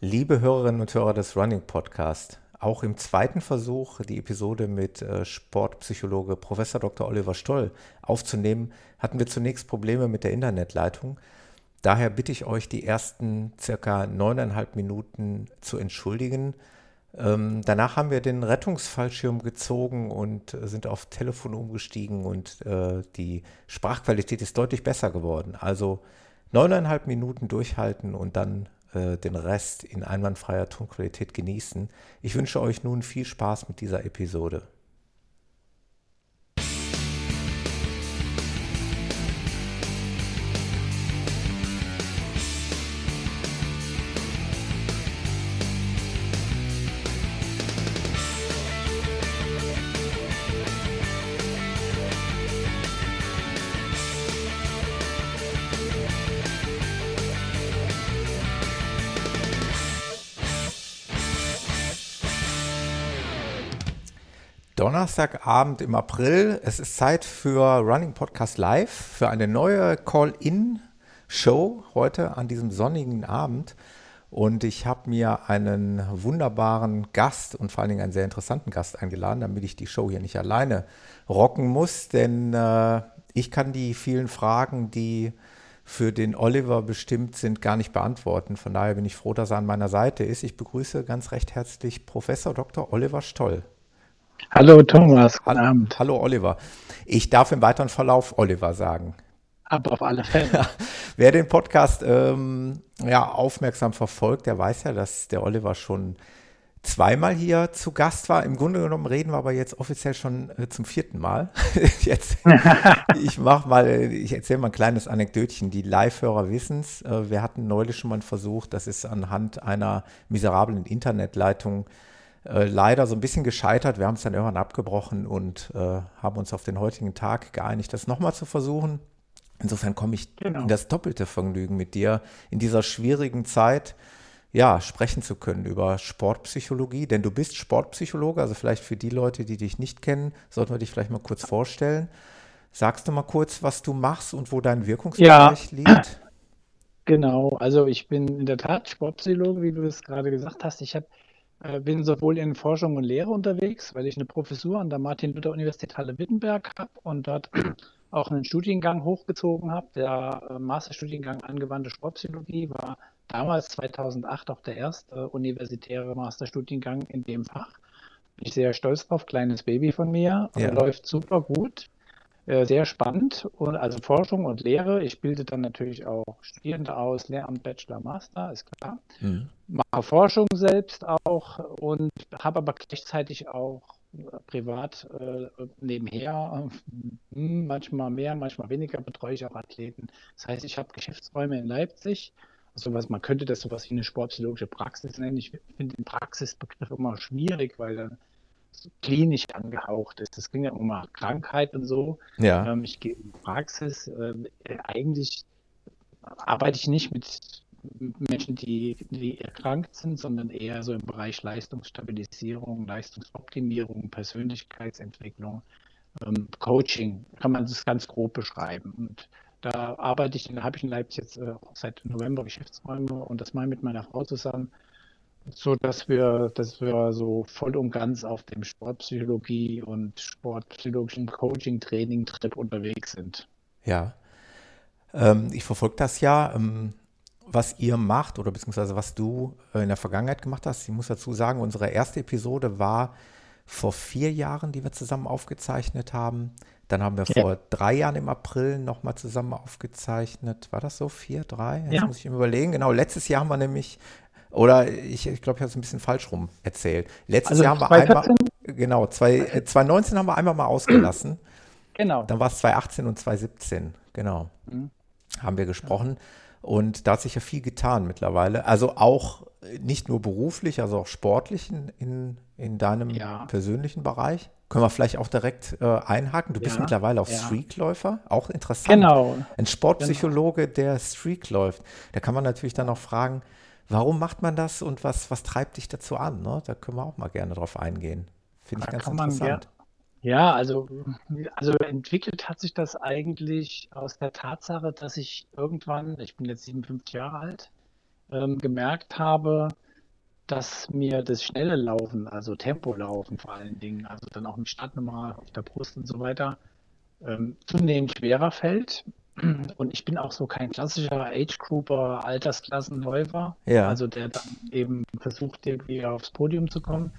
Liebe Hörerinnen und Hörer des Running Podcast, auch im zweiten Versuch, die Episode mit äh, Sportpsychologe Prof. Dr. Oliver Stoll aufzunehmen, hatten wir zunächst Probleme mit der Internetleitung. Daher bitte ich euch, die ersten circa neuneinhalb Minuten zu entschuldigen. Ähm, danach haben wir den Rettungsfallschirm gezogen und äh, sind auf Telefon umgestiegen und äh, die Sprachqualität ist deutlich besser geworden. Also neuneinhalb Minuten durchhalten und dann äh, den Rest in einwandfreier Tonqualität genießen. Ich wünsche euch nun viel Spaß mit dieser Episode. Donnerstagabend im April. Es ist Zeit für Running Podcast Live, für eine neue Call-In-Show heute an diesem sonnigen Abend. Und ich habe mir einen wunderbaren Gast und vor allen Dingen einen sehr interessanten Gast eingeladen, damit ich die Show hier nicht alleine rocken muss. Denn äh, ich kann die vielen Fragen, die für den Oliver bestimmt sind, gar nicht beantworten. Von daher bin ich froh, dass er an meiner Seite ist. Ich begrüße ganz recht herzlich Professor Dr. Oliver Stoll. Hallo Thomas, guten Abend. Hallo Oliver. Ich darf im weiteren Verlauf Oliver sagen. Aber auf alle Fälle. Wer den Podcast ähm, ja, aufmerksam verfolgt, der weiß ja, dass der Oliver schon zweimal hier zu Gast war. Im Grunde genommen reden wir aber jetzt offiziell schon äh, zum vierten Mal. jetzt, ich mache mal, ich erzähle mal ein kleines Anekdötchen. Die Live-Hörer wissen es. Äh, wir hatten neulich schon mal einen Versuch, das ist anhand einer miserablen Internetleitung äh, leider so ein bisschen gescheitert. Wir haben es dann irgendwann abgebrochen und äh, haben uns auf den heutigen Tag geeinigt, das nochmal zu versuchen. Insofern komme ich genau. in das doppelte Vergnügen mit dir in dieser schwierigen Zeit, ja, sprechen zu können über Sportpsychologie, denn du bist Sportpsychologe, also vielleicht für die Leute, die dich nicht kennen, sollten wir dich vielleicht mal kurz vorstellen. Sagst du mal kurz, was du machst und wo dein Wirkungsbereich ja. liegt? Genau, also ich bin in der Tat Sportpsychologe, wie du es gerade gesagt hast. Ich habe bin sowohl in Forschung und Lehre unterwegs, weil ich eine Professur an der Martin-Luther-Universität Halle-Wittenberg habe und dort auch einen Studiengang hochgezogen habe. Der äh, Masterstudiengang Angewandte Sportpsychologie war damals 2008 auch der erste universitäre Masterstudiengang in dem Fach. Bin ich sehr stolz drauf, kleines Baby von mir, ja. läuft super gut. Äh, sehr spannend. Und also Forschung und Lehre. Ich bilde dann natürlich auch Studierende aus, Lehramt, Bachelor, Master, ist klar. Mhm. Mache Forschung selbst auch und habe aber gleichzeitig auch äh, privat äh, nebenher, äh, manchmal mehr, manchmal weniger, betreue ich auch Athleten. Das heißt, ich habe Geschäftsräume in Leipzig. Also was, man könnte das sowas wie eine sportpsychologische Praxis nennen. Ich finde den Praxisbegriff immer schwierig, weil dann klinisch angehaucht ist. Das ging ja um Krankheit und so. Ja. Ähm, ich gehe in die Praxis. Ähm, äh, eigentlich arbeite ich nicht mit Menschen, die, die erkrankt sind, sondern eher so im Bereich Leistungsstabilisierung, Leistungsoptimierung, Persönlichkeitsentwicklung, ähm, Coaching, kann man das ganz grob beschreiben. Und da arbeite ich, da habe ich in Leipzig jetzt äh, seit November Geschäftsräume und das mache ich mit meiner Frau zusammen so dass wir, dass wir so voll und ganz auf dem Sportpsychologie und sportpsychologischen Coaching-Training-Trip unterwegs sind. Ja, ähm, ich verfolge das ja. Ähm, was ihr macht oder beziehungsweise was du äh, in der Vergangenheit gemacht hast. Ich muss dazu sagen, unsere erste Episode war vor vier Jahren, die wir zusammen aufgezeichnet haben. Dann haben wir ja. vor drei Jahren im April nochmal zusammen aufgezeichnet. War das so? Vier, drei? Jetzt ja. muss ich mir überlegen. Genau, letztes Jahr haben wir nämlich oder ich, ich glaube, ich habe es ein bisschen falsch rum erzählt. Letztes also Jahr haben wir 2014? einmal, genau, zwei, 2019 äh, haben wir einmal mal ausgelassen. Genau. Dann war es 2018 und 2017, genau. Mhm. Haben wir gesprochen. Und da hat sich ja viel getan mittlerweile. Also auch nicht nur beruflich, also auch sportlich in, in, in deinem ja. persönlichen Bereich. Können wir vielleicht auch direkt äh, einhaken. Du bist ja, mittlerweile auch ja. Streakläufer, auch interessant. Genau. Ein Sportpsychologe, genau. der Streak läuft. Da kann man natürlich dann auch fragen, Warum macht man das und was, was treibt dich dazu an? Ne? Da können wir auch mal gerne drauf eingehen. Finde ich ganz interessant. Ja, also, also entwickelt hat sich das eigentlich aus der Tatsache, dass ich irgendwann, ich bin jetzt 57 Jahre alt, ähm, gemerkt habe, dass mir das schnelle Laufen, also Tempolaufen vor allen Dingen, also dann auch mit Startnummer auf der Brust und so weiter, ähm, zunehmend schwerer fällt. Und ich bin auch so kein klassischer Age-Grouper, Altersklassenläufer, Ja, also der dann eben versucht, irgendwie aufs Podium zu kommen.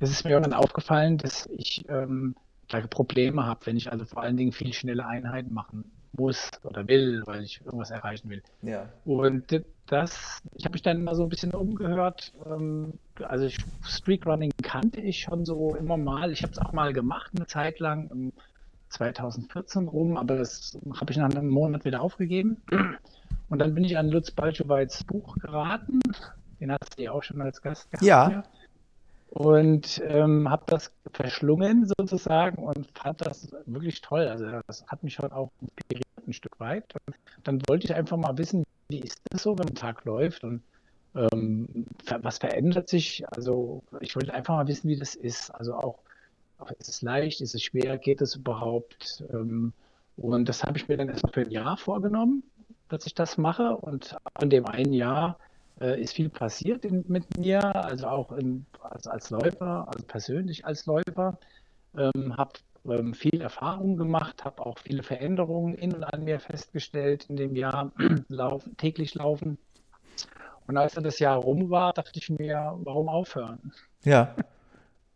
Es ist mir irgendwann aufgefallen, dass ich ähm, da Probleme habe, wenn ich also vor allen Dingen viel schnelle Einheiten machen muss oder will, weil ich irgendwas erreichen will. ja, Und das, ich habe mich dann mal so ein bisschen umgehört. Ähm, also ich, Streakrunning kannte ich schon so immer mal. Ich habe es auch mal gemacht, eine Zeit lang, im 2014 rum, aber das habe ich nach einem Monat wieder aufgegeben. Und dann bin ich an Lutz Balchoweits Buch geraten. Den hast du ja auch schon als Gast gehabt ja, hier. Und ähm, habe das verschlungen sozusagen und fand das wirklich toll. Also das hat mich schon auch inspiriert ein Stück weit. Und dann wollte ich einfach mal wissen, wie ist das so, wenn ein Tag läuft und ähm, was verändert sich? Also ich wollte einfach mal wissen, wie das ist. Also auch ist es leicht, ist es schwer, geht es überhaupt? Ähm, und das habe ich mir dann erstmal für ein Jahr vorgenommen, dass ich das mache. Und in dem einen Jahr äh, ist viel passiert in, mit mir, also auch in, als, als Läufer, also persönlich als Läufer. Ähm, habe ähm, viel Erfahrung gemacht, habe auch viele Veränderungen in und an mir festgestellt in dem Jahr laufen, täglich laufen. Und als dann das Jahr rum war, dachte ich mir, warum aufhören? ja.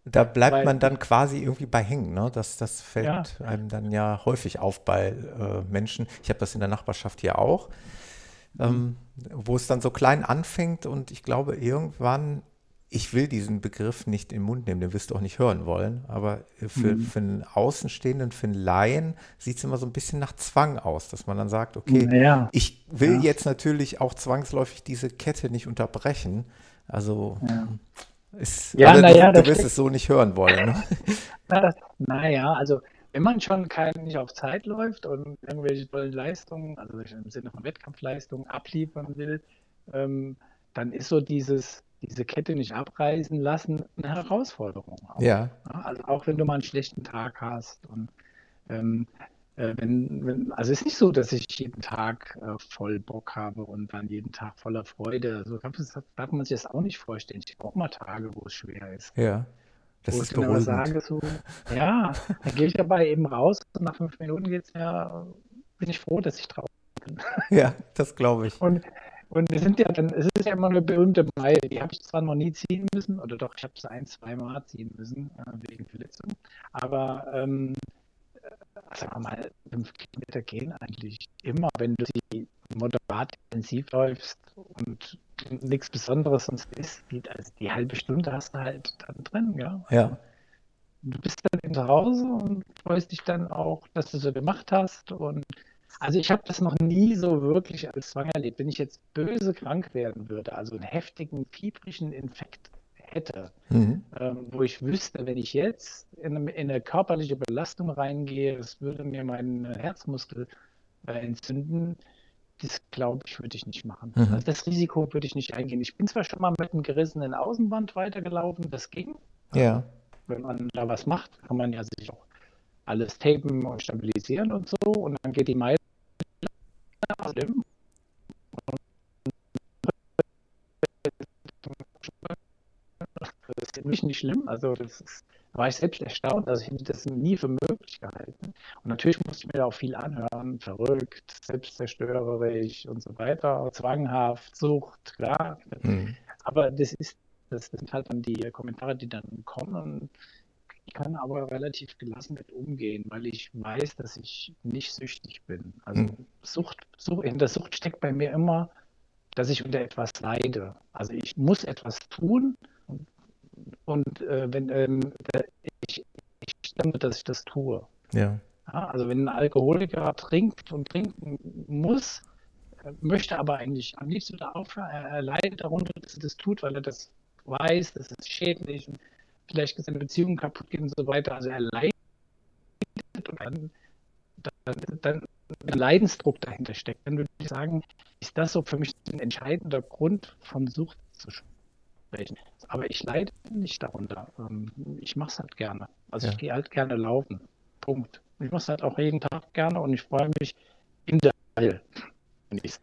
Da bleibt Weil, man dann quasi irgendwie bei hängen, ne? Das, das ja, fällt einem dann ja häufig auf bei äh, Menschen. Ich habe das in der Nachbarschaft hier auch, ähm, wo es dann so klein anfängt und ich glaube irgendwann, ich will diesen Begriff nicht in den Mund nehmen, den wirst du auch nicht hören wollen, aber für, Mhm. für einen Außenstehenden, für einen Laien sieht es immer so ein bisschen nach Zwang aus, dass man dann sagt, okay, ja, ich will ja, jetzt natürlich auch zwangsläufig diese Kette nicht unterbrechen. Also ja. Ist, Ja, du, naja, du da wirst es so nicht hören wollen, ne? na, naja, also wenn man schon kein, nicht auf Zeit läuft und irgendwelche tollen Leistungen, also im Sinne von Wettkampfleistungen abliefern will, ähm, dann ist so dieses, diese Kette nicht abreißen lassen eine Herausforderung auch. Ja, Ja, also auch wenn du mal einen schlechten Tag hast und ähm, äh, wenn, wenn, also es ist nicht so, dass ich jeden Tag äh, voll Bock habe und dann jeden Tag voller Freude. So kann man, das- darf man sich das auch nicht vorstellen. Ich habe auch mal Tage, wo es schwer ist. ja. Das Wo ich ist dann aber beruhigend. sage, so, ja, dann gehe ich dabei eben raus und nach fünf Minuten geht's mir, bin ich froh, dass ich draußen bin. Ja, das glaube ich. Und, und wir sind ja dann, es ist ja immer eine berühmte Meile, die habe ich zwar noch nie ziehen müssen, oder doch, ich habe es ein, zwei Mal ziehen müssen, äh, wegen Verletzung, aber ähm, sagen wir mal, fünf Kilometer gehen eigentlich immer, wenn du sie moderat intensiv läufst und nichts Besonderes sonst ist, die, also die halbe Stunde hast du halt dann drin, ja. Also Ja, du bist dann eben zu Hause und freust dich dann auch, dass du so gemacht hast. Und also ich habe das noch nie so wirklich als Zwang erlebt. Wenn ich jetzt böse krank werden würde, also einen heftigen, fiebrigen Infekt hätte, mhm. ähm, wo ich wüsste, wenn ich jetzt in eine, in eine körperliche Belastung reingehe, es würde mir meinen Herzmuskel äh, entzünden, das glaube ich, würde ich nicht machen. Mhm. Also das Risiko würde ich nicht eingehen. Ich bin zwar schon mal mit einem gerissenen Außenband weitergelaufen, das ging. Ja, wenn man da was macht, kann man ja sich auch alles tapen und stabilisieren und so. Und dann geht die Meile schlimm. Das ist wirklich nicht schlimm. Also das ist, da war ich selbst erstaunt. Also ich hätte das nie für möglich gehalten. Und natürlich musste ich mir da auch viel anhören. Verrückt, selbstzerstörerisch und so weiter. Zwanghaft, Sucht, klar. mhm. Aber das ist, das sind halt dann die Kommentare, die dann kommen. Ich kann aber relativ gelassen mit umgehen, weil ich weiß, dass ich nicht süchtig bin. Also Mhm. Sucht, Sucht, in der Sucht steckt bei mir immer, dass ich unter etwas leide. Also ich muss etwas tun und, äh, wenn ähm, da- ich, ich stimme, dass ich das tue. ja, Ja, also wenn ein Alkoholiker trinkt und trinken muss, äh, möchte aber eigentlich am liebsten wieder aufhören, er, er leidet darunter, dass er das tut, weil er das weiß, das ist schädlich und vielleicht seine Beziehung kaputt geht und so weiter. Also er leidet und dann, dann, dann ein Leidensdruck dahinter steckt. Dann würde ich sagen, ist das so für mich ein entscheidender Grund von Sucht zu sprechen. Aber ich leide nicht darunter. Ähm, Ich mache es halt gerne. Also ja. ich gehe halt gerne laufen. Punkt. Ich mache es halt auch jeden Tag gerne und ich freue mich in der Regel. Wenn ich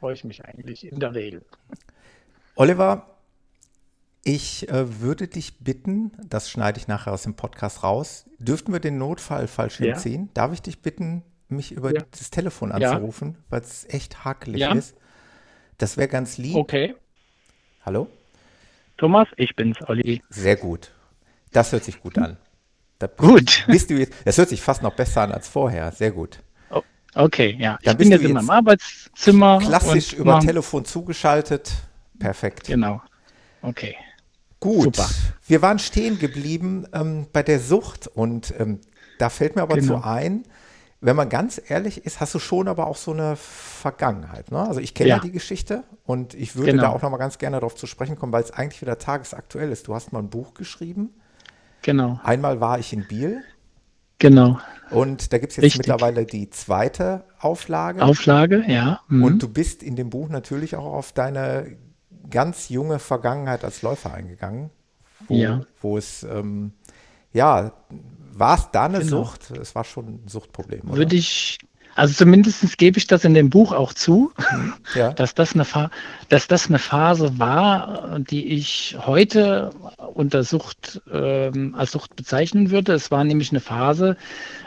freue ich mich eigentlich in der Regel. Oliver, Ich äh, würde dich bitten, das schneide ich nachher aus dem Podcast raus, dürften wir den Notfallfallschirm Ja. ziehen? Darf ich dich bitten, mich über Ja. das Telefon Ja. anzurufen, weil es echt hakelig Ja. ist? Das wäre ganz lieb. Okay. Hallo? Thomas, ich bin's, Olli. Sehr gut. Das hört sich gut an. Da Gut. bist du jetzt, das hört sich fast noch besser an als vorher. Sehr gut. Okay, ja. Ich Dann bin bist jetzt in meinem Arbeitszimmer. Klassisch über Telefon zugeschaltet. Perfekt. Genau. Okay. Gut, Super. wir waren stehen geblieben ähm, bei der Sucht und ähm, da fällt mir aber Genau. zu ein, wenn man ganz ehrlich ist, hast du schon aber auch so eine Vergangenheit. Ne? Also ich kenne ja. Ja. die Geschichte und ich würde Genau. da auch noch mal ganz gerne darauf zu sprechen kommen, weil es eigentlich wieder tagesaktuell ist. Du hast mal ein Buch geschrieben. Genau. Einmal war ich in Biel Genau. und da gibt es jetzt Richtig. mittlerweile die zweite Auflage. Auflage, ja. Mhm. Und du bist in dem Buch natürlich auch auf deine ganz junge Vergangenheit als Läufer eingegangen. Wo, Ja. wo es, ähm, ja, war es da eine Genau. Sucht? Es war schon ein Suchtproblem, oder? Würde ich, also zumindest gebe ich das in dem Buch auch zu, ja. dass das eine, dass das eine Phase war, die ich heute unter Sucht, ähm, als Sucht bezeichnen würde. Es war nämlich eine Phase,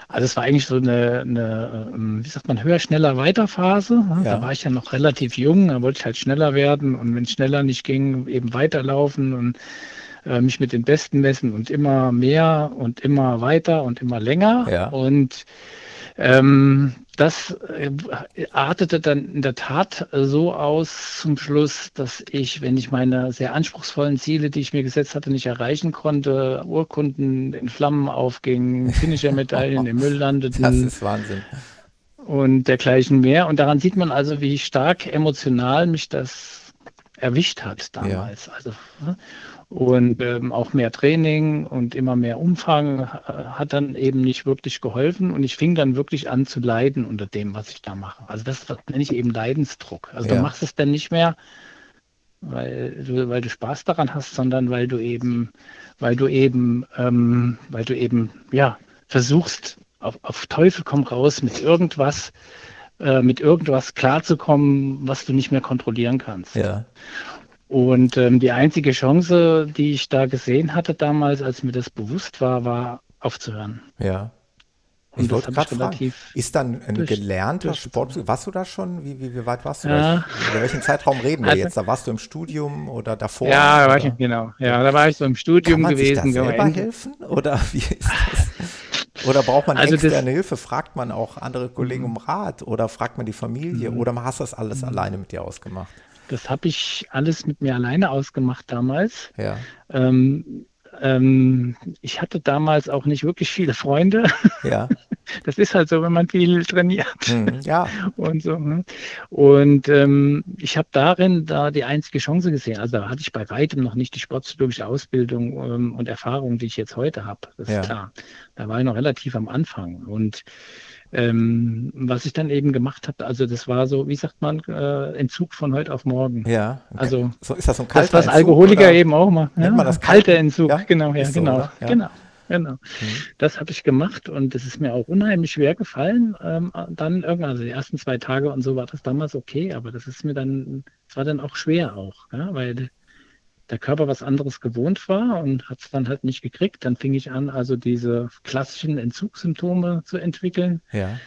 also es war eigentlich so eine, eine ähm, wie sagt man, höher, schneller, weiter Phase. ne? Ja. Da war ich ja noch relativ jung, da wollte ich halt schneller werden und wenn es schneller nicht ging, eben weiterlaufen und äh, mich mit den Besten messen und immer mehr und immer weiter und immer länger. Ja. Und ähm, das äh, artete dann in der Tat so aus zum Schluss, dass ich, wenn ich meine sehr anspruchsvollen Ziele, die ich mir gesetzt hatte, nicht erreichen konnte, Urkunden in Flammen aufgingen, Finisher-Medaillen im Müll landeten Das ist Wahnsinn. und dergleichen mehr. Und daran sieht man also, wie stark emotional mich das erwischt hat damals. Also, ne? Und ähm, auch mehr Training und immer mehr Umfang äh, hat dann eben nicht wirklich geholfen. Und ich fing dann wirklich an zu leiden unter dem, was ich da mache. Also das, das nenne ich eben Leidensdruck. Also Ja. du machst es dann nicht mehr, weil du, weil du Spaß daran hast, sondern weil du eben, weil du eben, ähm, weil du eben, ja, versuchst, auf, auf Teufel komm raus mit irgendwas, äh, mit irgendwas klarzukommen, was du nicht mehr kontrollieren kannst. Ja. Und ähm, die einzige Chance, die ich da gesehen hatte damals, als mir das bewusst war, war aufzuhören. Ja. Und Ich das wollte gerade fragen, ist dann ein durch- gelernter durch- Sport, warst du da schon? Wie, wie, wie weit warst du Ja. da? Über welchen Zeitraum reden wir Also- jetzt? Da warst du im Studium oder davor? Ja, da war oder? ich, genau. Ja, da war ich so im Studium Kann man gewesen. sich da selber gemeint. helfen? Oder wie ist das? Oder braucht man Also das- externe Hilfe? Fragt man auch andere Kollegen um Rat? Oder fragt man die Familie? Mhm. Oder hast du das alles alleine mit dir ausgemacht? Das habe ich alles mit mir alleine ausgemacht damals. Ja, Ähm, ähm, ich hatte damals auch nicht wirklich viele Freunde. ja, Das ist halt so, wenn man viel trainiert hm, ja, und so. Ne? Und ähm, ich habe darin da die einzige Chance gesehen. Also da hatte ich bei weitem noch nicht die sportpsychologische Ausbildung ähm, und Erfahrung, die ich jetzt heute habe. Das Ja. ist klar. Da war ich noch relativ am Anfang. Und ähm, was ich dann eben gemacht habe, also das war so, wie sagt man, äh, Entzug von heute auf morgen. ja. Also so ist das so ein Das, kalter was Entzug, Alkoholiker oder? eben auch machen. Ja, man das kalter kalt? Entzug, Ja, genau, ja, so, genau? Ja. genau, genau. Mhm. Das habe ich gemacht und es ist mir auch unheimlich schwer gefallen. Ähm, dann irgendwann, also die ersten zwei Tage und so war das damals okay, aber das ist mir dann, es war dann auch schwer auch, ja, weil der Körper was anderes gewohnt war und hat es dann halt nicht gekriegt. Dann fing ich an, also diese klassischen Entzugssymptome zu entwickeln. Ja,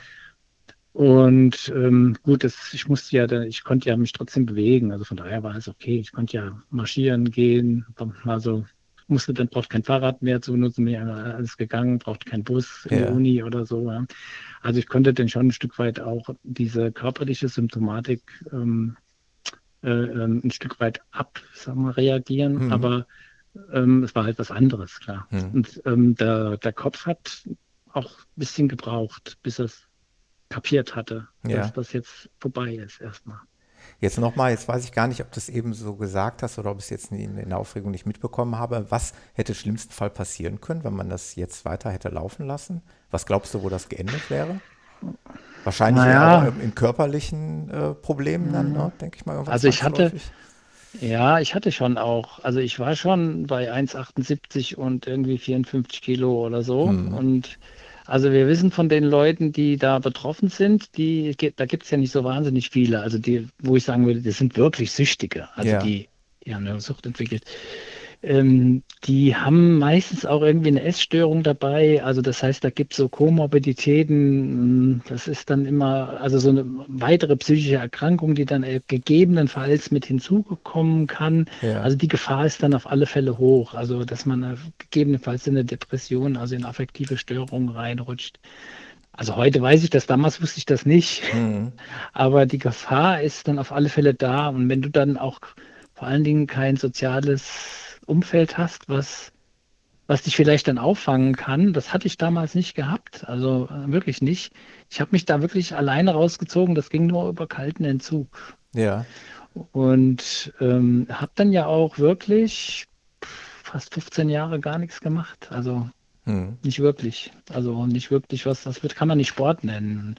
Und ähm, gut, das, ich musste ja, ich konnte ja mich trotzdem bewegen. Also von daher war es okay. Ich konnte ja marschieren gehen, dann mal so, musste dann braucht kein Fahrrad mehr zu benutzen, ja alles gegangen, braucht kein Bus in Ja. der Uni oder so. Ja. Also ich konnte dann schon ein Stück weit auch diese körperliche Symptomatik ähm, äh, ähm, ein Stück weit ab, sagen wir, reagieren, Mhm. aber ähm, es war halt was anderes, klar. Mhm. Und ähm, der, der Kopf hat auch ein bisschen gebraucht, bis er es kapiert hatte, Ja. dass das jetzt vorbei ist erstmal. Jetzt nochmal, jetzt weiß ich gar nicht, ob du es eben so gesagt hast oder ob ich es jetzt in, in der Aufregung nicht mitbekommen habe. Was hätte im schlimmsten Fall passieren können, wenn man das jetzt weiter hätte laufen lassen? Was glaubst du, wo das geendet wäre? Wahrscheinlich Naja. auch in, in körperlichen äh, Problemen dann, ne? denke ich mal. Also ich hatte-. Ja, ich hatte schon auch, also ich war schon bei 1,78 und irgendwie 54 Kilo oder so. Mhm. Und also wir wissen von den Leuten, die da betroffen sind, die, da gibt es ja nicht so wahnsinnig viele. Also die, wo ich sagen würde, das sind wirklich Süchtige, also Ja. die, die haben eine Sucht entwickelt. Ähm, die haben meistens auch irgendwie eine Essstörung dabei. Also das heißt, da gibt es so Komorbiditäten. Das ist dann immer, also so eine weitere psychische Erkrankung, die dann gegebenenfalls mit hinzugekommen kann. Ja. Also die Gefahr ist dann auf alle Fälle hoch. Also dass man gegebenenfalls in eine Depression, also in affektive Störungen reinrutscht. Also heute weiß ich das, damals wusste ich das nicht. Mhm. Aber die Gefahr ist dann auf alle Fälle da. Und wenn du dann auch vor allen Dingen kein soziales Umfeld hast, was, was dich vielleicht dann auffangen kann. Das hatte ich damals nicht gehabt, also äh, wirklich nicht. Ich habe mich da wirklich alleine rausgezogen, das ging nur über kalten Entzug. Ja. Und ähm, habe dann ja auch wirklich fast 15 Jahre gar nichts gemacht. Also hm. nicht wirklich. Also nicht wirklich was, das wird, kann man nicht Sport nennen.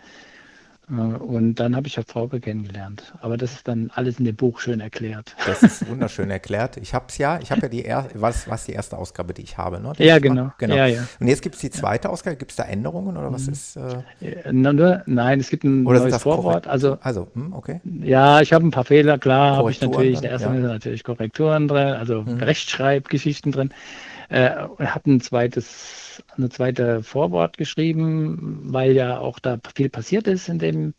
Äh, und dann habe ich ja Frauke kennengelernt. Aber das ist dann alles in dem Buch schön erklärt. Das ist wunderschön erklärt. Ich habe es ja, ich habe ja die erste, was, was die erste Ausgabe, die ich habe, ne? ja, genau. genau. Ja, ja. Und jetzt gibt es die zweite Ausgabe. Gibt es da Änderungen oder was mhm. ist? Äh... nur, nein, es gibt ein oder neues Vorwort. Also, also hm, okay. Ja, ich habe ein paar Fehler, klar, habe ich natürlich. Der erste ja. natürlich Korrekturen drin, also mhm. Rechtschreibgeschichten drin. Äh, hat ein zweites eine zweite Vorwort geschrieben, weil ja auch da viel passiert ist in dem,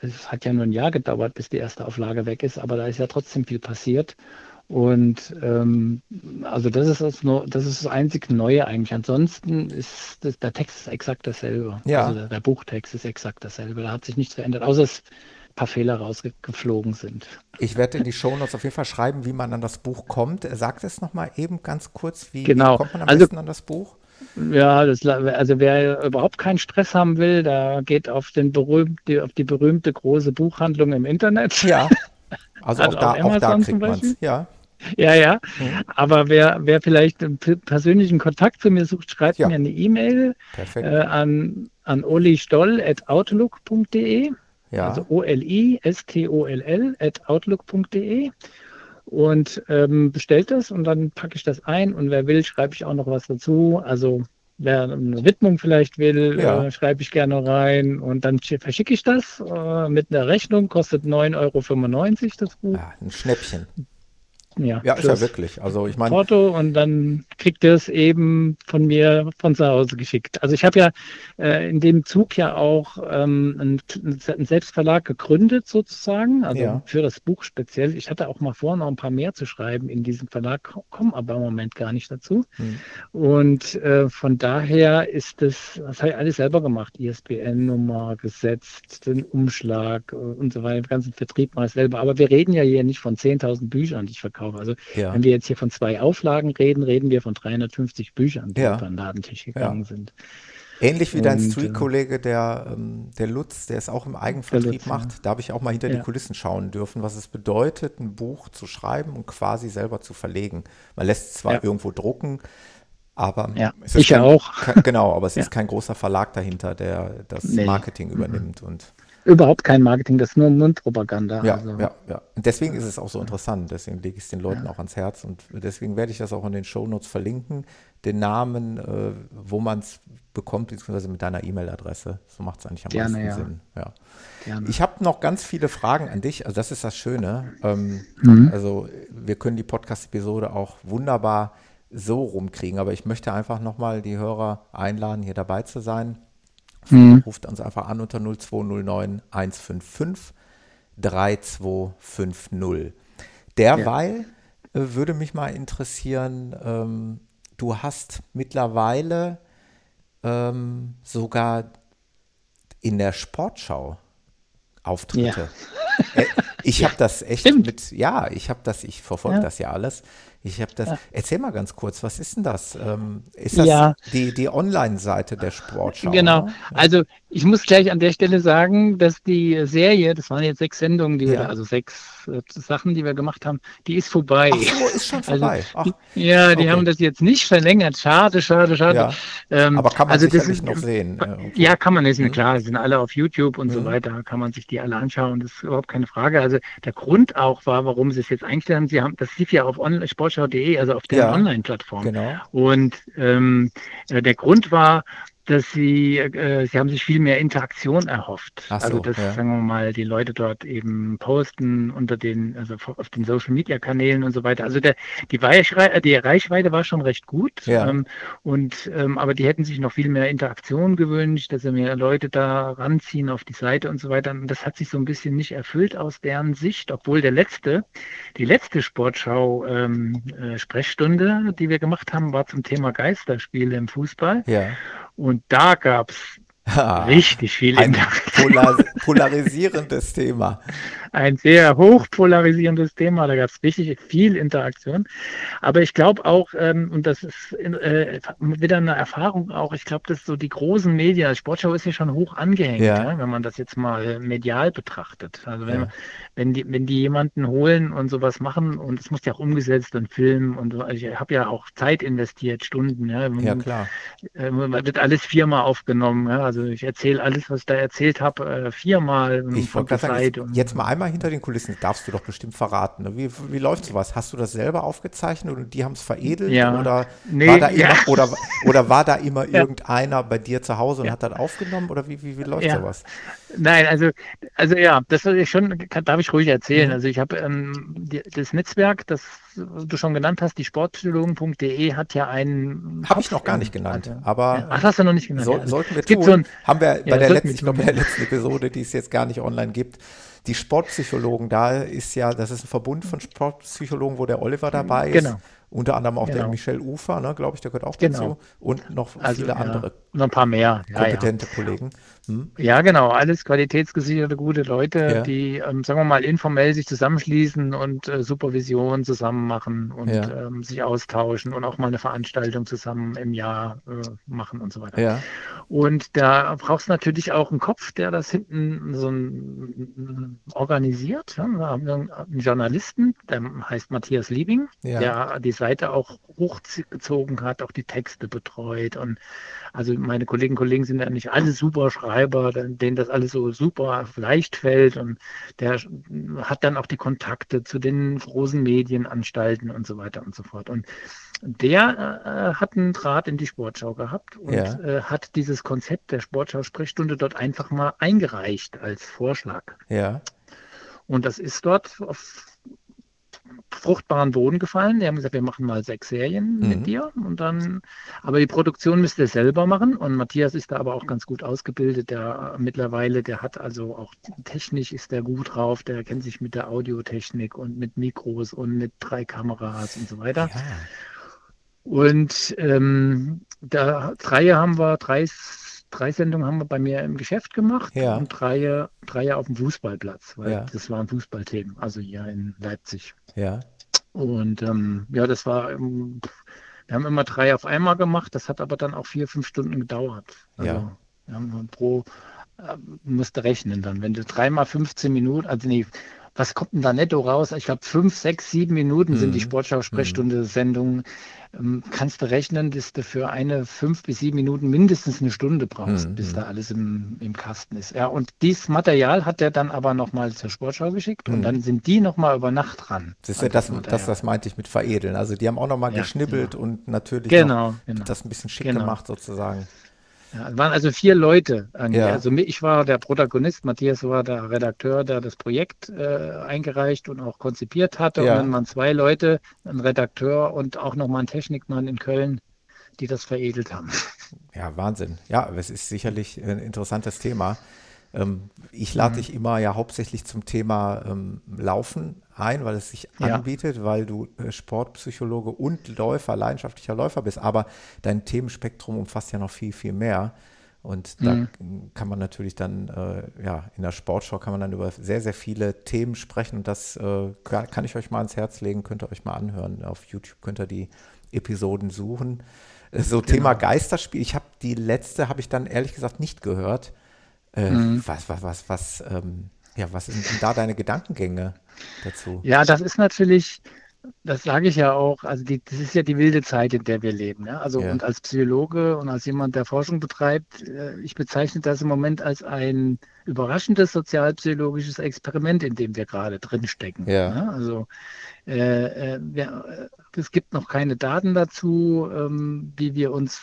es hat ja nur ein Jahr gedauert, bis die erste Auflage weg ist, aber da ist ja trotzdem viel passiert. Und ähm, also das ist das, das ist das einzig Neue eigentlich. Ansonsten ist das, der Text ist exakt dasselbe. Ja. Also der, der, Buchtext ist exakt dasselbe. Da hat sich nichts verändert, außer es paar Fehler rausgeflogen sind. Ich werde in die Shownotes auf jeden Fall schreiben, wie man an das Buch kommt. Sagt es nochmal eben ganz kurz, wie, genau. kommt man am also, besten an das Buch? Ja, das, also wer überhaupt keinen Stress haben will, da geht auf, den berühmt, die, auf die berühmte große Buchhandlung im Internet. Ja, also, also auch, da, auch da kriegt man es. Ja. Ja, ja. Mhm. Aber wer, wer vielleicht einen persönlichen Kontakt zu mir sucht, schreibt ja. mir eine E-Mail äh, an, an olistoll.outlook.de. Ja. Also O-L-I-S-T-O-L-L at outlook.de und ähm, bestellt das und dann packe ich das ein und wer will, schreibe ich auch noch was dazu. Also wer eine Widmung vielleicht will, ja. äh, schreibe ich gerne rein und dann verschicke ich das äh, mit einer Rechnung, kostet 9,95 Euro das Buch. Ja, ein Schnäppchen. Ja, ja ist ja wirklich. Also ich meine. Porto und dann kriegt ihr es eben von mir von zu Hause geschickt. Also ich habe ja äh, in dem Zug ja auch ähm, einen, einen, Selbstverlag gegründet sozusagen, also ja. für das Buch speziell. Ich hatte auch mal vor, noch ein paar mehr zu schreiben in diesem Verlag, komme aber im Moment gar nicht dazu. Hm. Und äh, von daher ist es, das habe ich alles selber gemacht, ISBN-Nummer gesetzt, den Umschlag und so weiter, den ganzen Vertrieb ich selber. Aber wir reden ja hier nicht von 10.000 Büchern, die ich verkaufe auch. Also ja. wenn wir jetzt hier von zwei Auflagen reden, reden wir von 350 Büchern, die ja. über den Ladentisch gegangen ja. sind. Ähnlich wie dein Street-Kollege, der, ähm, der Lutz, der es auch im Eigenvertrieb Lutz, macht. Ja. Da habe ich auch mal hinter die Kulissen schauen dürfen, was es bedeutet, ein Buch zu schreiben und quasi selber zu verlegen. Man lässt es zwar ja. irgendwo drucken, aber ja, ich ja auch. genau, aber es ist kein großer Verlag dahinter, der das nee. Marketing übernimmt. Und überhaupt kein Marketing, das ist nur Mundpropaganda. Ja, also. ja, ja. Und deswegen ist es auch so interessant. Deswegen lege ich es den Leuten ja. auch ans Herz und deswegen werde ich das auch in den Shownotes verlinken. Den Namen, äh, wo man es bekommt, beziehungsweise mit deiner E-Mail-Adresse. So macht es eigentlich am Gerne, meisten ja. Sinn. Ja. Gerne. Ich habe noch ganz viele Fragen an dich. Also das ist das Schöne. Ähm, mhm. Also wir können die Podcast-Episode auch wunderbar so rumkriegen, aber ich möchte einfach nochmal die Hörer einladen, hier dabei zu sein Mhm. Ruft uns einfach an unter 0209 155 3250. Derweil ja. äh, würde mich mal interessieren, ähm, du hast mittlerweile ähm, sogar in der Sportschau Auftritte. Ja. Äh, ich habe das echt Stimmt. mit, ja, ich habe das, ich verfolge ja. das ja alles. Ich habe das. Ja. Erzähl mal ganz kurz, was ist denn das? Ähm, ist das ja. die, die Online-Seite der Sportschau? Genau. Oder? Also ich muss gleich an der Stelle sagen, dass die Serie, das waren jetzt sechs Sendungen, die ja. wir, also sechs äh, Sachen, die wir gemacht haben, die ist vorbei. Ach so, ist schon also, vorbei. Also, ja, die okay. haben das jetzt nicht verlängert. Schade, schade, schade. Ähm, Aber kann man also sicherlich noch sehen. Okay. Ja, kann man, ist mir mhm. klar. sind alle auf YouTube und mhm. so weiter. Kann man sich die alle anschauen. Das ist überhaupt keine Frage. Also der Grund auch war, warum sie es jetzt eingestellt haben. Sie haben, das lief ja auf Sport sportschau.de, also auf der ja, Online-Plattform. Genau. Und ähm, äh, der Grund war, dass sie, äh, sie haben sich viel mehr Interaktion erhofft. Ach so, also dass, ja. sagen wir mal, die Leute dort eben posten unter den, also auf den Social Media Kanälen und so weiter. Also der, die, Reichweite, die Reichweite war schon recht gut. Ja. Ähm, und ähm, aber die hätten sich noch viel mehr Interaktion gewünscht, dass sie mehr Leute da ranziehen auf die Seite und so weiter. Und das hat sich so ein bisschen nicht erfüllt aus deren Sicht, obwohl der letzte, die letzte Sportschau ähm, äh, Sprechstunde, die wir gemacht haben, war zum Thema Geisterspiele im Fußball. Ja. Und da gab es Ah, richtig viel Ein Interaktion. polar polarisierendes Thema. Ein sehr hoch polarisierendes Thema. Da gab es richtig viel Interaktion. Aber ich glaube auch, ähm, und das ist äh, wieder eine Erfahrung auch, ich glaube, dass so die großen Medien, also Sportschau ist ja schon hoch angehängt, Ja. ja. wenn man das jetzt mal medial betrachtet. Also wenn, Ja. wenn, die, wenn die jemanden holen und sowas machen, und es muss ja auch umgesetzt und filmen und so, also ich habe ja auch Zeit investiert, Stunden, ja. Ja, klar. Äh, wird alles viermal aufgenommen. Ja? Also ich erzähle alles, was ich da erzählt habe, äh, viermal ähm, Ich gerade sagen, Zeit jetzt, jetzt mal einmal hinter den Kulissen, darfst du doch bestimmt verraten. Ne? Wie, wie läuft sowas? Hast du das selber aufgezeichnet und die haben es veredelt? Ja. Oder, Nee, war da ja. immer, oder, oder war da immer Ja. irgendeiner bei dir zu Hause und hat das aufgenommen? Oder wie, wie, wie läuft sowas? Nein, also, also ja, das ich schon, kann, darf ich ruhig erzählen. Mhm. Also ich habe ähm, das Netzwerk, das du schon genannt hast, die sportpsychologen.de hat ja einen. Habe ich noch gar nicht genannt. Aber. Ach, hast du noch nicht genannt. soll, ja. sollten wir tun. so ein, haben wir bei Ja, der letzten, ich glaube, bei der letzten Episode, die es jetzt gar nicht online gibt, die Sportpsychologen, da ist ja, das ist ein Verbund von Sportpsychologen, wo der Oliver dabei ist. Genau. Unter anderem auch der Genau. Michel Ufer, ne, glaube ich, der gehört auch Genau. dazu. Und noch also, viele ja, andere Noch ein paar mehr. Ja, ja. kompetente Kollegen. Hm? Ja, genau. Alles qualitätsgesicherte, gute Leute, Ja. die, ähm, sagen wir mal, informell sich zusammenschließen und äh, Supervision zusammen machen und Ja. ähm, sich austauschen und auch mal eine Veranstaltung zusammen im Jahr äh, machen und so weiter. Ja, Und da brauchst du natürlich auch einen Kopf, der das hinten so ein, organisiert. Ja? Wir haben einen Journalisten, der heißt Matthias Liebing, Ja. der die Seite auch hochgezogen hat, auch die Texte betreut. Und also meine Kolleginnen und Kollegen sind ja nicht alle super Schreiber, denen das alles so super leicht fällt. Und der hat dann auch die Kontakte zu den großen Medienanstalten und so weiter und so fort. Und der äh, hat einen Draht in die Sportschau gehabt und Ja. äh, hat dieses Konzept der Sportschau-Sprechstunde dort einfach mal eingereicht als Vorschlag. ja, Und das ist dort auf fruchtbaren Boden gefallen. Die haben gesagt, wir machen mal sechs Serien Mhm. mit dir und dann, aber die Produktion müsst ihr selber machen und Matthias ist da aber auch ganz gut ausgebildet, der mittlerweile, der hat also auch technisch ist der gut drauf, der kennt sich mit der Audiotechnik und mit Mikros und mit drei Kameras und so weiter. ja. Und ähm, da drei haben wir, drei, drei Sendungen haben wir bei mir im Geschäft gemacht Ja. und drei, drei auf dem Fußballplatz, weil Ja. das waren Fußballthemen, also hier in Leipzig. ja. Und ähm, ja, das war, ähm, wir haben immer drei auf einmal gemacht, das hat aber dann auch vier, fünf Stunden gedauert. Also, Ja. wir haben pro, äh, musste rechnen dann, wenn du dreimal 15 Minuten, also nee, was kommt denn da netto raus? Ich glaube, fünf, sechs, sieben Minuten sind die Mhm. Sportschau-Sprechstunde-Sendungen. Ähm, kannst du rechnen, dass du für eine fünf bis sieben Minuten mindestens eine Stunde brauchst, Mhm. bis da alles im, im Kasten ist. Ja, und dieses Material hat er dann aber nochmal zur Sportschau geschickt Mhm. und dann sind die nochmal über Nacht dran. Das ist ja an das, das, das meinte ich mit veredeln. Also die haben auch nochmal Ja, geschnibbelt und natürlich Genau, genau. das ein bisschen schick Genau. gemacht sozusagen. Ja, es waren also vier Leute. Ja. Also ich war der Protagonist, Matthias war der Redakteur, der das Projekt äh, eingereicht und auch konzipiert hatte. Ja. Und dann waren zwei Leute, ein Redakteur und auch nochmal ein Technikmann in Köln, die das veredelt haben. Ja, Wahnsinn. Ja, aber es ist sicherlich ein interessantes Thema. Ähm, ich lade Mhm. dich immer ja hauptsächlich zum Thema ähm, Laufen ein, weil es sich Ja. anbietet, weil du äh, Sportpsychologe und Läufer, leidenschaftlicher Läufer bist, aber dein Themenspektrum umfasst ja noch viel, viel mehr. Und da Mhm. kann man natürlich dann, äh, ja, in der Sportschau kann man dann über sehr, sehr viele Themen sprechen. Und das äh, kann ich euch mal ans Herz legen, könnt ihr euch mal anhören. Auf YouTube könnt ihr die Episoden suchen. Äh, So Thema Genau. Geisterspiel. Ich habe die letzte, habe ich dann ehrlich gesagt nicht gehört. Äh, Mhm. Was, was, was, was, ähm, ja, was sind denn da deine Gedankengänge dazu? Ja, das ist natürlich, das sage ich ja auch. Also die, das ist ja die wilde Zeit, in der wir leben. Ja? Also ja. und als Psychologe und als jemand, der Forschung betreibt, äh, ich bezeichne das im Moment als ein überraschendes sozialpsychologisches Experiment, in dem wir gerade drinstecken. Ja. ja? Also äh, äh, wir, äh, es gibt noch keine Daten dazu, ähm, wie wir uns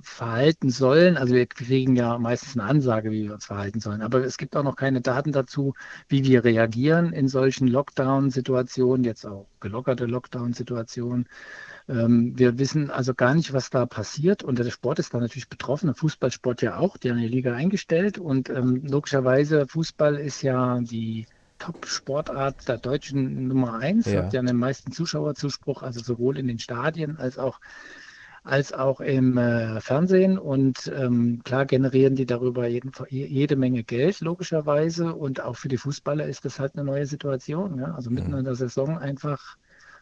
verhalten sollen. Also wir kriegen ja meistens eine Ansage, wie wir uns verhalten sollen. Aber es gibt auch noch keine Daten dazu, wie wir reagieren in solchen Lockdown-Situationen, jetzt auch gelockerte Lockdown-Situationen. Ähm, wir wissen also gar nicht, was da passiert. Und der Sport ist da natürlich betroffen, der Fußballsport ja auch. Die haben die Liga eingestellt. Und ähm, logischerweise, Fußball ist ja die Top-Sportart der deutschen Nummer eins, ja. hat ja den meisten Zuschauerzuspruch, also sowohl in den Stadien als auch als auch im äh, Fernsehen. Und ähm, klar generieren die darüber jeden, jede Menge Geld, logischerweise. Und auch für die Fußballer ist das halt eine neue Situation. Ja? Also mitten mhm. in der Saison einfach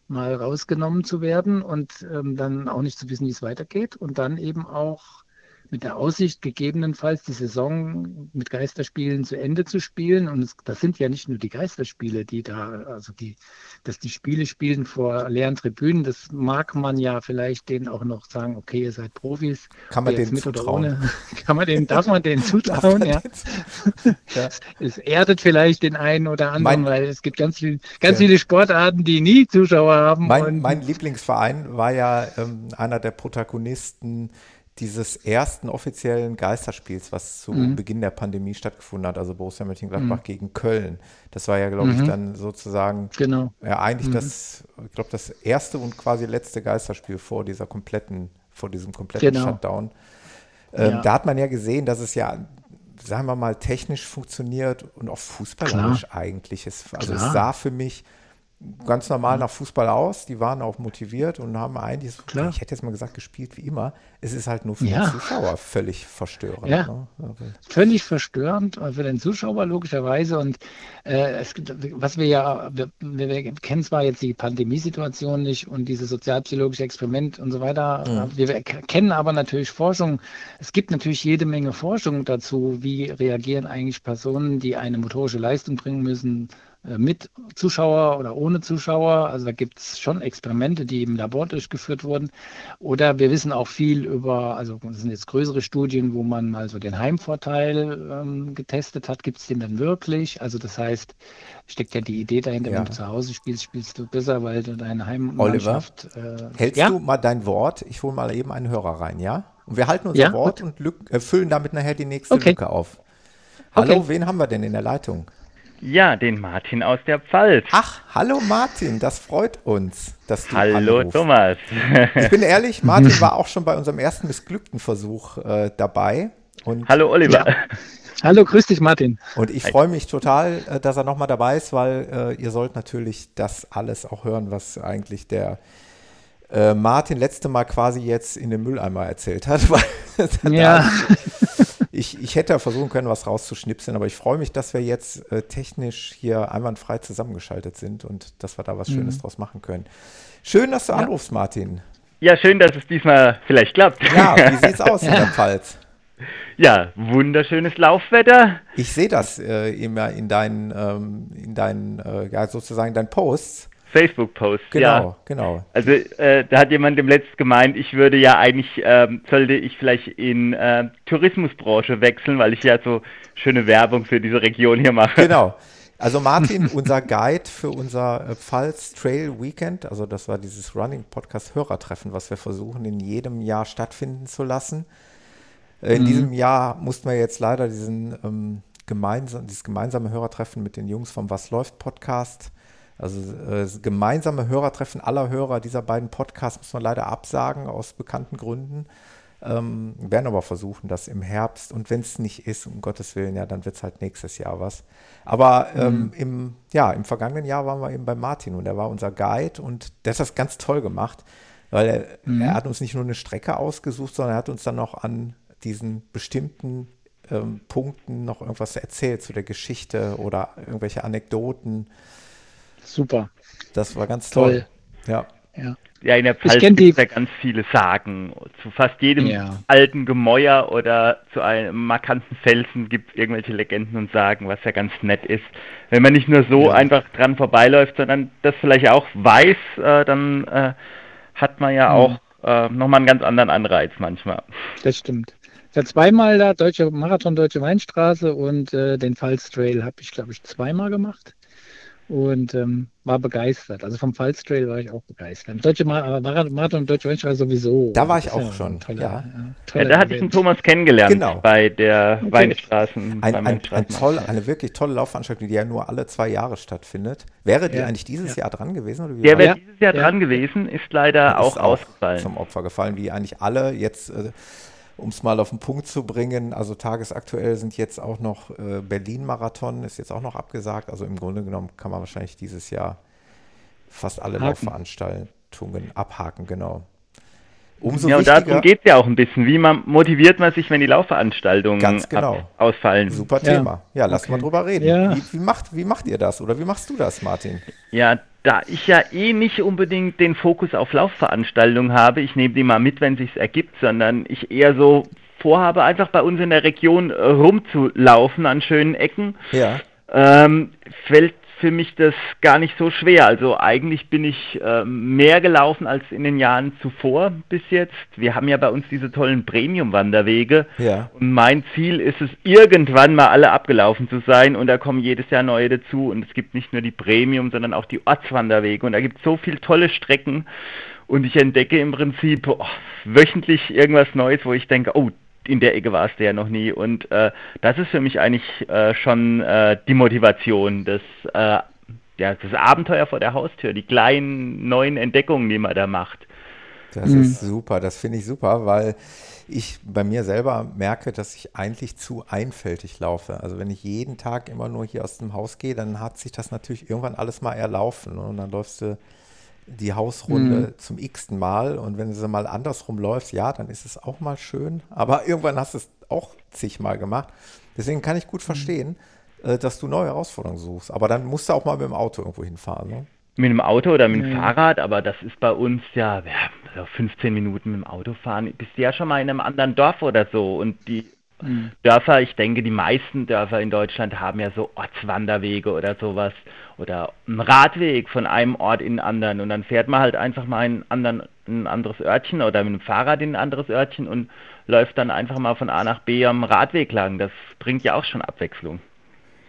mal rausgenommen zu werden und ähm, dann auch nicht zu wissen, wie es weitergeht. Und dann eben auch mit der Aussicht, gegebenenfalls die Saison mit Geisterspielen zu Ende zu spielen. Und es, das sind ja nicht nur die Geisterspiele, die da, also die, dass die Spiele spielen vor leeren Tribünen, das mag man ja vielleicht denen auch noch sagen, okay, ihr seid Profis. Kann man denen mit zutrauen? Kann man denen, darf man denen zutrauen, ja. ja. Es erdet vielleicht den einen oder anderen, mein, weil es gibt ganz, viel, ganz ja. viele Sportarten, die nie Zuschauer haben. Mein, mein Lieblingsverein war ja ähm, einer der Protagonisten dieses ersten offiziellen Geisterspiels, was zu mhm. Beginn der Pandemie stattgefunden hat, also Borussia Mönchengladbach mhm. gegen Köln. Das war ja, glaube mhm. ich, dann sozusagen genau. ja, eigentlich mhm. das, ich glaube, das erste und quasi letzte Geisterspiel vor dieser kompletten, vor diesem kompletten genau. Shutdown. Ähm, ja. Da hat man ja gesehen, dass es ja, sagen wir mal, technisch funktioniert und auch fußballerisch Klar. eigentlich ist. Also Klar. es sah für mich ganz normal nach Fußball aus. Die waren auch motiviert und haben eigentlich, Klar. ich hätte jetzt mal gesagt, gespielt wie immer. Es ist halt nur für ja. den Zuschauer völlig verstörend. Ja, ne? völlig verstörend für den Zuschauer logischerweise. Und äh, es gibt, was wir ja, wir, wir, kennen zwar jetzt die Pandemiesituation nicht und dieses sozialpsychologische Experiment und so weiter. Mhm. Wir kennen aber natürlich Forschung. Es gibt natürlich jede Menge Forschung dazu, wie reagieren eigentlich Personen, die eine motorische Leistung bringen müssen äh, mit Zuschauer oder ohne Zuschauer. Also da gibt es schon Experimente, die im Labor durchgeführt wurden. Oder wir wissen auch viel über, also das sind jetzt größere Studien, wo man mal so den Heimvorteil ähm, getestet hat. Gibt es den dann wirklich? Also das heißt, steckt ja die Idee dahinter, ja. wenn du zu Hause spielst, spielst du besser, weil du deine Heimmannschaft... Oliver, äh, hältst ja? du mal dein Wort? Ich hole mal eben einen Hörer rein, ja? Und wir halten unser ja? Wort und äh, füllen damit nachher die nächste okay. Lücke auf. Hallo, okay. wen haben wir denn in der Leitung? Ja, den Martin aus der Pfalz. Ach, hallo Martin, das freut uns, dass du Hallo anrufst. Thomas. Ich bin ehrlich, Martin war auch schon bei unserem ersten missglückten Versuch äh, dabei. Und, hallo Oliver. Ja. Hallo, grüß dich Martin. Und ich freue mich total, äh, dass er nochmal dabei ist, weil äh, ihr sollt natürlich das alles auch hören, was eigentlich der äh, Martin letzte Mal quasi jetzt in den Mülleimer erzählt hat. ja ich, ich hätte versuchen können, was rauszuschnipseln, aber ich freue mich, dass wir jetzt äh, technisch hier einwandfrei zusammengeschaltet sind und dass wir da was Schönes mhm. draus machen können. Schön, dass du ja. anrufst, Martin. Ja, schön, dass es diesmal vielleicht klappt. Ja, wie sieht es aus in der Pfalz? Ja, wunderschönes Laufwetter. Ich sehe das äh, immer in deinen, ähm, in deinen, äh, ja, sozusagen deinen Posts. Facebook-Post. Genau, ja. genau. Also äh, da hat jemand dem letzt gemeint, ich würde ja eigentlich, ähm, sollte ich vielleicht in äh, Tourismusbranche wechseln, weil ich ja so schöne Werbung für diese Region hier mache. Genau. Also Martin, unser Guide für unser äh, Pfalz Trail Weekend, also das war dieses Running Podcast Hörertreffen, was wir versuchen in jedem Jahr stattfinden zu lassen. Äh, in mhm. diesem Jahr mussten wir jetzt leider diesen ähm, gemeinsam, dieses gemeinsame Hörertreffen mit den Jungs vom Was läuft Podcast also äh, gemeinsame Hörertreffen aller Hörer dieser beiden Podcasts muss man leider absagen aus bekannten Gründen. Ähm, werden aber versuchen, das im Herbst und wenn es nicht ist, um Gottes Willen, ja, dann wird es halt nächstes Jahr was. Aber ähm, mhm. im, ja, im vergangenen Jahr waren wir eben bei Martin und er war unser Guide und der hat das ganz toll gemacht, weil er, mhm. er hat uns nicht nur eine Strecke ausgesucht, sondern er hat uns dann noch an diesen bestimmten ähm, Punkten noch irgendwas erzählt zu der Geschichte oder irgendwelche Anekdoten. Super. Das war ganz toll. toll. Ja. ja. Ja, in der Pfalz gibt es ja ganz viele Sagen. Zu fast jedem ja. alten Gemäuer oder zu einem markanten Felsen gibt es irgendwelche Legenden und Sagen, was ja ganz nett ist. Wenn man nicht nur so ja. einfach dran vorbeiläuft, sondern das vielleicht auch weiß, äh, dann äh, hat man ja mhm. auch äh, nochmal einen ganz anderen Anreiz manchmal. Das stimmt. Ich zweimal da Deutsche Marathon, Deutsche Weinstraße und äh, den Pfalz Trail habe ich, glaube ich, zweimal gemacht und ähm, war begeistert. Also vom Pfalz-Trail war ich auch begeistert. Deutsche Marathon und Deutsche Mensch sowieso. Da war ich auch ja schon. Tolle, ja. Ja, ja, da hatte ich den Thomas kennengelernt genau. bei der okay. Weinstraßen. Ein, ein, ein toll, eine wirklich tolle Laufveranstaltung, die ja nur alle zwei Jahre stattfindet. Wäre die eigentlich dieses Jahr dran gewesen? Oder wie der wäre dieses Jahr dran gewesen, ist leider auch, ist auch ausgefallen. Zum Opfer gefallen, wie eigentlich alle jetzt. Äh, um es mal auf den Punkt zu bringen, also tagesaktuell sind jetzt auch noch äh, Berlin-Marathon, ist jetzt auch noch abgesagt. Also im Grunde genommen kann man wahrscheinlich dieses Jahr fast alle Haken. Laufveranstaltungen abhaken, genau. Umso ja, und darum geht es ja auch ein bisschen. Wie man, motiviert man sich, wenn die Laufveranstaltungen Ganz genau. ausfallen? Super Thema. Ja, ja lass okay. mal drüber reden. Ja. Wie, wie, macht, wie macht ihr das oder wie machst du das, Martin? Ja, da ich ja eh nicht unbedingt den Fokus auf Laufveranstaltungen habe, ich nehme die mal mit, wenn sich's ergibt, sondern ich eher so vorhabe, einfach bei uns in der Region äh, rumzulaufen an schönen Ecken. Ja. Ähm, fällt für mich das gar nicht so schwer. Also eigentlich bin ich äh, mehr gelaufen als in den Jahren zuvor bis jetzt. Wir haben ja bei uns diese tollen Premium-Wanderwege. Ja. Und mein Ziel ist es, irgendwann mal alle abgelaufen zu sein. Und da kommen jedes Jahr neue dazu. Und es gibt nicht nur die Premium, sondern auch die Ortswanderwege. Und da gibt es so viele tolle Strecken. Und ich entdecke im Prinzip oh, wöchentlich irgendwas Neues, wo ich denke, oh, in der Ecke warst du ja noch nie. Und äh, das ist für mich eigentlich äh, schon äh, die Motivation, das, äh, ja, das Abenteuer vor der Haustür, die kleinen neuen Entdeckungen, die man da macht. Das mhm. ist super, das finde ich super, weil ich bei mir selber merke, dass ich eigentlich zu einfältig laufe. Also wenn ich jeden Tag immer nur hier aus dem Haus gehe, dann hat sich das natürlich irgendwann alles mal erlaufen. Ne? Und dann läufst du die Hausrunde mhm. zum x-ten Mal und wenn du mal andersrum läufst, ja, dann ist es auch mal schön, aber irgendwann hast du es auch zigmal gemacht. Deswegen kann ich gut mhm. verstehen, mhm. dass du neue Herausforderungen suchst, aber dann musst du auch mal mit dem Auto irgendwo hinfahren. Ne? Mit dem Auto oder mit dem mhm. Fahrrad, aber das ist bei uns ja, ja 15 Minuten mit dem Auto fahren. Bist du ja schon mal in einem anderen Dorf oder so und die Mhm. Dörfer, ich denke, die meisten Dörfer in Deutschland haben ja so Ortswanderwege oder sowas oder einen Radweg von einem Ort in den anderen und dann fährt man halt einfach mal in, anderen, in ein anderes Örtchen oder mit dem Fahrrad in ein anderes Örtchen und läuft dann einfach mal von A nach B am Radweg lang. Das bringt ja auch schon Abwechslung.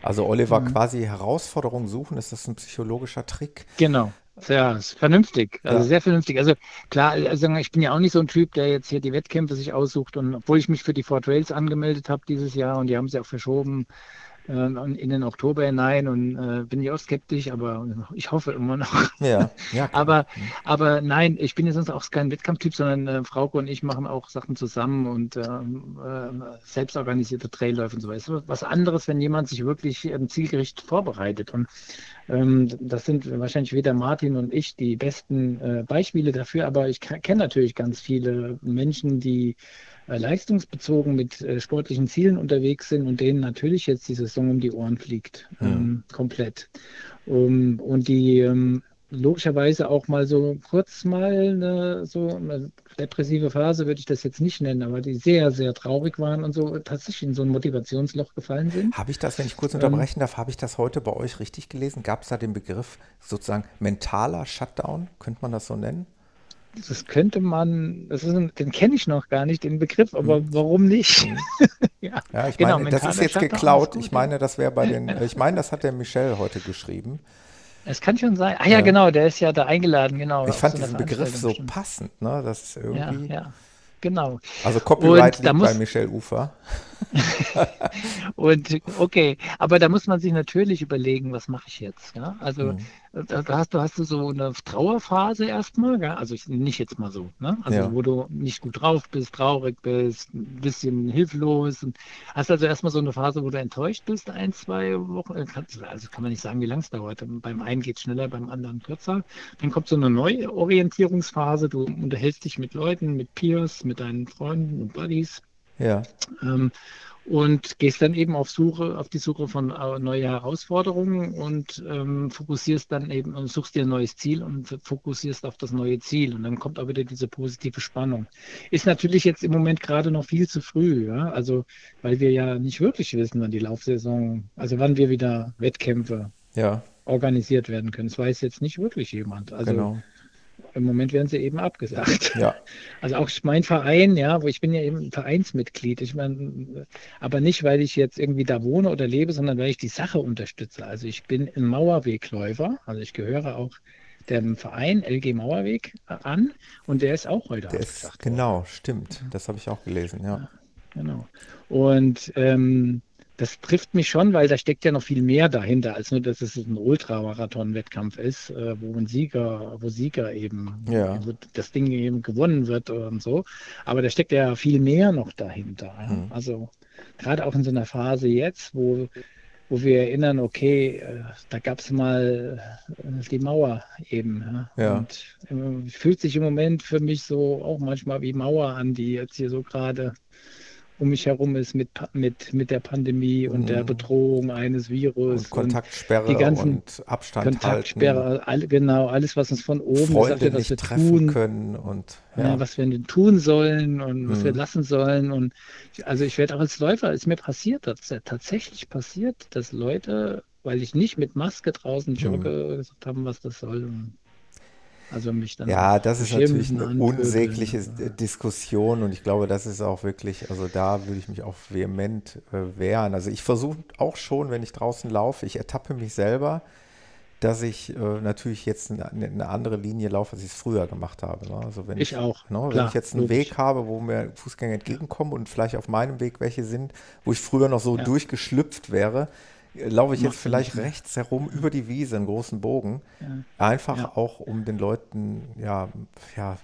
Also Oliver, mhm. quasi Herausforderungen suchen, ist das ein psychologischer Trick? Genau. Sehr vernünftig, also ja. sehr vernünftig. Also klar, also ich bin ja auch nicht so ein Typ, der jetzt hier die Wettkämpfe sich aussucht und obwohl ich mich für die Fort Rails angemeldet habe dieses Jahr und die haben sie auch verschoben äh, in den Oktober hinein und äh, bin ich auch skeptisch, aber ich hoffe immer noch. Ja, ja aber, mhm. aber nein, ich bin ja sonst auch kein Wettkampftyp, sondern äh, Frauke und ich machen auch Sachen zusammen und ähm, äh, selbstorganisierte Trailläufe und so weiter. Was anderes, wenn jemand sich wirklich ähm, zielgerichtet vorbereitet und ähm, das sind wahrscheinlich weder Martin und ich die besten äh, Beispiele dafür, aber ich kenne natürlich ganz viele Menschen, die äh, leistungsbezogen mit äh, sportlichen Zielen unterwegs sind und denen natürlich jetzt die Saison um die Ohren fliegt. Mhm. Ähm, komplett. Um, und die ähm, logischerweise auch mal so kurz mal eine, so eine depressive Phase würde ich das jetzt nicht nennen, aber die sehr, sehr traurig waren und so tatsächlich in so ein Motivationsloch gefallen sind. Habe ich das, wenn ich kurz ähm, unterbrechen darf, habe ich das heute bei euch richtig gelesen? Gab es da den Begriff sozusagen mentaler Shutdown? Könnte man das so nennen? Das könnte man, das ist, den kenne ich noch gar nicht, den Begriff, aber hm. warum nicht? Ja. ja, ich genau, meine, das ist jetzt geklaut. Ich meine, das wäre bei den, ich meine, das hat der Michel heute geschrieben. Es kann schon sein. Ah ja, ja, genau, der ist ja da eingeladen, genau. Ich fand diesen Begriff so bestimmt. passend, ne? Das ist irgendwie. Ja, ja. Genau. Also Copyright liegt bei Michel Ufer. und okay, aber da muss man sich natürlich überlegen, was mache ich jetzt? Ja? Also mhm. da hast du hast du so eine Trauerphase erstmal, ja? also ich, nicht jetzt mal so, ne? also ja. wo du nicht gut drauf bist, traurig bist, ein bisschen hilflos. Und hast also erstmal so eine Phase, wo du enttäuscht bist, ein, zwei Wochen. Äh, also kann man nicht sagen, wie lange es dauert. Beim einen geht es schneller, beim anderen kürzer. Dann kommt so eine neue Orientierungsphase. Du unterhältst dich mit Leuten, mit Peers, mit deinen Freunden und Buddies Ja. Ähm, und gehst dann eben auf Suche, auf die Suche von äh, neue Herausforderungen und ähm, fokussierst dann eben und suchst dir ein neues Ziel und fokussierst auf das neue Ziel und dann kommt auch wieder diese positive Spannung. Ist natürlich jetzt im Moment gerade noch viel zu früh, ja? also weil wir ja nicht wirklich wissen, wann die Laufsaison, also wann wir wieder Wettkämpfe ja. organisiert werden können. Das weiß jetzt nicht wirklich jemand. Also genau. Im Moment werden sie eben abgesagt. Ja. Also auch mein Verein, ja, wo ich bin ja eben Vereinsmitglied. Ich meine, aber nicht, weil ich jetzt irgendwie da wohne oder lebe, sondern weil ich die Sache unterstütze. Also ich bin ein Mauerwegläufer, also ich gehöre auch dem Verein LG Mauerweg an und der ist auch heute der abgesagt. Ist, genau, stimmt. Das habe ich auch gelesen, ja. ja genau. Und ähm, das trifft mich schon, weil da steckt ja noch viel mehr dahinter, als nur, dass es ein Ultramarathon-Wettkampf ist, äh, wo ein Sieger, wo Sieger eben, ja. wo das Ding eben gewonnen wird und so. Aber da steckt ja viel mehr noch dahinter. Mhm. Also gerade auch in so einer Phase jetzt, wo, wo wir erinnern, okay, äh, da gab es mal äh, die Mauer eben. Ja. Und fühlt sich im Moment für mich so auch manchmal wie Mauer an, die jetzt hier so gerade um mich herum ist mit, mit, mit der Pandemie und mhm. der Bedrohung eines Virus. Und Kontaktsperre und die ganzen und Abstand Kontaktsperre, halten. All, genau, alles, was uns von oben Freunde sagt, was wir tun können und ja. Ja, was wir tun sollen und was mhm. wir lassen sollen. Und also ich werde auch als Läufer, ist mir passiert, das ist ja tatsächlich passiert, dass Leute, weil ich nicht mit Maske draußen mhm. jogge, mhm. gesagt haben, was das soll. Und also mich dann. Ja, das ist natürlich eine unsägliche ja. Diskussion und ich glaube, das ist auch wirklich, also da würde ich mich auch vehement äh, wehren. Also ich versuche auch schon, wenn ich draußen laufe, ich ertappe mich selber, dass ich äh, natürlich jetzt eine, eine, andere Linie laufe, als ich es früher gemacht habe. Ne? Also wenn ich, ich auch. Ne, wenn ich jetzt einen logisch. Weg habe, wo mir Fußgänger entgegenkommen und vielleicht auf meinem Weg welche sind, wo ich früher noch so ja. durchgeschlüpft wäre, laufe ich jetzt vielleicht rechts herum über die Wiese, einen großen Bogen. Ja. Einfach ja. auch, um den Leuten ja, ja,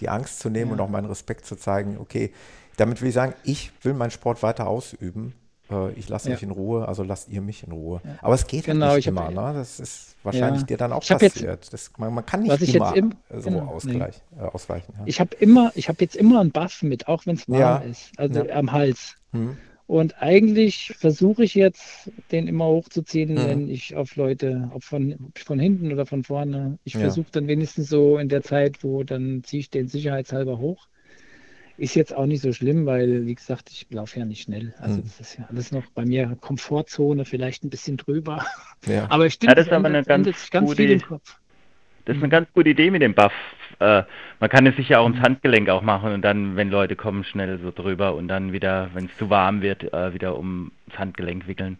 die Angst zu nehmen ja. und auch meinen Respekt zu zeigen. Okay, damit will ich sagen, ich will meinen Sport weiter ausüben. Äh, ich lasse mich in Ruhe, also lasst ihr mich in Ruhe. Aber es geht genau, halt nicht immer. Ne? Das ist wahrscheinlich dir dann auch passiert. Jetzt, das, man, man, kann nicht immer im, so genau, ausgleich, nee. äh, ausweichen. Ich habe immer, ich habe jetzt immer einen Buff mit, auch wenn es warm ist, also am Hals. Hm. Und eigentlich versuche ich jetzt, den immer hochzuziehen, mhm. wenn ich auf Leute, ob von, von hinten oder von vorne. Ich ja. versuche dann wenigstens so in der Zeit, wo dann ziehe ich den sicherheitshalber hoch. Ist jetzt auch nicht so schlimm, weil, wie gesagt, ich laufe ja nicht schnell. Also, mhm. das ist ja alles noch bei mir Komfortzone, vielleicht ein bisschen drüber. Ja. Aber stimmt, ja, das ist aber eine ganz, ganz gute, viel im Kopf. Das ist eine ganz gute Idee mit dem Buff. Äh, man kann es sich ja auch ums Handgelenk auch machen und dann, wenn Leute kommen, schnell so drüber und dann wieder, wenn es zu warm wird, äh, wieder ums Handgelenk wickeln.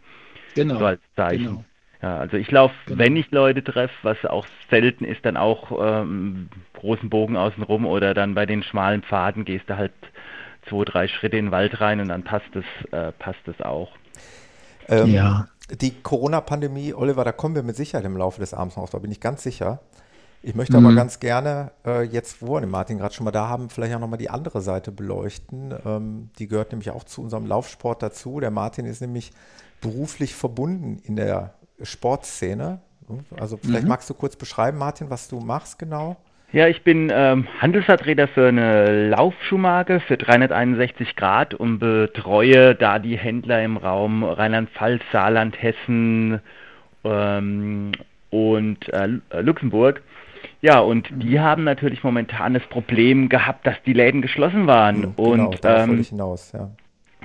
Genau. So als Zeichen. Genau. Ja, also ich laufe, genau. wenn ich Leute treffe, was auch selten ist, dann auch ähm, großen Bogen außenrum oder dann bei den schmalen Pfaden gehst du halt zwei, drei Schritte in den Wald rein und dann passt es, äh, passt es auch. Ähm, ja. Die Corona-Pandemie, Oliver, da kommen wir mit Sicherheit im Laufe des Abends noch, da bin ich ganz sicher. Ich möchte mhm. aber ganz gerne äh, jetzt, wo wir den Martin gerade schon mal da haben, vielleicht auch nochmal die andere Seite beleuchten. Ähm, die gehört nämlich auch zu unserem Laufsport dazu. Der Martin ist nämlich beruflich verbunden in der Sportszene. Also vielleicht mhm. magst du kurz beschreiben, Martin, was du machst genau. Ja, ich bin ähm, Handelsvertreter für eine Laufschuhmarke für 361 Grad und betreue da die Händler im Raum Rheinland-Pfalz, Saarland, Hessen ähm, und äh, Luxemburg. Ja, und mhm. die haben natürlich momentan das Problem gehabt, dass die Läden geschlossen waren. Mhm, genau, und da ähm, hinaus, ja.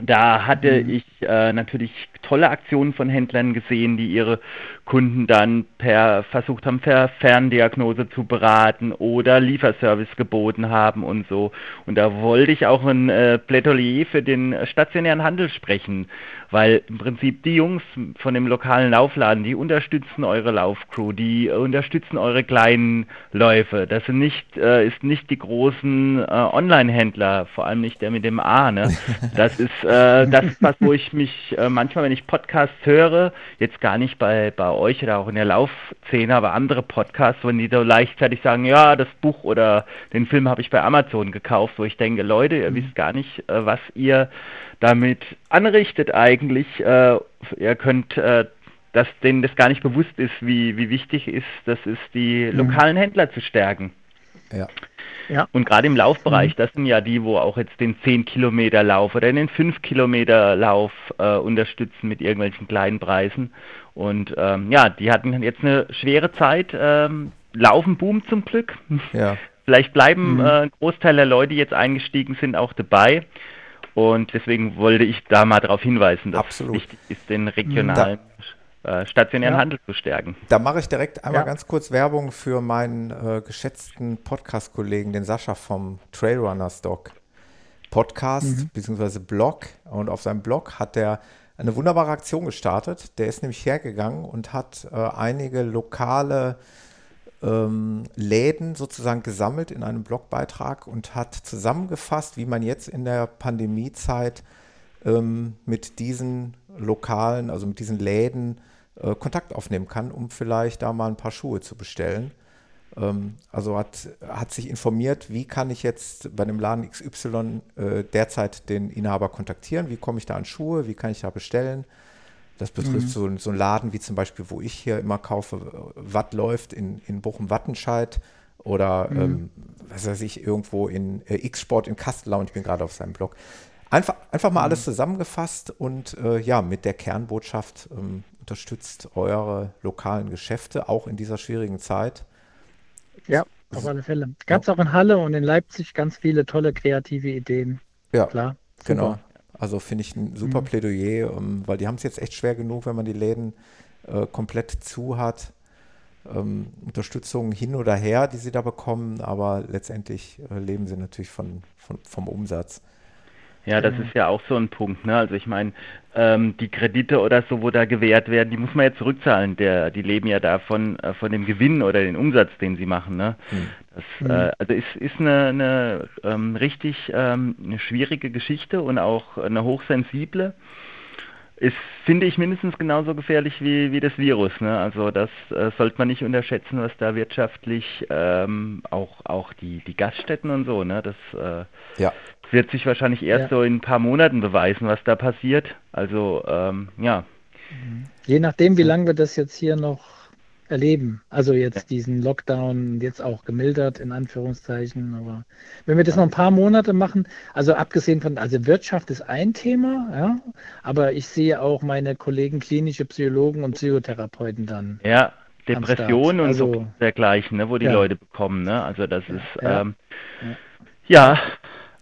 Da hatte mhm. ich äh, natürlich tolle Aktionen von Händlern gesehen, die ihre Kunden dann per versucht haben, per Ferndiagnose zu beraten oder Lieferservice geboten haben und so. Und da wollte ich auch ein äh, Plädoyer für den stationären Handel sprechen, weil im Prinzip die Jungs von dem lokalen Laufladen, die unterstützen eure Laufcrew, die unterstützen eure kleinen Läufe. Das sind nicht, äh, ist nicht die großen äh, Online-Händler, vor allem nicht der mit dem A. Ne? Das ist äh, das, was wo ich mich äh, manchmal, wenn ich Podcasts höre, jetzt gar nicht bei, bei euch oder auch in der Laufszene, aber andere Podcasts, wenn die so leichtfertig sagen, ja, das Buch oder den Film habe ich bei Amazon gekauft, wo ich denke, Leute, ihr mhm. wisst gar nicht, äh, was ihr damit anrichtet eigentlich. Äh, ihr könnt, äh, dass denen das gar nicht bewusst ist, wie, wie wichtig ist, das ist, die mhm. lokalen Händler zu stärken. Ja. Ja. Und gerade im Laufbereich, mhm. das sind ja die, wo auch jetzt den 10 Kilometer Lauf oder den 5 Kilometer Lauf äh, unterstützen mit irgendwelchen kleinen Preisen. Und ähm, ja, die hatten jetzt eine schwere Zeit. Ähm, Laufen boomt zum Glück. Ja. Vielleicht bleiben mhm. äh, ein Großteil der Leute, die jetzt eingestiegen sind, auch dabei. Und deswegen wollte ich da mal darauf hinweisen, dass Absolut. es wichtig ist, den regionalen da, äh, stationären ja. Handel zu stärken. Da mache ich direkt einmal ja. ganz kurz Werbung für meinen äh, geschätzten Podcast-Kollegen, den Sascha vom Trailrunners Doc. Podcast mhm. bzw. Blog. Und auf seinem Blog hat er eine wunderbare Aktion gestartet. Der ist nämlich hergegangen und hat äh, einige lokale ähm, Läden sozusagen gesammelt in einem Blogbeitrag und hat zusammengefasst, wie man jetzt in der Pandemiezeit ähm, mit diesen Lokalen, also mit diesen Läden äh, Kontakt aufnehmen kann, um vielleicht da mal ein paar Schuhe zu bestellen. Ähm, also hat, hat sich informiert, wie kann ich jetzt bei einem Laden XY äh, derzeit den Inhaber kontaktieren, wie komme ich da an Schuhe, wie kann ich da bestellen das betrifft mhm. so, so einen Laden wie zum Beispiel, wo ich hier immer kaufe, Watt läuft in, in Bochum-Wattenscheid oder mhm. ähm, was weiß ich, irgendwo in äh, X-Sport in Kastelau und ich bin gerade auf seinem Blog. Einfach, einfach mal mhm. alles zusammengefasst und äh, ja, mit der Kernbotschaft ähm, unterstützt eure lokalen Geschäfte auch in dieser schwierigen Zeit. Ja, auf alle Fälle. Gab es ja. auch in Halle und in Leipzig ganz viele tolle kreative Ideen. Ja, klar. Super. Genau. Also finde ich ein super mhm. Plädoyer, um, ähm, weil die haben es jetzt echt schwer genug, wenn man die Läden äh, komplett zu hat. Ähm, Unterstützung hin oder her, die sie da bekommen, aber letztendlich äh, leben sie natürlich von, von, vom Umsatz. Ja, das ist ja auch so ein Punkt. Ne? Also ich meine, ähm, die Kredite oder so, wo da gewährt werden, die muss man ja zurückzahlen. Der, die leben ja davon äh, von dem Gewinn oder den Umsatz, den sie machen. Ne? Hm. Das, hm. äh, also ist, ist eine, eine ähm, richtig ähm, eine schwierige Geschichte und auch eine hochsensible ist, finde ich, mindestens genauso gefährlich wie, wie das Virus. Ne? Also das äh, sollte man nicht unterschätzen, was da wirtschaftlich ähm, auch, auch die, die Gaststätten und so, ne? das äh, ja. wird sich wahrscheinlich erst ja. so in ein paar Monaten beweisen, was da passiert. Also ähm, ja. Je nachdem, wie lange wir das jetzt hier noch erleben. Also jetzt diesen Lockdown jetzt auch gemildert in Anführungszeichen. Aber wenn wir das noch ein paar Monate machen, also abgesehen von, also Wirtschaft ist ein Thema, ja, aber ich sehe auch meine Kollegen klinische Psychologen und Psychotherapeuten dann. Ja, Depressionen und also, so dergleichen, ne, wo die ja. Leute bekommen. Ne? Also das ja, ist ja, ähm, ja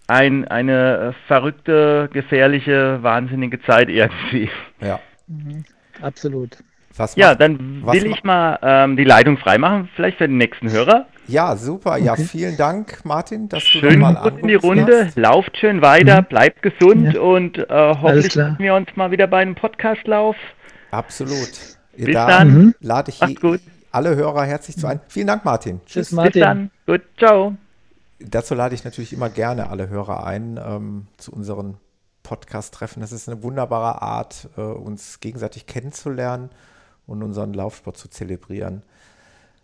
ein, eine verrückte, gefährliche, wahnsinnige Zeit irgendwie. Ja. Mhm, absolut. Was ja, macht, dann will ich mal ähm, die Leitung freimachen, vielleicht für den nächsten Hörer. Ja, super. Okay. Ja, vielen Dank, Martin, dass du schön mal gut in die Runde. Hast. Lauft schön weiter, mhm. bleibt gesund ja. und äh, hoffentlich sehen wir uns mal wieder bei einem Podcastlauf. Absolut. Bis da dann. Mhm. Lade ich alle Hörer herzlich zu ein. Vielen Dank, Martin. Tschüss, Martin. Bis dann. Gut, ciao. Dazu lade ich natürlich immer gerne alle Hörer ein ähm, zu unseren Podcast-Treffen. Das ist eine wunderbare Art, äh, uns gegenseitig kennenzulernen und unseren Laufsport zu zelebrieren.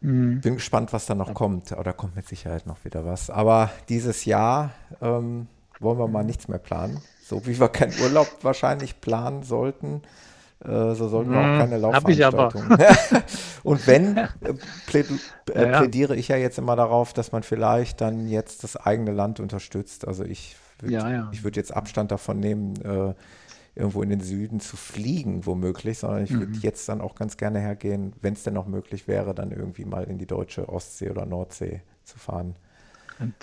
Mhm. Bin gespannt, was da noch kommt. Oder kommt mit Sicherheit noch wieder was. Aber dieses Jahr ähm, wollen wir mal nichts mehr planen. So wie wir keinen Urlaub wahrscheinlich planen sollten, äh, so sollten wir auch mhm. keine Laufveranstaltungen. und wenn, äh, pläd, äh, plädiere ich ja jetzt immer darauf, dass man vielleicht dann jetzt das eigene Land unterstützt. Also ich würde ja, ja. würd jetzt Abstand davon nehmen, äh, irgendwo in den Süden zu fliegen, womöglich, sondern ich würde mhm. jetzt dann auch ganz gerne hergehen, wenn es denn noch möglich wäre, dann irgendwie mal in die deutsche Ostsee oder Nordsee zu fahren.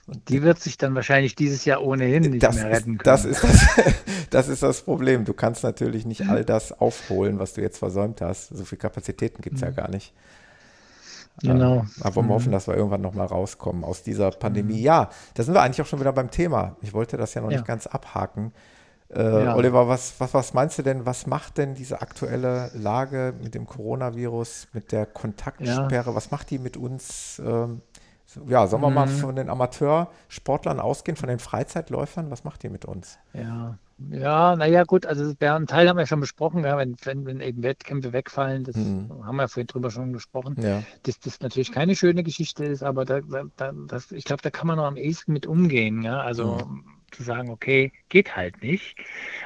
Und die wird sich dann wahrscheinlich dieses Jahr ohnehin nicht das mehr retten können. Das ist das, das ist das Problem. Du kannst natürlich nicht all das aufholen, was du jetzt versäumt hast. So viele Kapazitäten gibt es mhm. ja gar nicht. Genau. Äh, aber wir mhm. hoffen, dass wir irgendwann nochmal rauskommen aus dieser Pandemie. Mhm. Ja, da sind wir eigentlich auch schon wieder beim Thema. Ich wollte das ja noch ja. nicht ganz abhaken. Äh, ja. Oliver, was, was, was meinst du denn, was macht denn diese aktuelle Lage mit dem Coronavirus, mit der Kontaktsperre, ja. was macht die mit uns? Ähm, ja, sollen wir mhm. mal von den Amateursportlern ausgehen, von den Freizeitläufern, was macht die mit uns? Ja, ja, naja, gut, also einen Teil haben wir schon besprochen, ja, wenn, wenn, wenn, eben Wettkämpfe wegfallen, das mhm. haben wir vorhin drüber schon gesprochen, ja. dass das natürlich keine schöne Geschichte ist, aber da, da, das, ich glaube, da kann man noch am ehesten mit umgehen. Ja? Also mhm zu sagen, okay, geht halt nicht.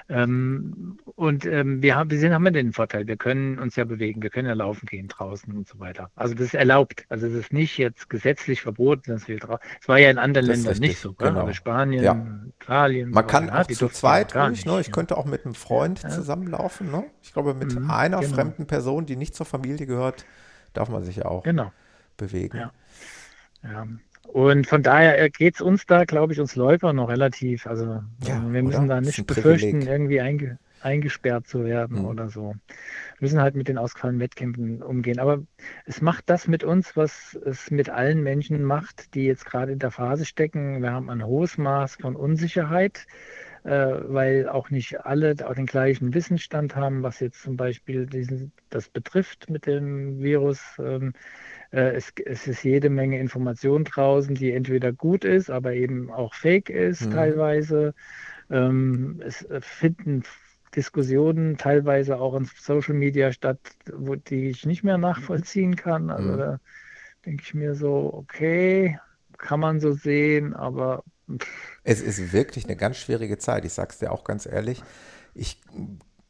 Ähm, und ähm, wir haben, wir sind, haben wir den Vorteil, wir können uns ja bewegen, wir können ja laufen gehen draußen und so weiter. Also das ist erlaubt. Also es ist nicht jetzt gesetzlich verboten, dass wir draußen. Es war ja in anderen Ländern richtig, nicht so, genau. aber Spanien, ja. Italien. Man so, kann ja, auch zu zweit ruhig, ne? Ich könnte auch mit einem Freund ja. zusammenlaufen, ne? Ich glaube, mit mhm, einer genau. fremden Person, die nicht zur Familie gehört, darf man sich ja auch genau. bewegen. Ja. Ja, und von daher geht es uns da, glaube ich, uns Läufer noch relativ. Also ja, wir müssen da nicht befürchten, irgendwie einge, eingesperrt zu werden mhm. oder so. Wir müssen halt mit den ausgefallenen Wettkämpfen umgehen. Aber es macht das mit uns, was es mit allen Menschen macht, die jetzt gerade in der Phase stecken. Wir haben ein hohes Maß von Unsicherheit äh, weil auch nicht alle auch den gleichen Wissensstand haben, was jetzt zum Beispiel diesen, das betrifft mit dem Virus. Ähm, äh, es, es, ist jede Menge Information draußen, die entweder gut ist, aber eben auch fake ist mhm. teilweise. Ähm, es äh, finden Diskussionen teilweise auch in Social Media statt, wo, die ich nicht mehr nachvollziehen kann. Also mhm. da denke ich mir so, okay, kann man so sehen, aber es ist wirklich eine ganz schwierige Zeit. Ich sage es dir auch ganz ehrlich. Ich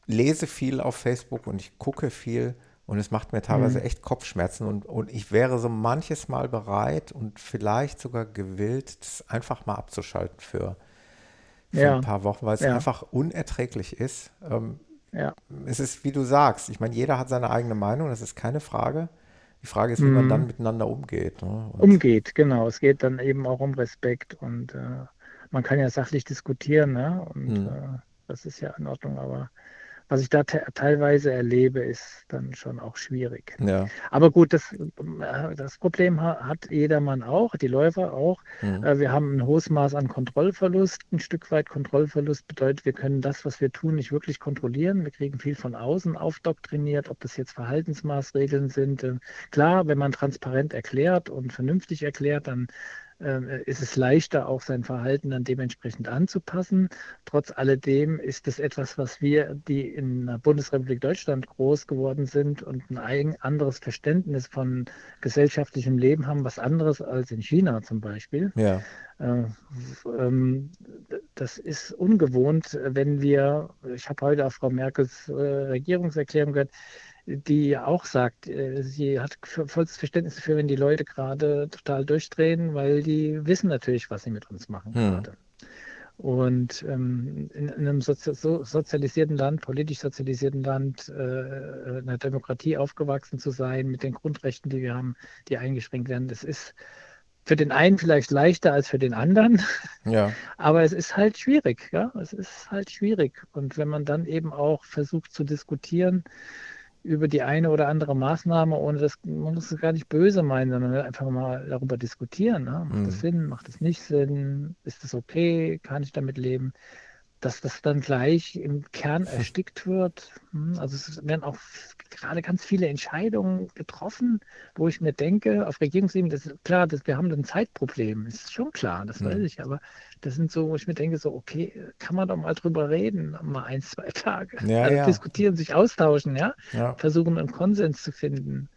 lese viel auf Facebook und ich gucke viel und es macht mir teilweise mhm. echt Kopfschmerzen und, und ich wäre so manches Mal bereit und vielleicht sogar gewillt, das einfach mal abzuschalten für, für ja. ein paar Wochen, weil es ja. einfach unerträglich ist. Ähm, ja. Es ist, wie du sagst, ich meine, jeder hat seine eigene Meinung, das ist keine Frage. Die Frage ist, wie man dann mhm. miteinander umgeht. Ne? umgeht, genau. Es geht dann eben auch um Respekt und äh, man kann ja sachlich diskutieren, ne? Und mhm. äh, das ist ja in Ordnung, aber was ich da te teilweise erlebe, ist dann schon auch schwierig. Ja. Aber gut, das, äh, das Problem hat jedermann auch, die Läufer auch. Mhm. Äh, wir haben ein hohes Maß an Kontrollverlust. Ein Stück weit Kontrollverlust bedeutet, wir können das, was wir tun, nicht wirklich kontrollieren. Wir kriegen viel von außen aufdoktriniert, ob das jetzt Verhaltensmaßregeln sind. Äh, klar, wenn man transparent erklärt und vernünftig erklärt, dann ist es leichter, auch sein Verhalten dann dementsprechend anzupassen. Trotz alledem ist es etwas, was wir, die in der Bundesrepublik Deutschland groß geworden sind und ein anderes Verständnis von gesellschaftlichem Leben haben, was anderes als in China zum Beispiel. Ja. Äh, ähm, das ist ungewohnt, wenn wir, ich habe heute auch Frau Merkels äh, Regierungserklärung gehört, die ja auch sagt, äh, sie hat volles Verständnis dafür, wenn die Leute gerade total durchdrehen, weil die wissen natürlich, was sie mit uns machen hm. gerade. Und ähm, in, in, einem Sozi so sozialisierten Land, politisch sozialisierten Land, äh, in einer Demokratie aufgewachsen zu sein, mit den Grundrechten, die wir haben, die eingeschränkt werden, das ist für den einen vielleicht leichter als für den anderen. Ja. Aber es ist halt schwierig, ja. Es ist halt schwierig. Und wenn man dann eben auch versucht zu diskutieren, über die eine oder andere Maßnahme, ohne das, man muss es gar nicht böse meinen, sondern einfach mal darüber diskutieren. Ne? Macht mhm. das Sinn, macht das nicht Sinn, ist das okay, kann ich damit leben? Dass das dann gleich im Kern erstickt wird. Hm, also es werden auch gerade ganz viele Entscheidungen getroffen, wo ich mir denke, auf Regierungsebene, das ist klar, dass wir haben ein Zeitproblem, das ist schon klar, das weiß ich, aber das sind so, wo ich mir denke, so, okay, kann man doch mal drüber reden, mal ein, zwei Tage. Ja, also ja. diskutieren, sich austauschen, ja? ja, versuchen einen Konsens zu finden.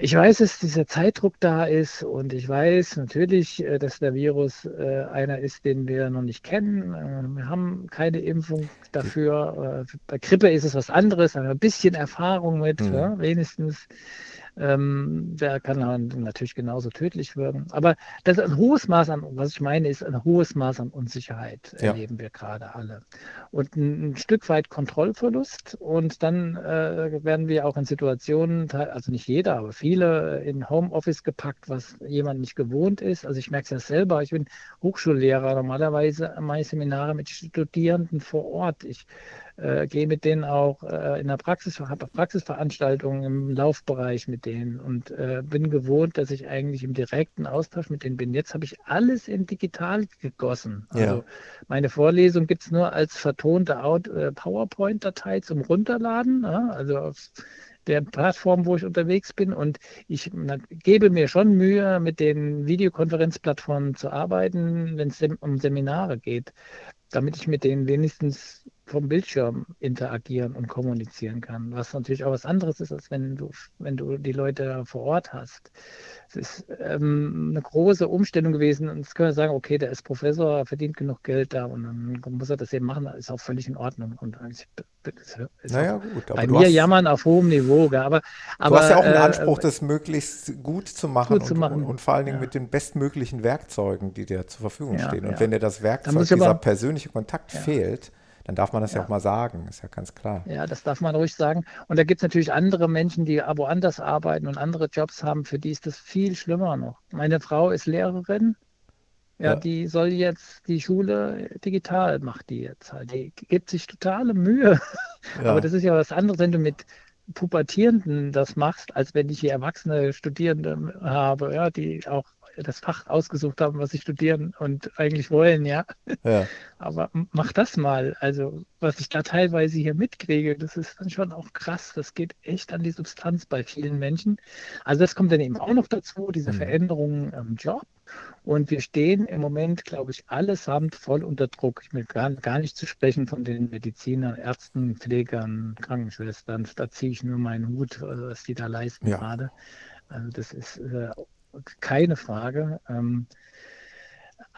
Ich weiß, dass dieser Zeitdruck da ist und ich weiß natürlich, äh, dass der Virus äh, einer ist, den wir noch nicht kennen. Äh, wir haben keine Impfung dafür. Bei Grippe ist es was anderes, haben wir ein bisschen Erfahrung mit, mhm. ja, wenigstens. Ähm, der kann natürlich genauso tödlich wirken. Aber das ist ein hohes Maß an, was ich meine, ist ein hohes Maß an Unsicherheit ja. erleben wir gerade alle. Und ein, ein, Stück weit Kontrollverlust. Und dann äh, werden wir auch in Situationen, also nicht jeder, aber viele in Homeoffice gepackt, was jemand nicht gewohnt ist. Also ich merke es ja selber, ich bin Hochschullehrer, normalerweise meine Seminare mit Studierenden vor Ort. Ich äh, gehe mit denen auch äh, in der Praxis, habe Praxisveranstaltungen im Laufbereich mit denen und äh, bin gewohnt, dass ich eigentlich im direkten Austausch mit denen bin. Jetzt habe ich alles in digital gegossen. Also ja. meine Vorlesung gibt es nur als vertonte äh, PowerPoint-Datei zum Runterladen, ja? also auf der Plattform, wo ich unterwegs bin. Und ich na, gebe mir schon Mühe, mit den Videokonferenzplattformen zu arbeiten, wenn es um Seminare geht, damit ich mit denen wenigstens vom Bildschirm interagieren und kommunizieren kann, was natürlich auch was anderes ist, als wenn du, wenn du die Leute vor Ort hast. Es ist ähm, eine große Umstellung gewesen und jetzt können wir sagen, okay, der ist Professor, verdient genug Geld da und dann muss er das eben machen, ist auch völlig in Ordnung. Und ist naja, gut, bei mir hast, jammern auf hohem Niveau. Aber, aber, du hast ja auch einen äh, Anspruch, das möglichst gut zu machen, gut zu machen. Und, und, vor allen Dingen ja. mit den bestmöglichen Werkzeugen, die dir zur Verfügung ja, stehen. Und ja. wenn dir das Werkzeug, dieser persönliche Kontakt fehlt, dann darf man das ja. ja. auch mal sagen, ist ja ganz klar. Ja, das darf man ruhig sagen. Und da gibt es natürlich andere Menschen, die woanders arbeiten und andere Jobs haben, für die ist das viel schlimmer noch. Meine Frau ist Lehrerin. Ja, ja. die soll jetzt die Schule digital macht die jetzt halt. Die gibt sich totale Mühe. Ja. Aber das ist ja was anderes, wenn du mit Pubertierenden das machst, als wenn ich hier erwachsene Studierende habe, ja, die auch das Fach ausgesucht haben, was sie studieren und eigentlich wollen, ja. ja. Aber mach das mal. Also, was ich da teilweise hier mitkriege, das ist dann schon auch krass. Das geht echt an die Substanz bei vielen Menschen. Also, das kommt dann eben auch noch dazu, diese mhm. Veränderungen im Job. Und wir stehen im Moment, glaube ich, allesamt voll unter Druck. Ich will gar, gar nicht zu sprechen von den Medizinern, Ärzten, Pflegern, Krankenschwestern. Da ziehe ich nur meinen Hut, was die da leisten ja. gerade. Also das ist äh, keine Frage. Ähm,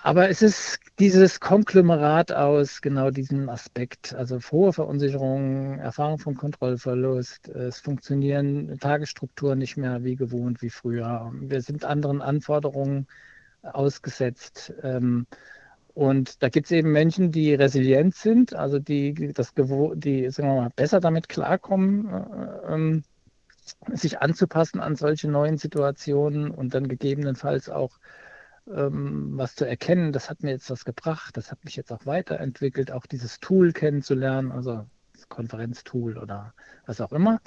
aber es ist dieses Konglomerat aus genau diesem Aspekt, also hohe Verunsicherung, Erfahrung vom Kontrollverlust, es funktionieren Tagesstrukturen nicht mehr wie gewohnt, wie früher. Wir sind anderen Anforderungen ausgesetzt. Ähm, und da gibt es eben Menschen, die resilient sind, also die, das, die sagen wir mal, besser damit klarkommen, äh, ähm, sich anzupassen an solche neuen Situationen und dann gegebenenfalls auch ähm, was zu erkennen, das hat mir jetzt was gebracht, das hat mich jetzt auch weiterentwickelt, auch dieses Tool kennenzulernen, also das Konferenztool oder was auch immer.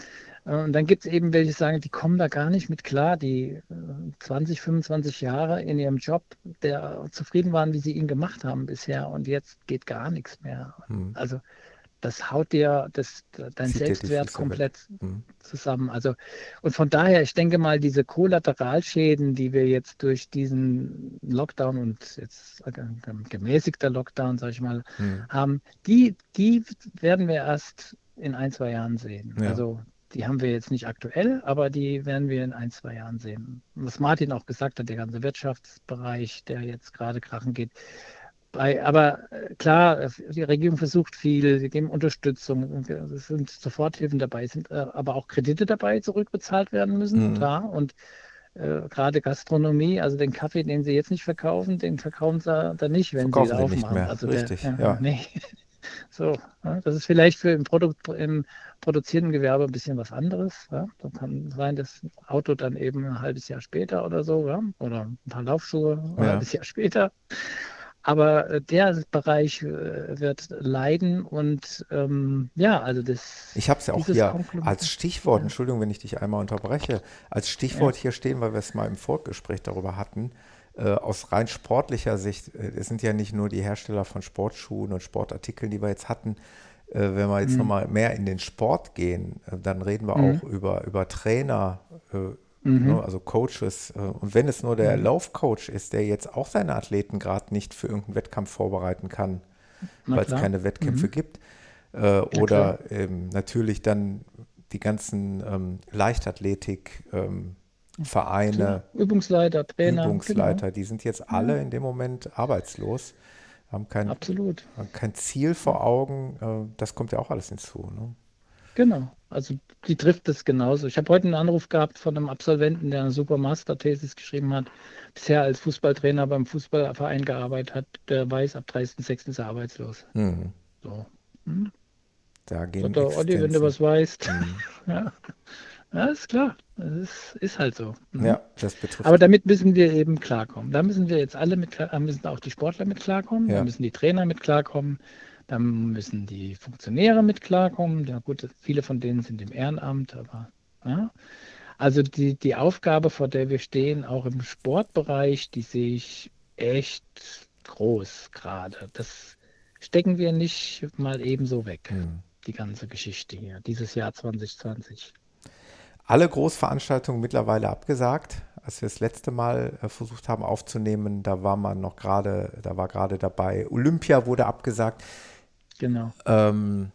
Äh, und dann gibt es eben welche, sagen, die kommen da gar nicht mit klar, die 20, äh, 25 Jahre in ihrem Job, der zufrieden waren, wie sie ihn gemacht haben bisher und jetzt geht gar nichts mehr. Hm. Also das haut dir das, dein Zieht Selbstwert komplett mhm. zusammen. Also, und von daher, ich denke mal, diese Kollateralschäden, die wir jetzt durch diesen Lockdown und jetzt äh, gemäßigter Lockdown, sag ich mal, mhm. haben, die, die werden wir erst in ein, zwei Jahren sehen. Ja. Also die haben wir jetzt nicht aktuell, aber die werden wir in ein, zwei Jahren sehen. Was Martin auch gesagt hat, der ganze Wirtschaftsbereich, der jetzt gerade krachen geht, bei, aber äh, klar, die Regierung versucht viel, sie geben Unterstützung, es sind Soforthilfen dabei, sind äh, aber auch Kredite dabei, zurückbezahlt werden müssen, mhm. klar. Und äh, gerade Gastronomie, also den Kaffee, den sie jetzt nicht verkaufen, den verkaufen sie dann nicht, wenn verkaufen sie wieder aufmachen. Nicht also Richtig, der, ja. Nee. So, ja, das ist vielleicht für im, Produkt, im produzierenden Gewerbe ein bisschen was anderes. Ja. Da kann sein, dass ein Auto dann eben ein halbes Jahr später oder so, ja, oder ein paar Laufschuhe ein halbes Jahr später. Aber äh, der Bereich äh, wird leiden und ähm, ja, also das. Ich habe es ja auch hier als Stichwort, ja. Entschuldigung, wenn ich dich einmal unterbreche, als Stichwort ja. hier stehen, weil wir es mal im Vorgespräch darüber hatten. Äh, aus rein sportlicher Sicht, äh, es sind ja nicht nur die Hersteller von Sportschuhen und Sportartikeln, die wir jetzt hatten. Äh, wenn wir jetzt mhm. nochmal mehr in den Sport gehen, äh, dann reden wir mhm. auch über, über Trainer, Mhm. Ne, also Coaches. Äh, und wenn es nur der mhm. Laufcoach ist, der jetzt auch seine Athleten gerade nicht für irgendeinen Wettkampf vorbereiten kann, weil es keine Wettkämpfe mhm. gibt. Äh, oder ähm, natürlich dann die ganzen ähm, Leichtathletik. Ähm, Vereine, Übungsleiter, Trainer, Übungsleiter, genau. die sind jetzt alle in dem Moment arbeitslos, haben kein, Absolut. kein Ziel vor Augen. Äh, das kommt ja auch alles hinzu. Ne? Genau, also die trifft es genauso. Ich habe heute einen Anruf gehabt von einem Absolventen, der eine super Master-Thesis geschrieben hat, bisher als Fußballtrainer beim Fußballverein gearbeitet hat, der weiß, ab 30.06. ist er arbeitslos. Mhm. So. Hm? Da gehen so, Olli, wenn du was weißt. Mhm. ja. ja, ist klar. Das ist, ist halt so. Mhm. Ja, das betrifft. Aber damit müssen wir eben klarkommen. Da müssen wir jetzt alle mit, da müssen auch die Sportler mit klarkommen, ja. da müssen die Trainer mit klarkommen. Dann müssen die Funktionäre mit klarkommen. Ja gut, viele von denen sind im Ehrenamt, aber ja. Also die, die Aufgabe, vor der wir stehen, auch im Sportbereich, die sehe ich echt groß gerade. Das stecken wir nicht mal ebenso weg, hm. die ganze Geschichte hier, dieses Jahr 2020. Alle Großveranstaltungen mittlerweile abgesagt. Als wir das letzte Mal äh, versucht haben aufzunehmen, da war man noch gerade, da war gerade dabei. Olympia wurde abgesagt. Genau. Ähm,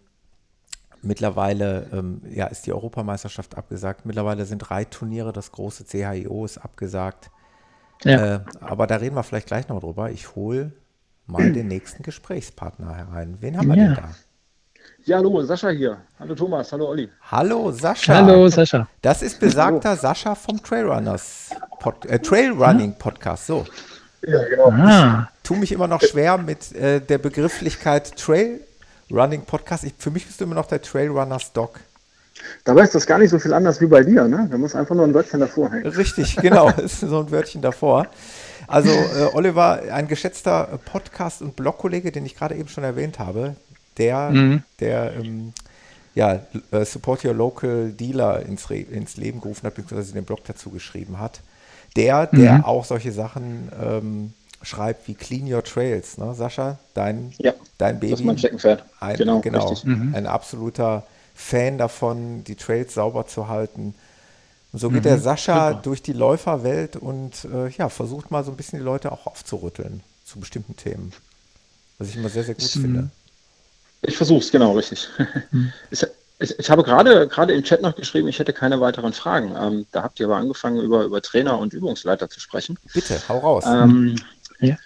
mittlerweile ähm, ja, ist die Europameisterschaft abgesagt. Mittlerweile sind Reitturniere, das große CHIO ist abgesagt. Ja. Äh, aber da reden wir vielleicht gleich noch drüber. Ich hole mal den nächsten Gesprächspartner herein. Wen haben wir ja. denn da? Ja, hallo, Sascha hier. Hallo Thomas, hallo Olli. Hallo Sascha. Hallo Sascha. Das ist besagter hallo. Sascha vom Trailrunners Pod, äh, Trailrunning Podcast. So. Ja, genau. Ah. Ich tue mich immer noch schwer mit äh, der Begrifflichkeit Trailrunning Podcast. Ich, für mich bist du immer noch der Trailrunners Doc. Dabei ist das gar nicht so viel anders wie bei dir, ne? Da muss einfach nur ein Wörtchen davor hängen. Richtig, genau, ist so ein Wörtchen davor. Also äh, Oliver, ein geschätzter Podcast- und Blogkollege, den ich gerade eben schon erwähnt habe, der, mhm. der ähm, ja, äh, Support Your Local Dealer ins, ins Leben gerufen hat, beziehungsweise den Blog dazu geschrieben hat. Der, der mhm. auch solche Sachen ähm, schreibt wie Clean Your Trails, ne? Sascha, dein, ja, dein Baby. Das ist mein Steckenpferd. Ein, genau, genau mhm. ein absoluter Fan davon, die Trails sauber zu halten. Und so geht der mhm. Sascha Super. durch die Läuferwelt und äh, ja, versucht mal so ein bisschen die Leute auch aufzurütteln zu bestimmten Themen. Was ich immer sehr, sehr gut mhm. finde. Ich versuche es, genau, richtig. Mhm. Ich, ich, ich, habe gerade gerade im Chat noch geschrieben, ich hätte keine weiteren Fragen. Ähm, da habt ihr aber angefangen, über, über Trainer und Übungsleiter zu sprechen. Bitte, hau raus. Ähm, ja.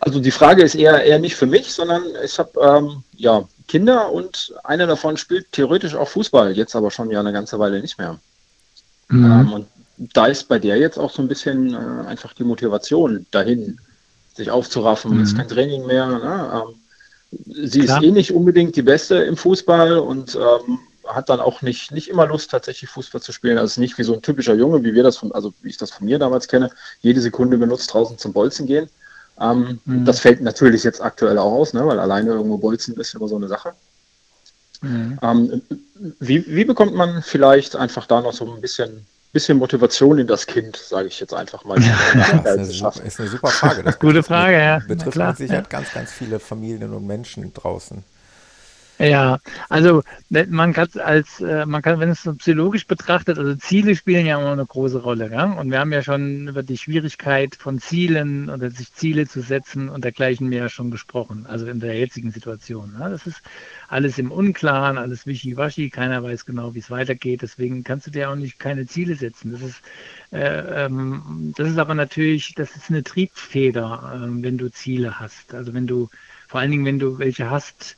Also die Frage ist eher, eher nicht für mich, sondern ich habe ähm, ja, Kinder und einer davon spielt theoretisch auch Fußball, jetzt aber schon ja eine ganze Weile nicht mehr. Mhm. Ähm, und da ist bei der jetzt auch so ein bisschen äh, einfach die Motivation dahin, sich aufzuraffen. Mhm. Ist kein Training mehr. Ne? Ähm, sie Klar. ist eh nicht unbedingt die Beste im Fußball und ähm, hat dann auch nicht, nicht immer Lust, tatsächlich Fußball zu spielen. Also nicht wie so ein typischer Junge, wie wir das von, also wie ich das von mir damals kenne, jede Sekunde benutzt, draußen zum Bolzen gehen. Ähm, mhm. Das fällt natürlich jetzt aktuell auch aus, ne, weil alleine irgendwo Bolzen ist immer so eine Sache. Mhm. Ähm, wie, wie bekommt man vielleicht einfach da noch so ein bisschen bisschen Motivation in das Kind, sage ich jetzt einfach mal. Ja, das ist eine, super, ist eine super Frage. Das Gute Frage, ja. Betrifft mit Sicherheit ja. ganz, ganz viele Familien und Menschen draußen. Ja, also man kann als äh, man kann, wenn es so psychologisch betrachtet, also Ziele spielen ja immer eine große Rolle, ja? Und wir haben ja schon über die Schwierigkeit von Zielen oder sich Ziele zu setzen und dergleichen mehr schon gesprochen, also in der jetzigen Situation. Ja? Das ist alles im Unklaren, alles wischiwaschi, keiner weiß genau, wie es weitergeht, deswegen kannst du dir auch nicht keine Ziele setzen. Das ist äh, ähm, das ist aber natürlich, das ist eine Triebfeder, äh, wenn du Ziele hast. Also wenn du, vor allen Dingen, wenn du welche hast,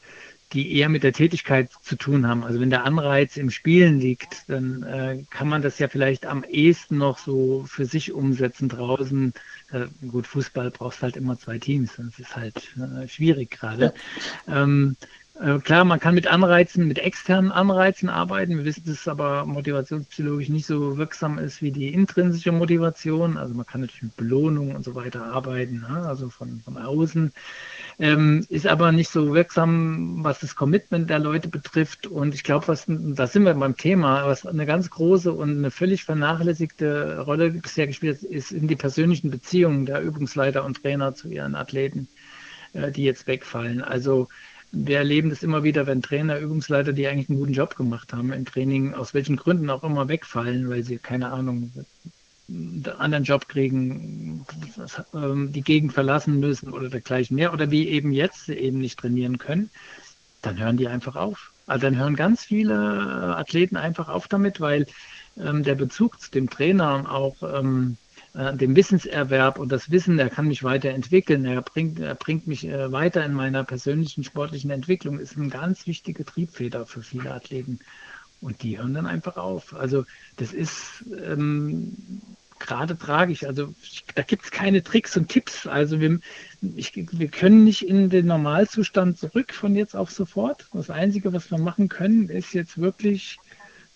die eher mit der Tätigkeit zu tun haben. Also wenn der Anreiz im Spielen liegt, dann äh, kann man das ja vielleicht am ehesten noch so für sich umsetzen draußen. Äh, gut, Fußball brauchst halt immer zwei Teams, das ist halt äh, schwierig gerade. Ja. Ähm, äh, klar, man kann mit Anreizen, mit externen Anreizen arbeiten. Wir wissen, dass es aber motivationspsychologisch nicht so wirksam ist wie die intrinsische Motivation. Also man kann natürlich mit Belohnung und so weiter arbeiten, ne? also von, von außen ähm, ist aber nicht so wirksam, was das Commitment der Leute betrifft. Und ich glaube, was da sind wir beim Thema, was eine ganz große und eine völlig vernachlässigte Rolle bisher gespielt hat, ist in die persönlichen Beziehungen der Übungsleiter und Trainer zu ihren Athleten, äh, die jetzt wegfallen. Also wir erleben das immer wieder, wenn Trainer, Übungsleiter, die eigentlich einen guten Job gemacht haben im Training, aus welchen Gründen auch immer wegfallen, weil sie, keine Ahnung, einen anderen Job kriegen, ähm, die Gegend verlassen müssen oder dergleichen mehr oder wie eben jetzt eben nicht trainieren können, dann hören die einfach auf. Also dann hören ganz viele äh, Athleten einfach auf damit, weil ähm, der Bezug zu dem Trainer auch ähm, äh, dem Wissenserwerb und das Wissen, er kann mich weiterentwickeln, er bringt, er bringt mich äh, weiter in meiner persönlichen sportlichen Entwicklung, ist eine ganz wichtige Triebfeder für viele Athleten. Und die hören dann einfach auf. Also das ist ähm, gerade tragisch. Also da gibt es keine Tricks und Tipps. Also wir, ich, wir können nicht in den Normalzustand zurück von jetzt auf sofort. Das Einzige, was wir machen können, ist jetzt wirklich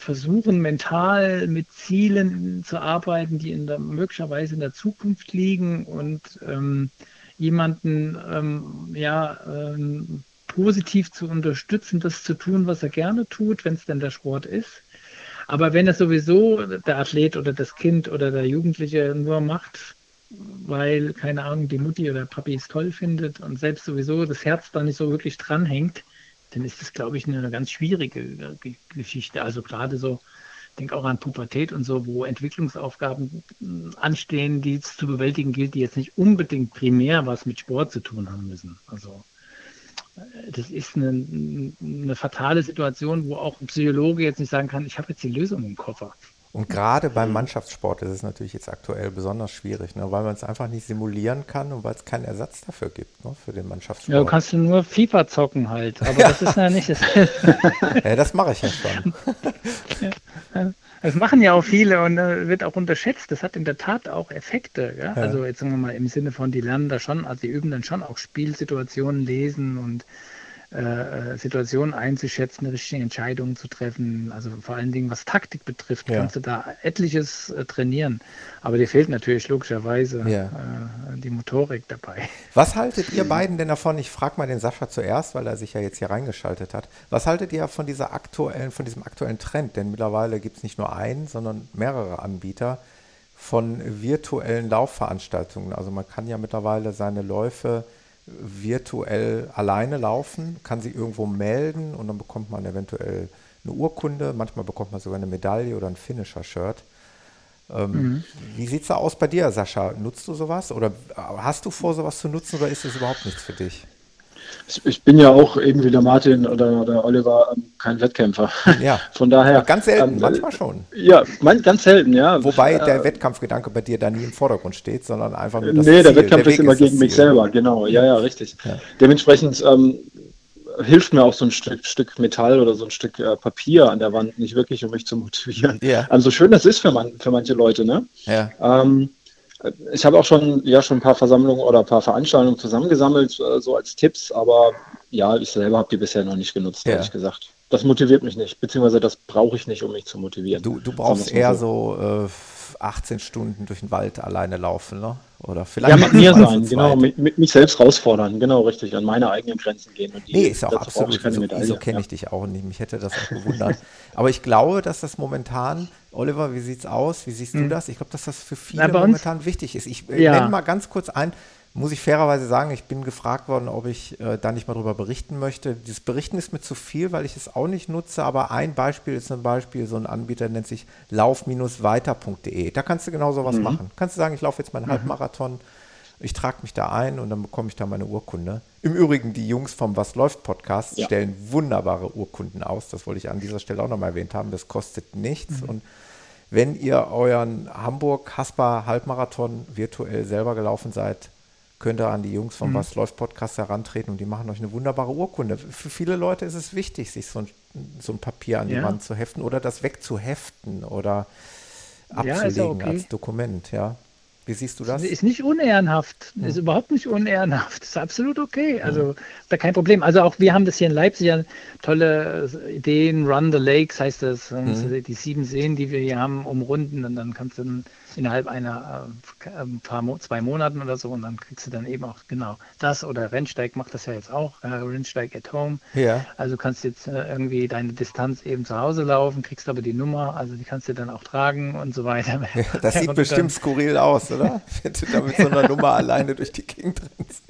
versuchen, mental mit Zielen zu arbeiten, die in der, möglicherweise in der Zukunft liegen und ähm, jemanden ähm, ja, ähm, positiv zu unterstützen, das zu tun, was er gerne tut, wenn es denn der Sport ist. Aber wenn es sowieso der Athlet oder das Kind oder der Jugendliche nur macht, weil, keine Ahnung, die Mutti oder Papi es toll findet und selbst sowieso das Herz da nicht so wirklich dranhängt, dann ist das, glaube ich, eine ganz schwierige äh, Geschichte. Also gerade so, ich denke auch an Pubertät und so, wo Entwicklungsaufgaben äh, anstehen, die es zu bewältigen gilt, die jetzt nicht unbedingt primär was mit Sport zu tun haben müssen. Also das ist eine, eine fatale Situation, wo auch ein Psychologe jetzt nicht sagen kann, ich habe jetzt die Lösung im Koffer. Und gerade beim Mannschaftssport ist es natürlich jetzt aktuell besonders schwierig, ne, weil man es einfach nicht simulieren kann und weil es keinen Ersatz dafür gibt ne, für den Mannschaftssport. Ja, du kannst nur FIFA zocken halt, aber ja. das ist ja nicht das. ja, das mache ich ja schon. Das machen ja auch viele und äh, wird auch unterschätzt. Das hat in der Tat auch Effekte. Ja? Also jetzt sagen wir mal im Sinne von, die lernen da schon, also die üben dann schon auch Spielsituationen lesen und äh, äh, Situationen einzuschätzen, richtige Entscheidungen zu treffen. Also vor allen Dingen, was Taktik betrifft, ja. kannst du da etliches äh, trainieren. Aber dir fehlt natürlich logischerweise ja. äh, die Motorik dabei. Was haltet ihr beiden denn davon? Ich frage mal den Sascha zuerst, weil er sich ja jetzt hier reingeschaltet hat. Was haltet ihr von dieser aktuellen, von diesem aktuellen Trend? Denn mittlerweile gibt es nicht nur einen, sondern mehrere Anbieter von virtuellen Laufveranstaltungen. Also man kann ja mittlerweile seine Läufe virtuell alleine laufen, kann sie irgendwo melden und dann bekommt man eventuell eine Urkunde, manchmal bekommt man sogar eine Medaille oder ein Finisher-Shirt. Ähm, mhm. Wie sieht es da aus bei dir, Sascha? Nutzt du sowas oder hast du vor, sowas zu nutzen oder ist es überhaupt nichts für dich? Ich bin ja auch eben wie der Martin oder, der Oliver ähm, kein Wettkämpfer. Ja. Von daher. Ganz selten, ähm, manchmal schon. Ja, man, ganz selten, ja. Wobei äh, der Wettkampfgedanke bei dir da nie im Vordergrund steht, sondern einfach nur das Nee, Ziel. der Wettkampf der ist immer ist gegen mich selber, genau. Ja, ja, richtig. Ja. Dementsprechend ähm, hilft mir auch so ein Stück, Stück, Metall oder so ein Stück äh, Papier an der Wand nicht wirklich, um mich zu motivieren. Ja. Also schön das ist für, man, für manche Leute, ne? Ja. Ähm, ich habe auch schon, ja, schon ein paar Versammlungen oder ein paar Veranstaltungen zusammengesammelt, äh, so als Tipps, aber ja, ich selber habe die bisher noch nicht genutzt, ja. ehrlich gesagt. Das motiviert mich nicht, beziehungsweise das brauche ich nicht, um mich zu motivieren. Du, du brauchst eher so, so äh, 18 Stunden durch den Wald alleine laufen, ne? Oder vielleicht. Ja, mit mir sein, genau, mit, mit, mich selbst herausfordern, genau, richtig, an meine eigenen Grenzen gehen. Und die, nee, ist auch absolut, so, so kenne ja. ich dich auch nicht, mich hätte das auch gewundert. Aber ich glaube, dass das momentan, Oliver, wie sieht es aus, wie siehst hm. du das? Ich glaube, dass das für viele Na, momentan wichtig ist. Ich äh, ja. nenne mal ganz kurz ein, muss ich fairerweise sagen, ich bin gefragt worden, ob ich äh, da nicht mal drüber berichten möchte. Dieses Berichten ist mir zu viel, weil ich es auch nicht nutze, aber ein Beispiel ist zum Beispiel, so ein Anbieter nennt sich lauf-weiter.de. Da kannst du genau sowas mhm. machen. Kannst du sagen, ich laufe jetzt meinen mhm. Halbmarathon, ich trage mich da ein und dann bekomme ich da meine Urkunde. Im Übrigen, die Jungs vom Was läuft Podcast ja. stellen wunderbare Urkunden aus. Das wollte ich an dieser Stelle auch nochmal erwähnt haben. Das kostet nichts. Mhm. Und wenn ihr euren Hamburg-Haspa-Halbmarathon virtuell selber gelaufen seid, könnt ihr an die Jungs vom mhm. Was läuft Podcast herantreten und die machen euch eine wunderbare Urkunde. Für viele Leute ist es wichtig, sich so ein, so ein Papier an die ja. Wand zu heften oder das wegzuheften oder abzulegen ja, okay. als Dokument, ja. Wie siehst du das? Ist nicht unehrenhaft. Hm. Ist überhaupt nicht unehrenhaft. Ist absolut okay. Also da kein Problem. Also auch wir haben das hier in Leipzig ja tolle Ideen. Run the Lakes heißt das. Hm. Die sieben Seen, die wir hier haben, umrunden und dann kannst du innerhalb einer äh, ein paar Mo zwei Monaten oder so und dann kriegst du dann eben auch genau das oder Rennsteig macht das ja jetzt auch, äh, Rennsteig at Home. Ja. Also kannst jetzt äh, irgendwie deine Distanz eben zu Hause laufen, kriegst aber die Nummer, also die kannst du dann auch tragen und so weiter. Ja, das sieht bestimmt skurril aus, oder? Wenn du da mit so einer Nummer alleine durch die Gegend rennst.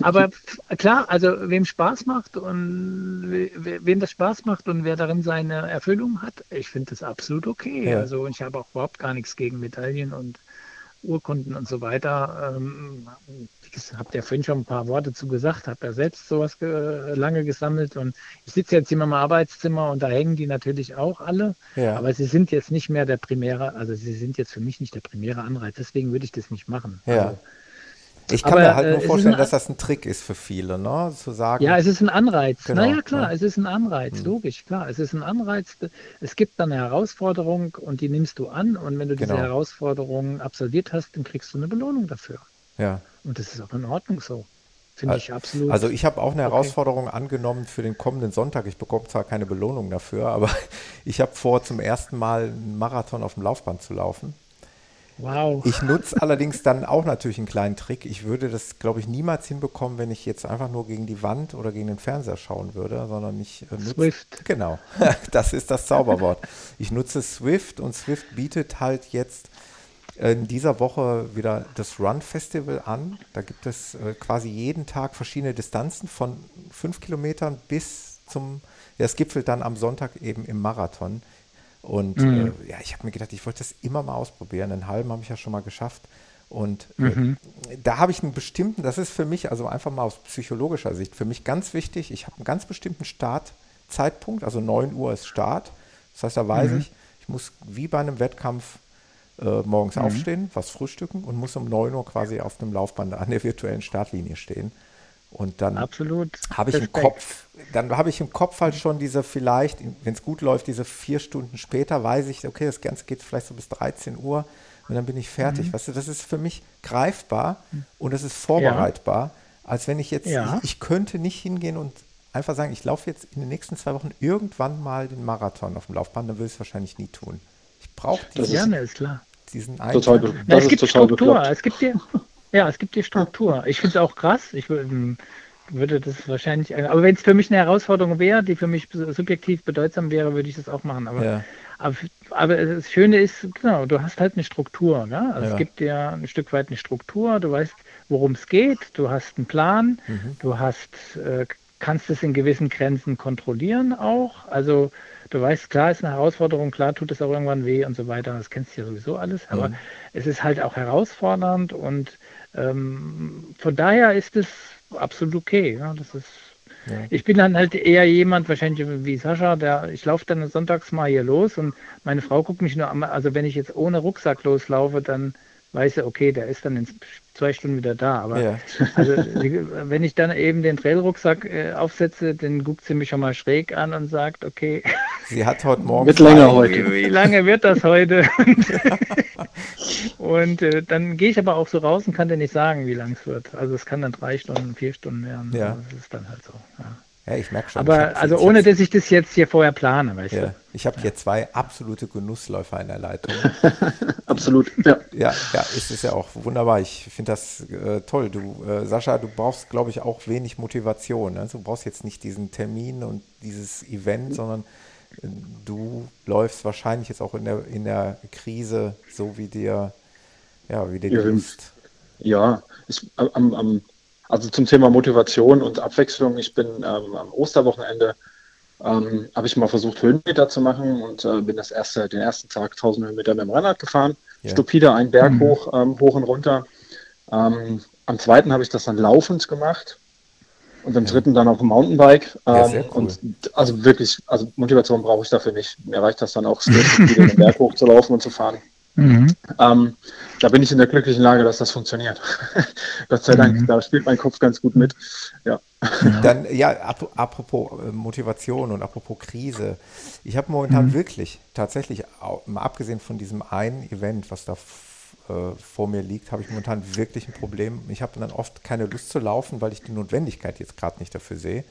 Aber klar, also wem Spaß macht und wem das Spaß macht und wer darin seine Erfüllung hat, ich finde das absolut okay. Ja. Also ich habe auch überhaupt gar nichts gegen Medaillen und Urkunden und so weiter. Ähm, habe ja vorhin schon ein paar Worte zu gesagt, habe ja selbst sowas ge lange gesammelt und ich sitze jetzt in meinem Arbeitszimmer und da hängen die natürlich auch alle, ja. aber sie sind jetzt nicht mehr der primäre, also sie sind jetzt für mich nicht der primäre Anreiz, deswegen würde ich das nicht machen. Ja. Also, ich kann aber, mir halt nur äh, vorstellen, dass das ein Trick ist für viele, ne? Zu sagen. Ja, es ist ein Anreiz. Genau, naja, klar, ja. es ist ein Anreiz, hm. logisch, klar. Es ist ein Anreiz. Es gibt dann eine Herausforderung und die nimmst du an und wenn du genau. diese Herausforderung absolviert hast, dann kriegst du eine Belohnung dafür. Ja. Und das ist auch in Ordnung so. Finde ich absolut. Also ich habe auch eine okay. Herausforderung angenommen für den kommenden Sonntag. Ich bekomme zwar keine Belohnung dafür, aber ich habe vor, zum ersten Mal einen Marathon auf dem Laufband zu laufen. Wow. Ich nutze allerdings dann auch natürlich einen kleinen Trick. Ich würde das, glaube ich, niemals hinbekommen, wenn ich jetzt einfach nur gegen die Wand oder gegen den Fernseher schauen würde, sondern ich äh, nutze. Swift. Genau, das ist das Zauberwort. Ich nutze Swift und Swift bietet halt jetzt in dieser Woche wieder das Run Festival an. Da gibt es äh, quasi jeden Tag verschiedene Distanzen von fünf Kilometern bis zum, ja, es gipfelt dann am Sonntag eben im Marathon. Und mhm. äh, ja, ich habe mir gedacht, ich wollte das immer mal ausprobieren. Einen halben habe ich ja schon mal geschafft. Und äh, mhm. äh, da habe ich einen bestimmten, das ist für mich, also einfach mal aus psychologischer Sicht, für mich ganz wichtig, ich habe einen ganz bestimmten Startzeitpunkt, also 9 Uhr ist Start. Das heißt, da weiß mhm. ich, ich muss wie bei einem Wettkampf äh, morgens mhm. aufstehen, was frühstücken und muss um 9 Uhr quasi auf dem Laufband an der virtuellen Startlinie stehen. Und dann habe ich im Kopf, dann habe ich im Kopf halt schon diese vielleicht, wenn es gut läuft, diese vier Stunden später weiß ich, okay, das Ganze geht vielleicht so bis 13 Uhr und dann bin ich fertig. Mhm. Weißt du, das ist für mich greifbar und es ist vorbereitbar, ja. als wenn ich jetzt, ja. ich, ich, könnte nicht hingehen und einfach sagen, ich laufe jetzt in den nächsten zwei Wochen irgendwann mal den Marathon auf dem Laufband, dann würde ich es wahrscheinlich nie tun. Ich brauche diesen, ja, ist klar. diesen total, das Na, es gibt Struktur, es gibt dir, ja, es gibt die Struktur. Ich finde es auch krass. Ich ähm, würde das wahrscheinlich, aber wenn es für mich eine Herausforderung wäre, die für mich subjektiv bedeutsam wäre, würde ich das auch machen. Aber ja. Aber, aber, das Schöne ist, genau, du hast halt eine Struktur. Ne? Also ja. Es gibt dir ein Stück weit eine Struktur, du weißt, worum es geht, du hast einen Plan, mhm. du hast, äh, kannst es in gewissen Grenzen kontrollieren auch. Also du weißt, klar ist eine Herausforderung, klar tut es auch irgendwann weh und so weiter, das kennst du ja sowieso alles, aber mhm. es ist halt auch herausfordernd und ähm, von daher ist es absolut okay. Ja? Das ist ja. Ich bin dann halt eher jemand, wahrscheinlich wie Sascha, der, ich laufe dann sonntags mal hier los und meine Frau guckt mich nur an, also wenn ich jetzt ohne Rucksack loslaufe, dann weiß sie, okay, der ist dann in zwei Stunden wieder da. Aber ja. also, wenn ich dann eben den Trailrucksack äh, aufsetze, dann guckt sie mich schon mal schräg an und sagt, okay. Sie hat heute Morgen. Wird länger heute. Wie, wie, lange wird das heute? und äh, dann gehe ich aber auch so raus und kann dir nicht sagen, wie lang es wird. Also es kann dann drei Stunden, vier Stunden werden. Ja. Also das ist dann halt so. Ja. Ja, ich merke schon. Aber also ohne, dass ich das jetzt hier vorher plane, weißt ja, du. Ich habe hier zwei absolute Genussläufer in der Leitung. Absolut, ja. Ja, ja, ist es ja auch wunderbar. Ich finde das äh, toll. Du, äh, Sascha, du brauchst, glaube ich, auch wenig Motivation. Ne? Du brauchst jetzt nicht diesen Termin und dieses Event, sondern äh, du läufst wahrscheinlich jetzt auch in der, in der Krise so, wie dir, ja, wie dir ja, Lust. Ja, ich, am, am also zum Thema Motivation und Abwechslung. Ich bin ähm, am Osterwochenende ähm, habe ich mal versucht, Höhenmeter zu machen und äh, bin das erste, den ersten Tag 1000 Höhenmeter mit dem Rennrad gefahren. Yeah. Stupide einen Berg mhm. hoch, ähm, hoch und runter. Ähm, am zweiten habe ich das dann laufend gemacht und am ja. dritten dann auf dem Mountainbike. Ja, ähm, cool. Und also wirklich, also Motivation brauche ich dafür nicht. Mir reicht das dann auch, den Berg hoch zu laufen und zu fahren. Mhm. Ähm, da bin ich in der glücklichen Lage, dass das funktioniert. Gott sei Dank, mhm. da spielt mein Kopf ganz gut mit. Ja. Dann, ja, ap apropos äh, Motivation und apropos Krise. Ich habe momentan mhm. wirklich, tatsächlich, mal abgesehen von diesem einen Event, was da äh, vor mir liegt, habe ich momentan wirklich ein Problem. Ich habe dann oft keine Lust zu laufen, weil ich die Notwendigkeit jetzt gerade nicht dafür sehe.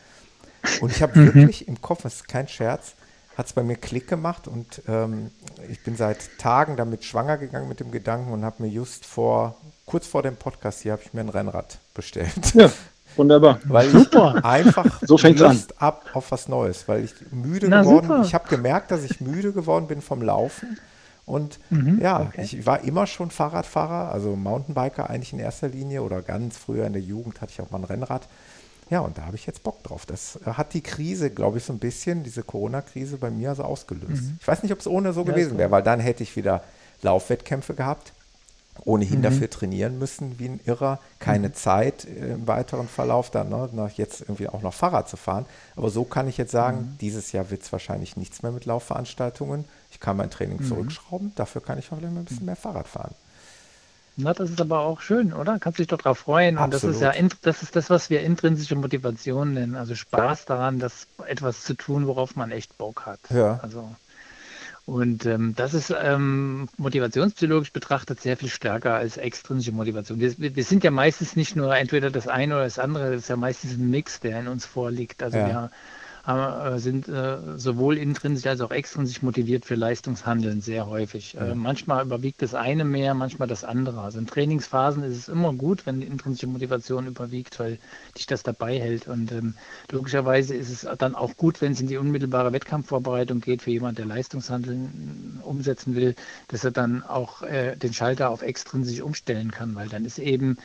Und ich habe mhm. wirklich im Kopf, das ist kein Scherz, hat es bei mir Klick gemacht und ähm, ich bin seit Tagen damit schwanger gegangen mit dem Gedanken und habe mir just vor, kurz vor dem Podcast hier, habe ich mir ein Rennrad bestellt. Ja, wunderbar. Weil super. ich einfach so fängt's Lust an. ab auf was Neues, weil ich müde Na, geworden, super. ich habe gemerkt, dass ich müde geworden bin vom Laufen und mhm, ja, okay. ich war immer schon Fahrradfahrer, also Mountainbiker eigentlich in erster Linie oder ganz früher in der Jugend hatte ich auch mal ein Rennrad. Ja, und da habe ich jetzt Bock drauf. Das äh, hat die Krise, glaube ich, so ein bisschen, diese Corona-Krise bei mir so ausgelöst. Mhm. Ich weiß nicht, ob es ohne so ja, gewesen wäre, weil dann hätte ich wieder Laufwettkämpfe gehabt, ohnehin mhm. dafür trainieren müssen wie ein Irrer, keine mhm. Zeit im weiteren Verlauf dann ne, nach jetzt irgendwie auch noch Fahrrad zu fahren. Aber so kann ich jetzt sagen, mhm. dieses Jahr wird es wahrscheinlich nichts mehr mit Laufveranstaltungen. Ich kann mein Training mhm. zurückschrauben, dafür kann ich vielleicht ein bisschen mehr Fahrrad fahren. Na, das ist aber auch schön, oder? Kannst dich doch darauf freuen. Absolut. Und das ist ja das ist das, was wir intrinsische Motivation nennen. Also Spaß daran, das etwas zu tun, worauf man echt Bock hat. Ja. Also und ähm, das ist ähm, motivationspsychologisch betrachtet sehr viel stärker als extrinsische Motivation. Wir, wir, sind ja meistens nicht nur entweder das eine oder das andere, das ist ja meistens ein Mix, der in uns vorliegt. Also ja. wir äh, sind äh, sowohl intrinsisch als auch extrinsisch motiviert für Leistungshandeln sehr häufig. Äh, manchmal überwiegt das eine mehr, manchmal das andere. Also in Trainingsphasen ist es immer gut, wenn die intrinsische Motivation überwiegt, weil dich das dabei hält. Und ähm, logischerweise ist es dann auch gut, wenn es in die unmittelbare Wettkampfvorbereitung geht für jemanden, der Leistungshandeln umsetzen will, dass er dann auch äh, den Schalter auf extrinsisch umstellen kann, weil dann ist eben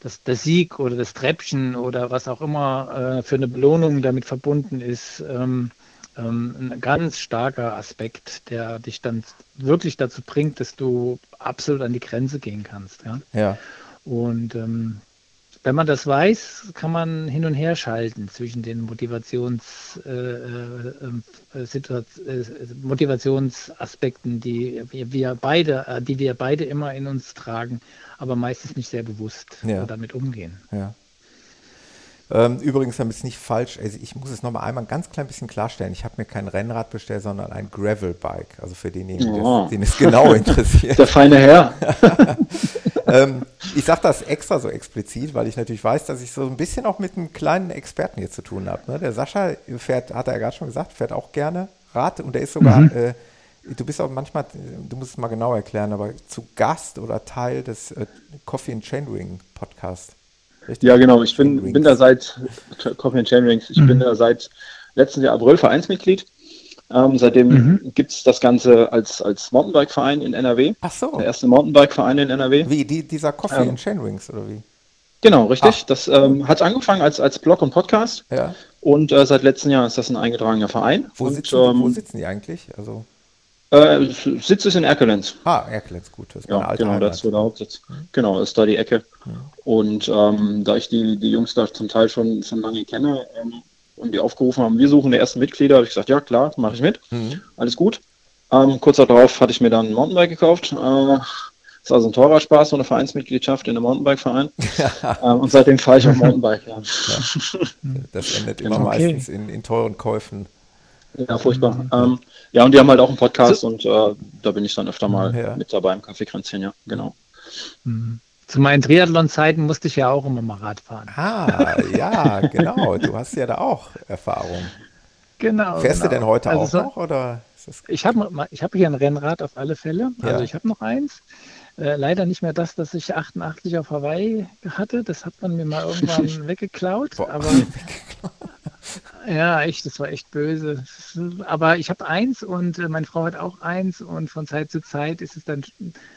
das, der Sieg oder das Treppchen oder was auch immer äh, für eine Belohnung damit verbunden ist, ähm, ähm, ein ganz starker Aspekt, der dich dann wirklich dazu bringt, dass du absolut an die Grenze gehen kannst. Ja. ja. Und ähm, wenn man das weiß, kann man hin und her schalten zwischen den Motivations, äh, äh, äh, äh Motivationsaspekten, die wir beide, äh, die wir beide immer in uns tragen, aber meistens nicht sehr bewusst ja. damit umgehen. Ja. Ähm, übrigens, damit es nicht falsch, also ich muss es nochmal einmal ein ganz klein bisschen klarstellen. Ich habe mir kein Rennrad bestellt, sondern ein Gravel-Bike. Also für denjenigen, oh. den es genau interessiert. Der feine Herr. ähm, ich sage das extra so explizit, weil ich natürlich weiß, dass ich so ein bisschen auch mit einem kleinen Experten hier zu tun habe. Ne? Der Sascha fährt, hat er ja gerade schon gesagt, fährt auch gerne Rad und der ist sogar, mhm. äh, du bist auch manchmal, du musst es mal genau erklären, aber zu Gast oder Teil des äh, Coffee and Chainring Podcast. Richtig? Ja, genau. Ich bin, bin da seit Coffee and Chainrings, ich mhm. bin da seit letzten Jahr April Vereinsmitglied. Ähm, seitdem mhm. gibt es das Ganze als, als Mountainbike-Verein in NRW. Ach so. Der erste Mountainbike-Verein in NRW. Wie, die, dieser Coffee ähm, and Chainrings oder wie? Genau, richtig. Ach. Das ähm, hat angefangen als, als Blog und Podcast. Ja. Und äh, seit letztem Jahr ist das ein eingetragener Verein. Wo, und, sitzen, ähm, wo sitzen die eigentlich? Also äh, Sitz ist in Erkelenz. Ah, Erkelenz, gut. Das ist ja, genau, Heimat. das ist so der Hauptsitz. Mhm. Genau, ist da die Ecke. Mhm. Und ähm, da ich die, die Jungs da zum Teil schon, schon lange kenne ähm, und die aufgerufen haben, wir suchen die ersten Mitglieder, habe ich gesagt, ja klar, mache ich mit. Mhm. Alles gut. Ähm, kurz darauf hatte ich mir dann ein Mountainbike gekauft. Äh, ist also ein teurer Spaß, so eine Vereinsmitgliedschaft in einem Mountainbike-Verein. ähm, und seitdem fahre ich auf Mountainbike. Ja. ja. Das endet immer okay. meistens in, in teuren Käufen. Ja, furchtbar. Mhm. Ähm, ja, und die haben halt auch einen Podcast so, und äh, da bin ich dann öfter mal ja. mit dabei im Kaffeekränzchen, ja, genau. Mhm. Zu meinen Triathlon-Zeiten musste ich ja auch immer mal Rad fahren. Ah, ja, genau. Du hast ja da auch Erfahrung. Genau. Fährst genau. du denn heute also auch so, noch? Oder ich habe ich hab hier ein Rennrad auf alle Fälle. Also ja. ich habe noch eins. Äh, leider nicht mehr das, das ich 88 auf Hawaii hatte. Das hat man mir mal irgendwann weggeklaut. Boah. Aber Ja, echt, das war echt böse. Aber ich habe eins und äh, meine Frau hat auch eins und von Zeit zu Zeit ist es dann,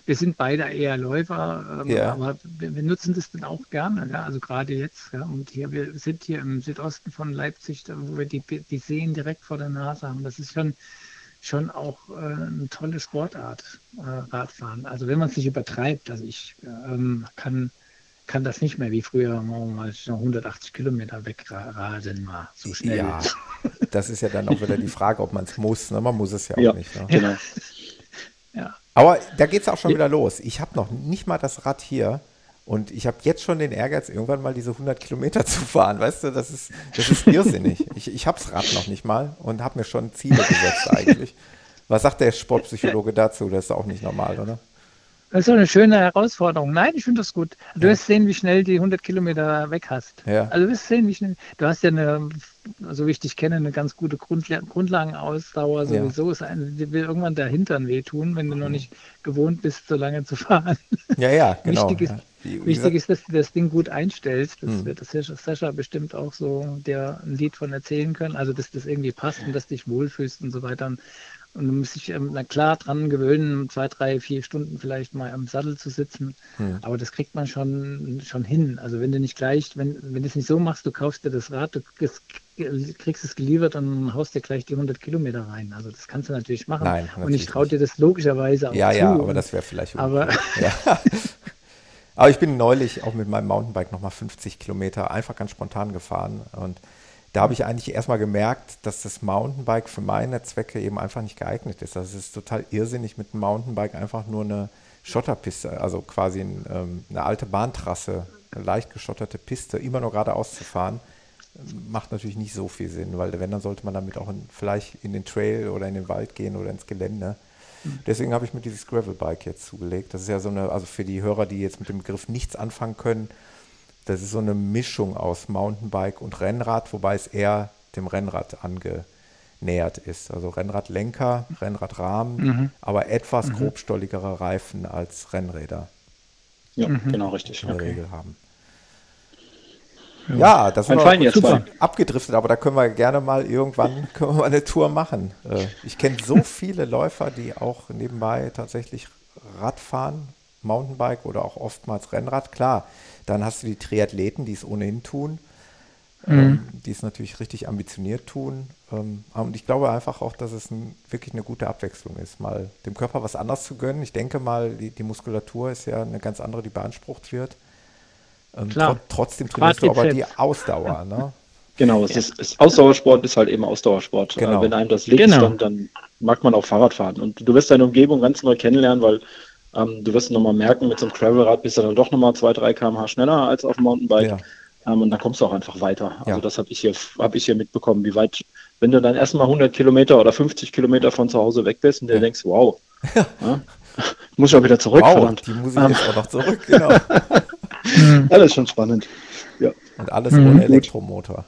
wir sind beide eher Läufer, ähm, ja. aber wir, wir, nutzen das dann auch gerne, ja, also gerade jetzt. Ja, und hier, wir sind hier im Südosten von Leipzig, wo wir die, die Seen direkt vor der Nase haben. Das ist schon, schon auch äh, eine tolle Sportart, äh, Radfahren. Also wenn man es nicht übertreibt, also ich ähm, kann kann das nicht mehr wie früher mal 180 Kilometer wegraden mal so schnell. Ja, das ist ja dann auch wieder die Frage, ob man es muss. Ne? Man muss es ja auch ja, nicht. Ne? Genau. Ja. Aber da geht es auch schon wieder los. Ich habe noch nicht mal das Rad hier. Und ich habe jetzt schon den Ehrgeiz, irgendwann mal diese 100 Kilometer zu fahren. Weißt du, das ist, das ist irrsinnig. ich ich habe das Rad noch nicht mal und habe mir schon Ziele gesetzt eigentlich. Was sagt der Sportpsychologe dazu? Das ist auch nicht normal, oder? Das ist so eine schöne Herausforderung. Nein, ich finde das gut. Du ja. wirst sehen, wie schnell die 100 Kilometer weg hast. Ja. Also du wirst sehen, wie schnell. Du hast ja eine, so wie ich dich kenne, eine ganz gute Grundla Grundlagenausdauer. Sowieso ja. ist eine, die will irgendwann der Hintern wehtun, wenn du noch nicht gewohnt bist, so lange zu fahren. Ja, ja, genau. Wichtig ist, wie, wie wichtig ist dass du das Ding gut einstellst. Das hm. wird das Sascha bestimmt auch so der ein Lied von erzählen können. Also, dass das irgendwie passt und dass du dich wohlfühlst und so weiter. Und und du musst dich ähm, na klar dran gewöhnen, zwei, drei, vier Stunden vielleicht mal am Sattel zu sitzen. Hm. Aber das kriegt man schon, schon hin. Also wenn du nicht gleich, wenn, wenn du es nicht so machst, du kaufst dir das Rad, du kriegst es geliefert und haust dir gleich die 100 Kilometer rein. Also das kannst du natürlich machen. Nein, natürlich und ich traue dir das logischerweise auch Ja, zu. ja, aber das wäre vielleicht aber, ja. aber ich bin neulich auch mit meinem Mountainbike nochmal 50 Kilometer einfach ganz spontan gefahren und da habe ich eigentlich erstmal gemerkt, dass das Mountainbike für meine Zwecke eben einfach nicht geeignet ist. Also es ist total irrsinnig, mit dem Mountainbike einfach nur eine Schotterpiste, also quasi ein, ähm, eine alte Bahntrasse, eine leicht geschotterte Piste, immer nur geradeaus zu fahren, macht natürlich nicht so viel Sinn, weil wenn, dann sollte man damit auch in, vielleicht in den Trail oder in den Wald gehen oder ins Gelände. Mhm. Deswegen habe ich mir dieses Gravelbike jetzt zugelegt. Das ist ja so eine, also für die Hörer, die jetzt mit dem Begriff nichts anfangen können, das ist so eine Mischung aus Mountainbike und Rennrad, wobei es eher dem Rennrad angenähert ist. Also Rennradlenker, Rennradrahmen, mhm. aber etwas mhm. grobstolligere Reifen als Rennräder. Ja, mhm. genau richtig. In der okay. Regel haben. Ja, das war super abgedriftet, aber da können wir gerne mal irgendwann können wir mal eine Tour machen. Äh, ich kenne so viele Läufer, die auch nebenbei tatsächlich Rad fahren, Mountainbike oder auch oftmals Rennrad. Klar, dann hast du die Triathleten, die es ohnehin tun. mhm. ähm, die es natürlich richtig ambitioniert tun. Ähm, und ich glaube einfach auch, dass es ein, wirklich eine gute Abwechslung ist, mal dem Körper was anderes zu gönnen. Ich denke mal, die, die Muskulatur ist ja eine ganz andere, die beansprucht wird. Ähm, tro trotzdem trainierst du aber die Ausdauer. Ne? Genau, es ist, ist, Ausdauersport ist halt eben Ausdauersport. Genau. Wenn einem das liegt, genau. dann, dann, mag man auch Fahrradfahren. Und du wirst deine Umgebung ganz neu kennenlernen, weil ähm, du wirst nochmal merken, mit so einem Travelrad bist du dann doch nochmal 2, 3 km/h schneller als auf dem Mountainbike. Ja. Ähm, und dann kommst du auch einfach weiter. Also ja. das habe ich, hier, hab ich hier mitbekommen, wie weit, wenn du dann erstmal 100 Kilometer oder 50 Kilometer von zu Hause weg bist und dir denkst, wow, ja. muss ich auch wieder zurück, wow, verdammt. Die muss ich jetzt auch noch zurück, genau. alles schon spannend. Ja. Und alles mhm, ohne Elektromotor.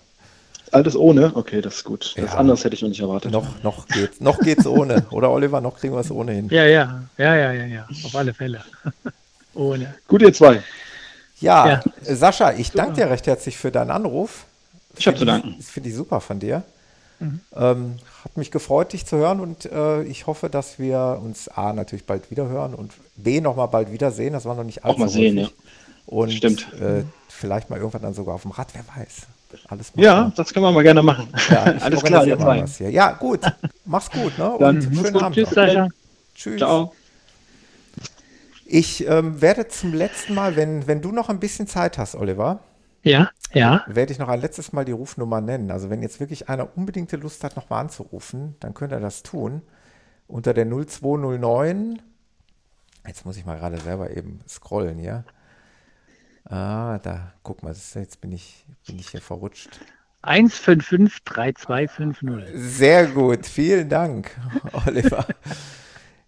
Alles ohne? Okay, das ist gut. Das ja. anderes hätte ich noch nicht erwartet. Noch, noch geht's. Noch geht's ohne. Oder Oliver, noch kriegen wir es ohne hin. Ja, ja, ja, ja, ja, ja. Auf alle Fälle. ohne. Gut, ihr zwei. Ja, ja. Sascha, ich danke dir recht herzlich für deinen Anruf. Ich habe zu danken. Das finde ich super von dir. Mhm. Ähm, hat mich gefreut, dich zu hören und äh, ich hoffe, dass wir uns A natürlich bald wieder hören und B nochmal bald wiedersehen. Das war noch nicht allzu Auch mal sehen, häufig. ja. Und Stimmt. Äh, vielleicht mal irgendwann dann sogar auf dem Rad, wer weiß. Alles ja, das können wir mal gerne machen. Ja, Alles klar, jetzt mal was hier. Ja, gut. Mach's gut. Ne? Dann Und schönen gut. Abend. Tschüss, Sascha. Tschüss. Ciao. Ich ähm, werde zum letzten Mal, wenn, wenn du noch ein bisschen Zeit hast, Oliver. Ja, ja. Werde ich noch ein letztes Mal die Rufnummer nennen. Also wenn jetzt wirklich einer unbedingte Lust hat, nochmal anzurufen, dann könnte er das tun. Unter der 0209. Jetzt muss ich mal gerade selber eben scrollen hier. Ah, da, guck mal, jetzt bin ich, bin ich hier verrutscht. 1553250. Sehr gut, vielen Dank, Oliver.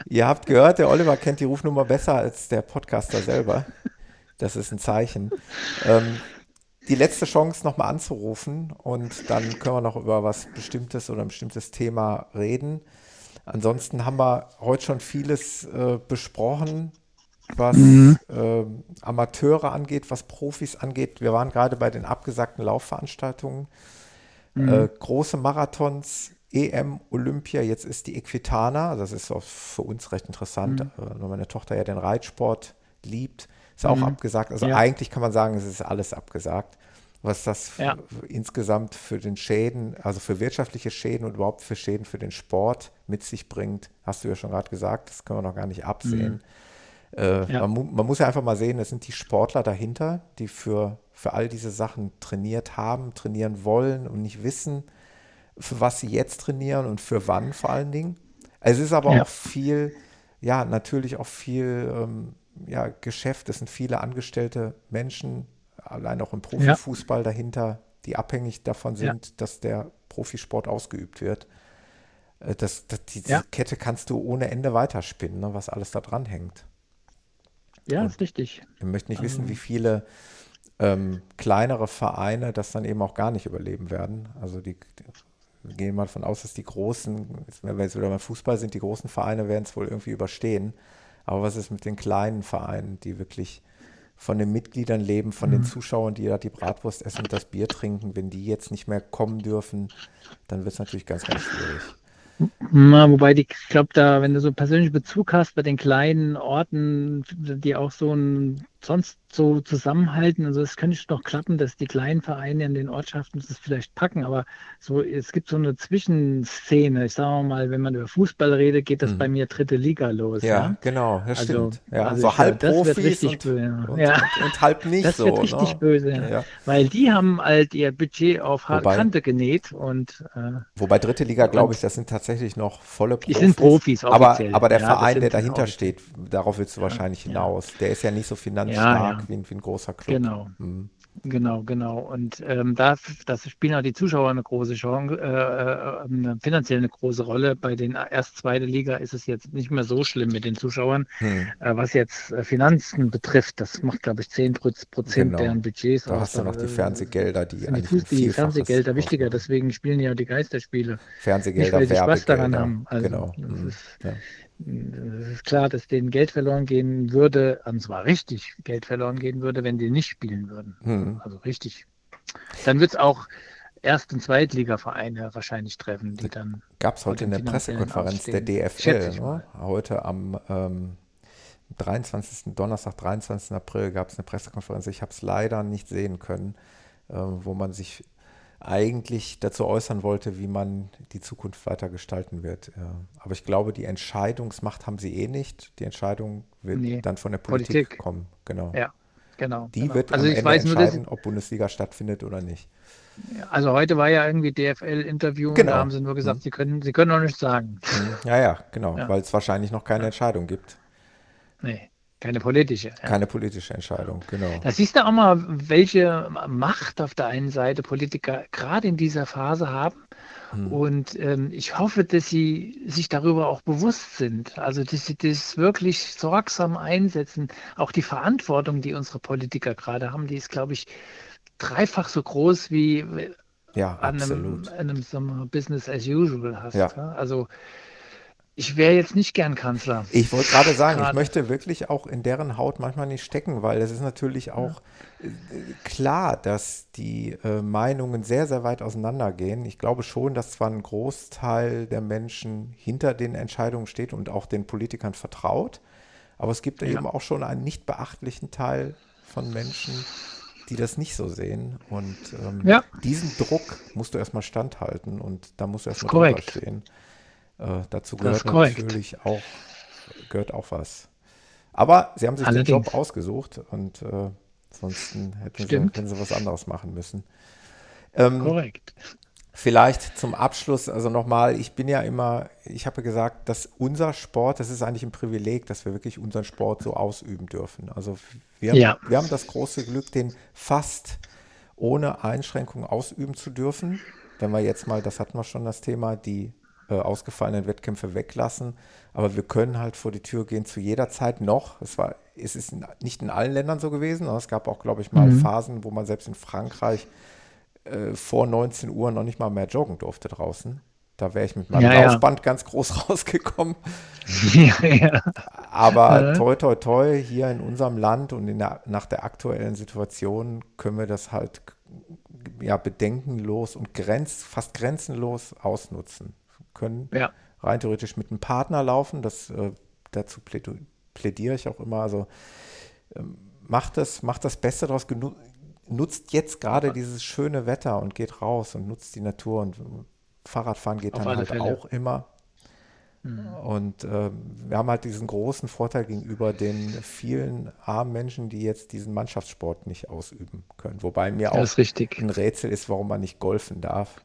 Ihr habt gehört, der Oliver kennt die Rufnummer besser als der Podcaster selber. Das ist ein Zeichen. Ähm, die letzte Chance nochmal anzurufen und dann können wir noch über was Bestimmtes oder ein bestimmtes Thema reden. Ansonsten haben wir heute schon vieles äh, besprochen was mhm. äh, Amateure angeht, was Profis angeht. Wir waren gerade bei den abgesagten Laufveranstaltungen. Mhm. Äh, große Marathons, EM, Olympia, jetzt ist die Equitana, das ist auch für uns recht interessant, mhm. äh, weil meine Tochter ja den Reitsport liebt, ist auch mhm. abgesagt. Also ja. eigentlich kann man sagen, es ist alles abgesagt. Was das ja. insgesamt für den Schäden, also für wirtschaftliche Schäden und überhaupt für Schäden für den Sport mit sich bringt, hast du ja schon gerade gesagt, das können wir noch gar nicht absehen. Mhm. Äh, ja. man, man, muss ja einfach mal sehen, es sind die Sportler dahinter, die für, für all diese Sachen trainiert haben, trainieren wollen und nicht wissen, für was sie jetzt trainieren und für wann vor allen Dingen. Es ist aber ja. auch viel, ja, natürlich auch viel ähm, ja, Geschäft. Es sind viele angestellte Menschen, allein auch im Profifußball ja. dahinter, die abhängig davon sind, dass der Profisport ausgeübt wird. Äh, das, das, diese Kette kannst du ohne Ende weiterspinnen, ne, was alles da dran hängt. Ja, und ist richtig. Ich möchte nicht wissen, ähm. wie viele ähm, kleinere Vereine das dann eben auch gar nicht überleben werden. Also die, die gehen mal davon aus, dass die großen, wenn wir jetzt wieder beim Fußball sind, die großen Vereine werden es wohl irgendwie überstehen. Aber was ist mit den kleinen Vereinen, die wirklich von den Mitgliedern leben, von mhm. den Zuschauern, die da die Bratwurst essen und das Bier trinken, wenn die jetzt nicht mehr kommen dürfen, dann wird es natürlich ganz, ganz schwierig. Na, wobei ich glaube, da, wenn du so persönlichen Bezug hast bei den kleinen Orten, die auch so ein sonst so zusammenhalten. Also es könnte doch klappen, dass die kleinen Vereine in den Ortschaften das vielleicht packen, aber so es gibt so eine Zwischenszene. Ich sage mal, wenn man über Fußball redet, geht das hm. bei mir dritte Liga los. Ja, ja? genau, das also, stimmt. Ja, also so halb das wird richtig und, böse. Und, ja. Und, und, halb nicht das so. Das wird richtig ne? böse, ja. weil die haben halt ihr Budget auf wobei, Kante genäht und äh, wobei dritte Liga, glaube ich, das sind tatsächlich noch volle Profis. Die sind Profis, offiziell. aber, aber der Verein, der dahinter steht, darauf willst du wahrscheinlich hinaus. Der ist ja nicht so finanziell stark ja. Wie, ein, wie, ein, großer Club. Genau. Mhm. Genau, genau. Und ähm, da das spielen auch die Zuschauer eine große Chance, äh, äh, finanziell eine große Rolle. Bei den erst zweite Liga ist es jetzt nicht mehr so schlimm mit den Zuschauern. Hm. Äh, was jetzt äh, Finanzen betrifft, das macht, glaube ich, 10 Prozent genau. deren Budgets da aus. hast du noch die äh, Fernsehgelder, die eigentlich Die, die Fernsehgelder wichtiger, deswegen spielen ja die Geisterspiele. Fernsehgelder, nicht, weil sie Spaß daran haben. Also, genau. Mhm. Ist, ja es ist klar, dass denen Geld verloren gehen würde, und zwar richtig Geld verloren gehen würde, wenn die nicht spielen würden. Mhm. Also richtig. Dann wird es auch Erst- und Zweitliga-Vereine wahrscheinlich treffen, die dann. Gab es heute eine Pressekonferenz der DFL, ne? heute am ähm, 23. Donnerstag, 23. April gab es eine Pressekonferenz. Ich habe es leider nicht sehen können, äh, wo man sich eigentlich dazu äußern wollte, wie man die Zukunft weiter gestalten wird. Ja. Aber ich glaube, die Entscheidungsmacht haben sie eh nicht. Die Entscheidung wird nee, dann von der Politik, Politik, kommen. Genau. Ja, genau. Die genau. wird also am Ende entscheiden, nur, ob Bundesliga stattfindet oder nicht. Also heute war ja irgendwie DFL-Interview genau. da haben sie nur gesagt, mhm. sie können, sie können noch nichts sagen. Mhm. Ja, ja, genau, ja. weil es wahrscheinlich noch keine Entscheidung gibt. Nee. Keine politische. Ja. Keine politische Entscheidung, genau. Da siehst du auch mal, welche Macht auf der einen Seite Politiker gerade in dieser Phase haben. Hm. Und ähm, ich hoffe, dass sie sich darüber auch bewusst sind. Also, dass sie das wirklich sorgsam einsetzen. Auch die Verantwortung, die unsere Politiker gerade haben, die ist, glaube ich, dreifach so groß wie ja, an einem, einem, einem Business as usual hast. Ja. Also ich wäre jetzt nicht gern Kanzler. Ich wollte gerade sagen, grade. ich möchte wirklich auch in deren Haut manchmal nicht stecken, weil es ist natürlich auch ja. Äh, klar, dass die äh, Meinungen sehr, sehr weit auseinandergehen. Ich glaube schon, dass zwar ein Großteil der Menschen hinter den Entscheidungen steht und auch den Politikern vertraut, aber es gibt ja. eben auch schon einen nicht beachtlichen Teil von Menschen, die das nicht so sehen. Und ähm, ja. diesen Druck musst du erstmal standhalten und da musst du erstmal drüber stehen. Äh, dazu gehört natürlich auch, gehört auch was. Aber sie haben sich Allerdings. den Job ausgesucht und äh, sonst hätten sie, hätten sie was anderes machen müssen. Ähm, korrekt. Vielleicht zum Abschluss, also nochmal, ich bin ja immer, ich habe gesagt, dass unser Sport, das ist eigentlich ein Privileg, dass wir wirklich unseren Sport so ausüben dürfen. Also wir, ja. wir haben das große Glück, den fast ohne Einschränkung ausüben zu dürfen. Wenn wir jetzt mal, das hatten wir schon das Thema, die äh, ausgefallenen Wettkämpfe weglassen. Aber wir können halt vor die Tür gehen zu jeder Zeit noch. Es war, es ist nicht in allen Ländern so gewesen. Es gab auch, glaube ich, mal mhm. Phasen, wo man selbst in Frankreich äh, vor 19 Uhr noch nicht mal mehr joggen durfte draußen. Da wäre ich mit meinem ja, Laufband ja. ganz groß rausgekommen. ja. Aber toi, toi, toi, hier in unserem Land und der, nach der aktuellen Situation können wir das halt ja, bedenkenlos und grenz, fast grenzenlos ausnutzen können ja. rein theoretisch mit einem Partner laufen. Das, äh, dazu plädiere ich auch immer. Also ähm, macht das, macht das Beste daraus, nutzt jetzt gerade dieses schöne Wetter und geht raus und nutzt die Natur und Fahrradfahren geht Auf dann halt Fälle. auch immer. Mhm. Und äh, wir haben halt diesen großen Vorteil gegenüber den vielen armen Menschen, die jetzt diesen Mannschaftssport nicht ausüben können. Wobei mir auch ein Rätsel ist, warum man nicht golfen darf.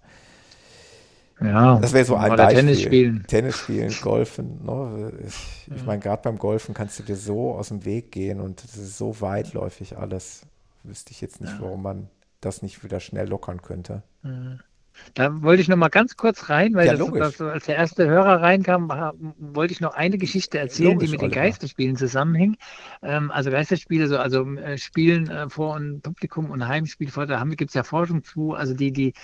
Ja, das wäre so ein Beispiel. Tennis spielen. Tennis spielen, Golfen. Ne? Ich, ich meine, gerade beim Golfen kannst du dir so aus dem Weg gehen und es ist so weitläufig alles. Wüsste ich jetzt nicht, ja. warum man das nicht wieder schnell lockern könnte. Mhm. Da wollte ich noch mal ganz kurz rein, weil ja, das, das, als der erste Hörer reinkam, wollte ich noch eine Geschichte erzählen, logisch, die mit den Geisterspielen zusammenhängt. Ähm, also Geisterspiele, so, also äh, Spielen äh, vor und Publikum und Heimspiel vor, da gibt es ja Forschung zu. Also die, die,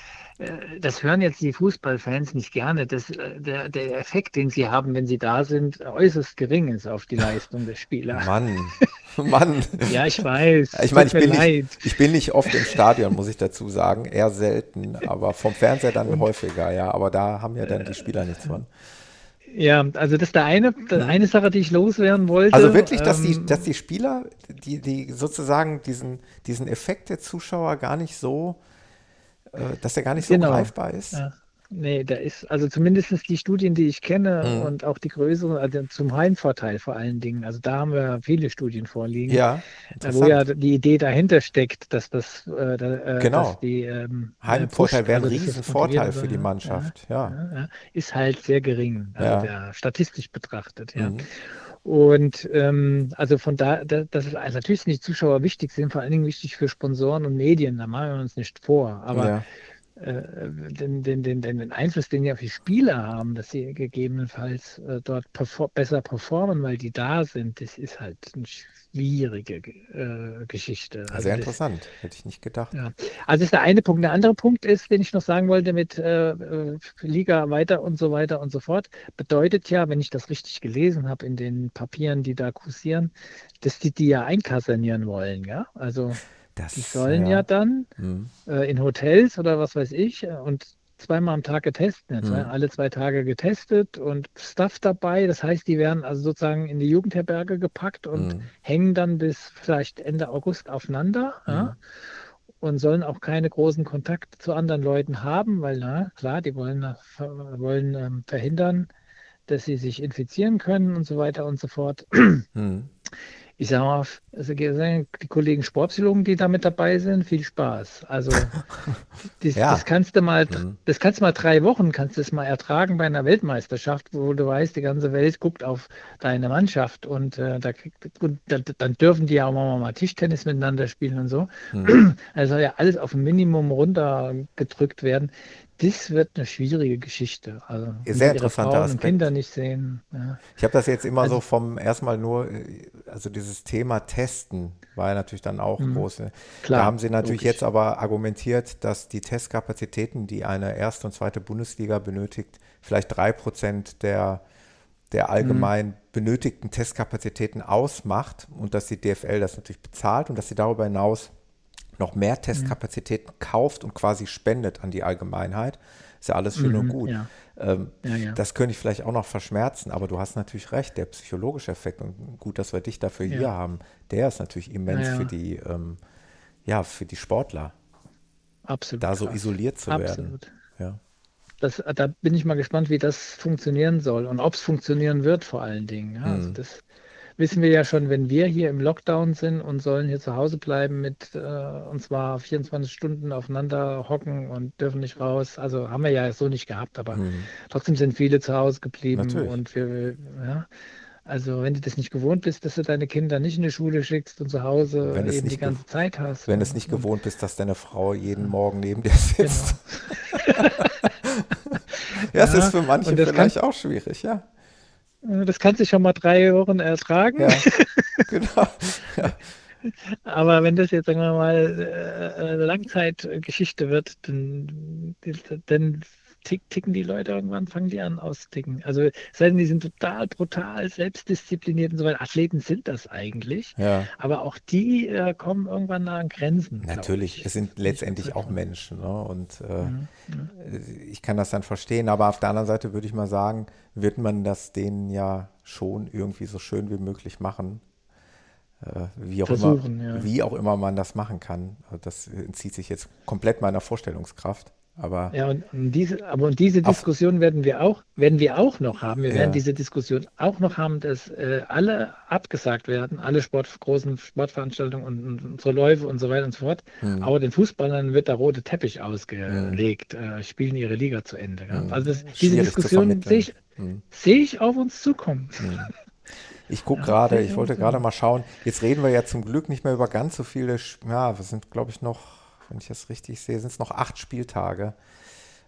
das hören jetzt die Fußballfans nicht gerne. Das, äh, der, der Effekt, den sie haben, wenn sie da sind, äußerst gering ist auf die Leistung des Spielers. Mann. Mann. Ja, ich weiß. Ich meine, ich, bin nicht, ich bin nicht oft im Stadion, muss ich dazu sagen. Eher selten, aber vom Fernseher dann Und, häufiger, ja. Aber da haben ja dann die Spieler nichts von. Ja, also das ist der eine, der mhm. eine Sache, die ich loswerden wollte. Also wirklich, dass, ähm, die, dass die Spieler, die, die sozusagen diesen, diesen Effekt der Zuschauer gar nicht so, äh, dass er gar nicht so genau. greifbar ist. Ja. Nee, da ist, also zumindest die Studien, die ich kenne mhm. und auch die größeren, also zum Heimvorteil vor allen Dingen. Also da haben wir viele Studien vorliegen. Ja, wo ja die Idee dahinter steckt, dass das, äh, äh genau. dass die ähm, Heimvorteil wäre ein also Riesenvorteil für die Mannschaft. Ja, ja. ja, ist halt sehr gering, also statistisch betrachtet. Ja. Mhm. Und ähm, also von da, da das ist natürlich sind die Zuschauer wichtig, sind vor allen Dingen wichtig für Sponsoren und Medien, da machen wir uns nicht vor. Aber ja den, den, den, den Einfluss, den ja auf die Spieler haben, dass sie gegebenenfalls äh, dort perfor besser performen, weil die da sind, das ist halt eine schwierige äh, Geschichte. Also Sehr interessant, das, hätte ich nicht gedacht. Ja. Also das ist der eine Punkt. Der andere Punkt ist, den ich noch sagen wollte mit äh, äh, Liga weiter und so weiter und so fort, bedeutet ja, wenn ich das richtig gelesen habe in den Papieren, die da kursieren, dass die die ja einkasernieren wollen, ja? Also das, die sollen ja, ja dann mhm. äh, in Hotels oder was weiß ich äh, und zweimal am Tag getestet, mhm. alle zwei Tage getestet und Stuff dabei. Das heißt, die werden also sozusagen in die Jugendherberge gepackt und mhm. hängen dann bis vielleicht Ende August aufeinander. Ja? Mhm. und sollen auch keine großen Kontakte zu anderen Leuten haben, weil, na klar, die wollen, wollen ähm, verhindern, dass sie sich infizieren können und so weiter und so fort. Hm ich sage mal, also die Kollegen Sportpsychologen, die da mit dabei sind, viel Spaß. Also das, ja. das kannst du mal, mhm. das kannst du mal drei Wochen, kannst du das mal ertragen bei einer Weltmeisterschaft, wo du weißt, die ganze Welt guckt auf deine Mannschaft und äh, da, und da, dann dürfen die ja auch mal Tischtennis miteinander spielen und so. Mhm. Also ja alles auf ein Minimum runtergedrückt werden das wird eine schwierige Geschichte. Also sehr interessanter Aspekt. Und Kinder nicht sehen. Ja. Ich habe das jetzt immer also, so vom erstmal nur, also dieses Thema Testen war ja natürlich dann auch mh, groß. Ne? Klar, da haben sie natürlich logisch. jetzt aber argumentiert, dass die Testkapazitäten, die eine erste und zweite Bundesliga benötigt, vielleicht drei Prozent der der allgemein mhm. benötigten Testkapazitäten ausmacht und dass die DFL das natürlich bezahlt und dass sie darüber hinaus noch mehr Testkapazitäten mhm. kauft und quasi spendet an die Allgemeinheit. Ist ja alles schön mhm, und gut. Ja. Ähm, ja, ja. Das könnte ich vielleicht auch noch verschmerzen, aber du hast natürlich recht, der psychologische Effekt und gut, dass wir dich dafür hier haben, der ist natürlich immens für die, ähm, ja, für die Sportler. Absolut. Da so isoliert zu Absolut. werden. Ja. Das, da bin ich mal gespannt, wie das funktionieren soll und ob es funktionieren wird vor allen Dingen. Also mhm. das, wissen wir ja schon, wenn wir hier im Lockdown sind und sollen hier zu Hause bleiben mit, äh, und zwar 24 Stunden aufeinander hocken und dürfen nicht raus. Also haben wir ja so nicht gehabt, aber mhm. trotzdem sind viele zu Hause geblieben Natürlich. und wir, ja. Also wenn du das nicht gewohnt bist, dass du deine Kinder nicht in die Schule schickst und zu Hause wenn eben die ganze Zeit hast. Wenn es nicht gewohnt bist, dass deine Frau jeden Morgen neben dir sitzt. Genau. ja, das ist für manche vielleicht auch schwierig, ja. Das kannst du schon mal drei Wochen ertragen. Ja, genau. Ja. Aber wenn das jetzt, sagen wir mal, äh, eine Langzeitgeschichte wird, dann, dann ticken die Leute irgendwann, fangen die an auszuticken. Also sei denn, die sind total brutal, selbstdiszipliniert und so weiter. Athleten sind das eigentlich. Ja. Aber auch die äh, kommen irgendwann an Grenzen. Natürlich, es sind letztendlich auch Menschen. Ne? Und äh, mhm. ich kann das dann verstehen. Aber auf der anderen Seite würde ich mal sagen, wird man das denen ja schon irgendwie so schön wie möglich machen. Äh, wie, auch immer, ja. wie auch immer man das machen kann. Das entzieht sich jetzt komplett meiner Vorstellungskraft. Aber ja, und, und diese, aber und diese Diskussion werden wir auch, werden wir auch noch haben. Wir ja. werden diese Diskussion auch noch haben, dass äh, alle abgesagt werden, alle Sport, großen Sportveranstaltungen und, und unsere Läufe und so weiter und so fort. Mhm. Aber den Fußballern wird der rote Teppich ausgelegt, mhm. äh, spielen ihre Liga zu Ende. Mhm. Also das, diese Diskussion sehe ich, hm. seh ich auf uns zukommen. Hm. Ich gucke ja, gerade, ich wollte gerade mal schauen. Jetzt reden wir ja zum Glück nicht mehr über ganz so viele, ja, wir sind, glaube ich, noch wenn ich das richtig sehe, sind es noch acht Spieltage.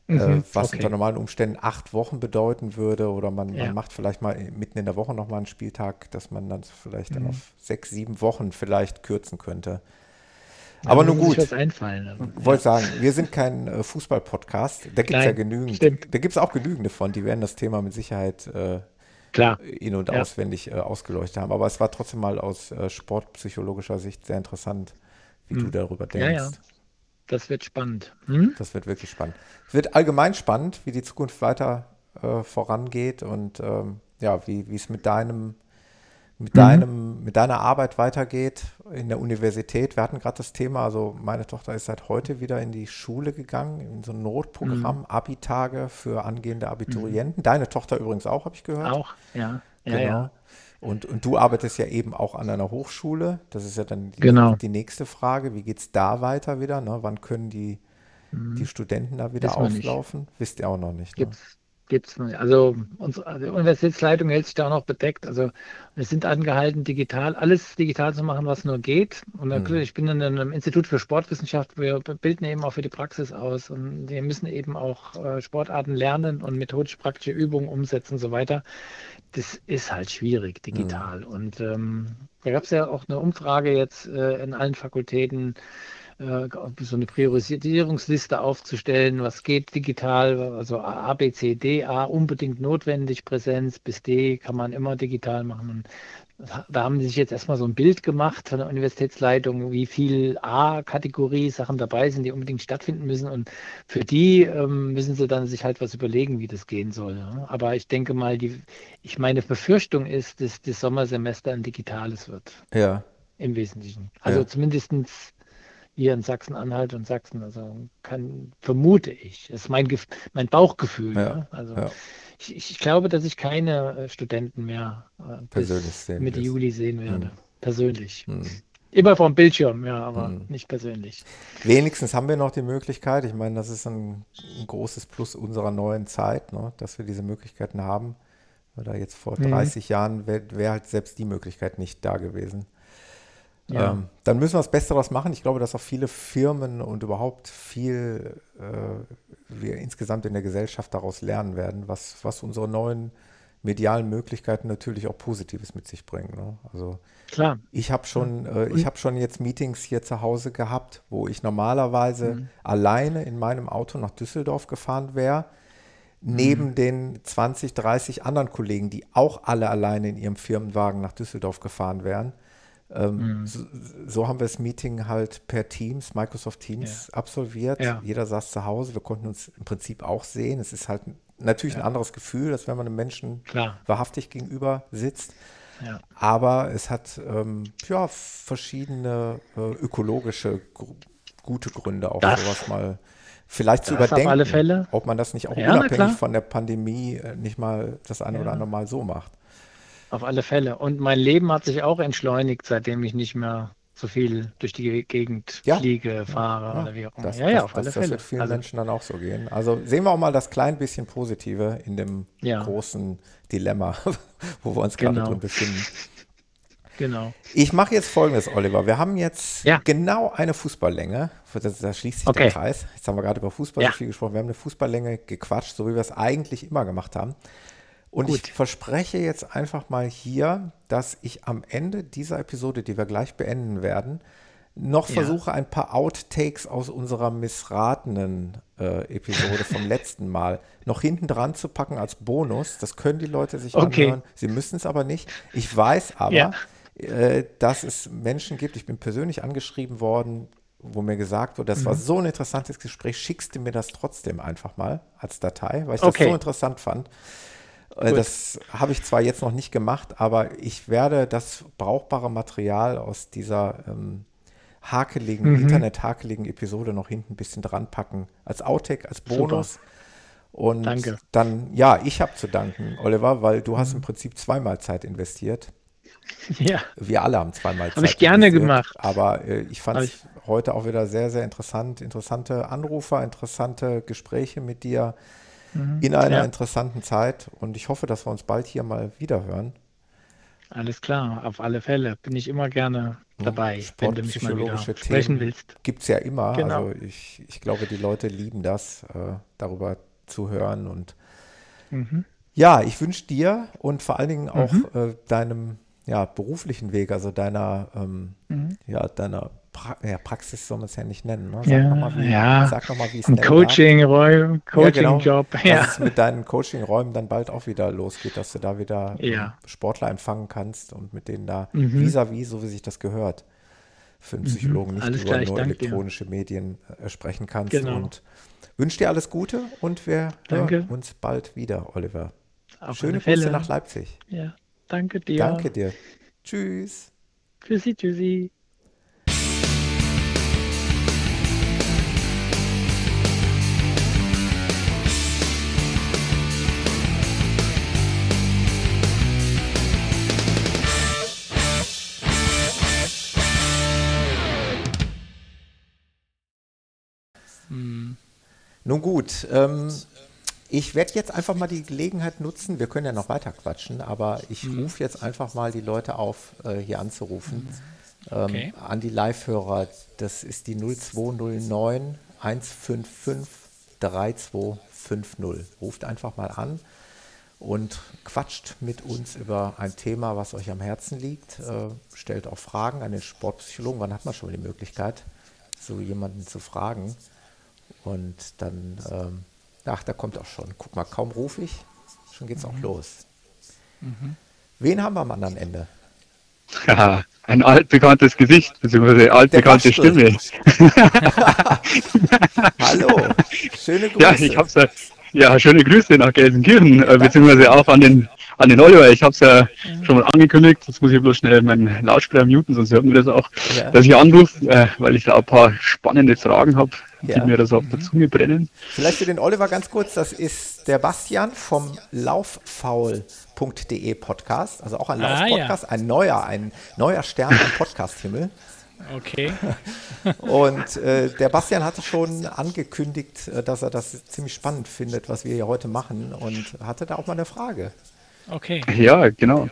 Äh, mhm, was okay. unter normalen Umständen acht Wochen bedeuten würde. Oder man, ja. man, macht vielleicht mal mitten in der Woche nochmal einen Spieltag, dass man dann vielleicht mhm. dann auf sechs, sieben Wochen vielleicht kürzen könnte. Ja, aber nun gut. Einfallen, aber, Wollte sagen, wir sind kein äh, Fußball-Podcast. Da gibt es ja genügend. Stimmt. Da gibt es auch genügende von. Die werden das Thema mit Sicherheit äh, Klar. in- und ja. auswendig äh, ausgeleuchtet haben. Aber es war trotzdem mal aus äh, sportpsychologischer Sicht sehr interessant, wie mhm. du darüber denkst. Ja, ja. Das wird spannend. Hm? Das wird wirklich spannend. Es wird allgemein spannend, wie die Zukunft weiter äh, vorangeht und ähm, ja, wie es mit deinem mit mhm. deinem, mit deiner Arbeit weitergeht in der Universität. Wir hatten gerade das Thema, also meine Tochter ist seit heute wieder in die Schule gegangen, in so ein Notprogramm, mhm. Abi-Tage für angehende Abiturienten. Mhm. Deine Tochter übrigens auch, habe ich gehört. Auch, ja. ja genau. Ja. Und, und du arbeitest ja eben auch an einer Hochschule. Das ist ja dann die, genau. die nächste Frage. Wie geht es da weiter wieder? Ne? Wann können die, mhm. die Studenten da wieder auflaufen? Nicht. Wisst ihr auch noch nicht. Ne? Gibt's, gibt es nicht. Also unsere also Universitätsleitung hält sich da auch noch bedeckt. Also wir sind angehalten, digital, alles digital zu machen, was nur geht. Und dann, mhm. ich bin in einem Institut für Sportwissenschaft, wir bilden eben auch für die Praxis aus und wir müssen eben auch äh, Sportarten lernen und methodisch-praktische Übungen umsetzen und so weiter. Das ist halt schwierig digital. Mhm. Und ähm, da gab es ja auch eine Umfrage jetzt äh, in allen Fakultäten, äh, so eine Priorisierungsliste aufzustellen, was geht digital, also A, B, C, D, A unbedingt notwendig, Präsenz, bis D kann man immer digital machen. Und da haben sie sich jetzt erstmal so ein Bild gemacht von der Universitätsleitung, wie viel A-Kategorie Sachen dabei sind, die unbedingt stattfinden müssen. Und für die ähm, müssen sie dann sich halt was überlegen, wie das gehen soll. Ja. Aber ich denke mal, die, ich meine Befürchtung ist, dass das Sommersemester ein digitales wird. Ja. Im Wesentlichen. Also ja. zumindestens hier in Sachsen-Anhalt und Sachsen. Also kann, vermute ich. Das ist mein, mein Bauchgefühl. Ja, ne? Also ja. Ich, ich, glaube, dass ich keine äh, Studenten mehr äh, persönlich sehen Mitte Juli sehen werde. Hm. Persönlich. Hm. Immer vom Bildschirm, ja, aber hm. nicht persönlich. Wenigstens haben wir noch die Möglichkeit. Ich meine, das ist ein, ein großes Plus unserer neuen Zeit, ne, dass wir diese Möglichkeiten haben. Oder jetzt vor 30 mhm. Jahren wäre wär halt selbst die Möglichkeit nicht da gewesen. Ja. Ähm, dann müssen wir das Beste daraus machen. Ich glaube, dass auch viele Firmen und überhaupt viel äh, wir insgesamt in der Gesellschaft daraus lernen werden, was, was unsere neuen medialen Möglichkeiten natürlich auch Positives mit sich bringen. Ne? Also Klar. Ich habe schon, äh, ich habe schon jetzt Meetings hier zu Hause gehabt, wo ich normalerweise mhm. alleine in meinem Auto nach Düsseldorf gefahren wäre, neben mhm. den 20, 30 anderen Kollegen, die auch alle alleine in ihrem Firmenwagen nach Düsseldorf gefahren wären. Ähm, mhm. so, so, haben wir das Meeting halt per Teams, Microsoft Teams ja. absolviert. Ja. Jeder saß zu Hause. Wir konnten uns im Prinzip auch sehen. Es ist halt natürlich ja. ein anderes Gefühl, als wenn man einem Menschen Klar. wahrhaftig gegenüber sitzt. Aber es hat ähm, ja, verschiedene äh, ökologische gute Gründe, auch das, sowas mal vielleicht zu überdenken. Ob man das nicht auch unabhängig von der Pandemie äh, nicht mal das eine oder andere Mal so macht. Auf alle Fälle. Und mein Leben hat sich auch entschleunigt, seitdem ich nicht mehr so viel durch die Gegend ja. fliege, fahre ja. oder wie auch immer. Das, ja, ja, auf das, alle das Fälle. Das wird vielen also, Menschen dann auch so gehen. Also sehen wir auch mal das klein bisschen Positive in dem ja. großen Dilemma, wo wir uns genau. gerade drin befinden. Genau. Ich mache jetzt folgendes, Oliver. Wir haben jetzt genau eine Fußballlänge. Da schließt sich okay. der Kreis. Jetzt haben wir gerade über Fußball so viel gesprochen. Wir haben eine Fußballlänge gequatscht, so wie wir es eigentlich immer gemacht haben. Und Gut. ich verspreche jetzt einfach mal hier, dass ich am Ende dieser Episode, die wir gleich beenden werden, noch ja. versuche, ein paar Outtakes aus unserer missratenen äh, Episode vom letzten Mal noch hinten dran zu packen als Bonus. Das können die Leute sich okay. anhören. Sie müssen es aber nicht. Ich weiß aber, ja. äh, dass es Menschen gibt, ich bin persönlich angeschrieben worden, wo mir gesagt wurde, das mhm. war so ein interessantes Gespräch, schickst du mir das trotzdem einfach mal als Datei, weil ich okay. das so interessant fand. Äh, Gut. Das habe ich zwar jetzt noch nicht gemacht, aber ich werde das brauchbare Material aus dieser ähm, hakeligen, mhm. Internet-hakeligen Episode noch hinten ein bisschen dran packen. Als Outtake, als Bonus. Super. Und Danke. dann, ja, ich habe zu danken, Oliver, weil du hast im Prinzip zweimal Zeit investiert. Ja. Wir alle haben zweimal Zeit. Habe ich gerne gemacht. Aber äh, ich fand es heute auch wieder sehr, sehr interessant. Interessante Anrufer, interessante Gespräche mit dir mhm. in einer ja. interessanten Zeit. Und ich hoffe, dass wir uns bald hier mal wieder hören. Alles klar, auf alle Fälle. Bin ich immer gerne dabei, wenn du mich mal wieder sprechen willst. Gibt es ja immer. Genau. Also ich, ich glaube, die Leute lieben das, äh, darüber zu hören. Und mhm. ja, ich wünsche dir und vor allen Dingen auch mhm. äh, deinem ja, beruflichen Weg, also deiner, ähm, mhm. ja, deiner pra ja, Praxis soll man es ja nicht nennen. Ne? Sag ja, nochmal, wie, ja. sag noch mal, wie es Ein Coaching-Räum, Coaching-Job. Ja, genau, ja. Dass es mit deinen Coaching-Räumen dann bald auch wieder losgeht, dass du da wieder ja. Sportler empfangen kannst und mit denen da mhm. vis-à-vis, -vis, so wie sich das gehört, für einen mhm. Psychologen mhm. nicht über nur elektronische dir. Medien äh, sprechen kannst. Genau. Und wünsche dir alles Gute und wir danke. hören uns bald wieder, Oliver. Auf Schöne Grüße nach Leipzig. Ja, danke dir. Danke dir. Tschüss. Tschüssi, tschüssi. Nun gut, ähm, ich werde jetzt einfach mal die Gelegenheit nutzen, wir können ja noch weiter quatschen, aber ich mhm. rufe jetzt einfach mal die Leute auf, äh, hier anzurufen. Mhm. Ähm, okay. An die Live-Hörer, das ist die 0209 155 3250. Ruft einfach mal an und quatscht mit uns über ein Thema, was euch am Herzen liegt. Äh, stellt auch Fragen an den Sportpsychologen. Wann hat man schon die Möglichkeit, so jemanden zu fragen? Und dann, ähm, ach, da kommt auch schon. Guck mal, kaum rufe ich, schon geht's mhm. auch los. Mhm. Wen haben wir am anderen Ende? Ja, ein altbekanntes Gesicht, beziehungsweise altbekannte Stimme. Hallo, schöne Grüße. Ja, ich habe es Ja, schöne Grüße nach Gelsenkirchen, äh, beziehungsweise auch an den, an den Oliver. Ich habe es ja, ja, schon mal angekündigt. Jetzt muss ich bloß schnell meinen Lautsprecher muten, sonst hört man das auch, ja. dass ich anrufe, äh, weil ich da ein paar spannende Fragen habe, die ja. mir da so auf der Zunge brennen. Vielleicht für den Oliver ganz kurz, das ist der Bastian vom lauffaul.de Podcast, also auch ein ah, Laufpodcast, ein neuer, ein neuer Stern am Podcast-Himmel. Okay. Und äh, der Bastian hatte schon angekündigt, äh, dass er das ziemlich spannend findet, was wir hier heute machen und hatte da auch mal eine Frage. Okay. Ja, genau.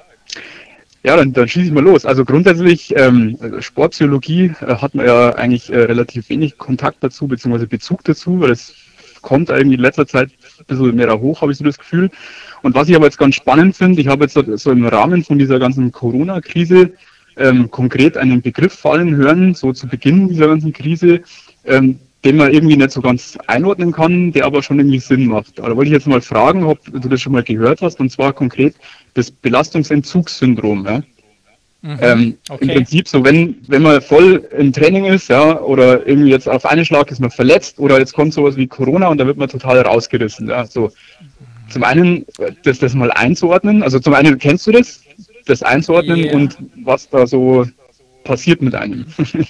Ja, dann, dann schieße ich mal los. Also grundsätzlich, ähm, Sportpsychologie äh, hat man ja eigentlich äh, relativ wenig Kontakt dazu, beziehungsweise Bezug dazu, weil es kommt irgendwie in letzter Zeit ein bisschen mehr hoch, habe ich so das Gefühl. Und was ich aber jetzt ganz spannend finde, ich habe jetzt so im Rahmen von dieser ganzen Corona-Krise ähm, konkret einen Begriff fallen hören, so zu Beginn dieser ganzen Krise, ähm, den man irgendwie nicht so ganz einordnen kann, der aber schon irgendwie Sinn macht. Da wollte ich jetzt mal fragen, ob du das schon mal gehört hast, und zwar konkret das Belastungsentzugssyndrom. Ja? Mhm, ähm, okay. Im Prinzip so, wenn, wenn man voll im Training ist, ja, oder irgendwie jetzt auf einen Schlag ist man verletzt, oder jetzt kommt sowas wie Corona und da wird man total rausgerissen. Ja, so. Zum einen, das, das mal einzuordnen, also zum einen kennst du das, das einzuordnen yeah. und was da so passiert mit einem.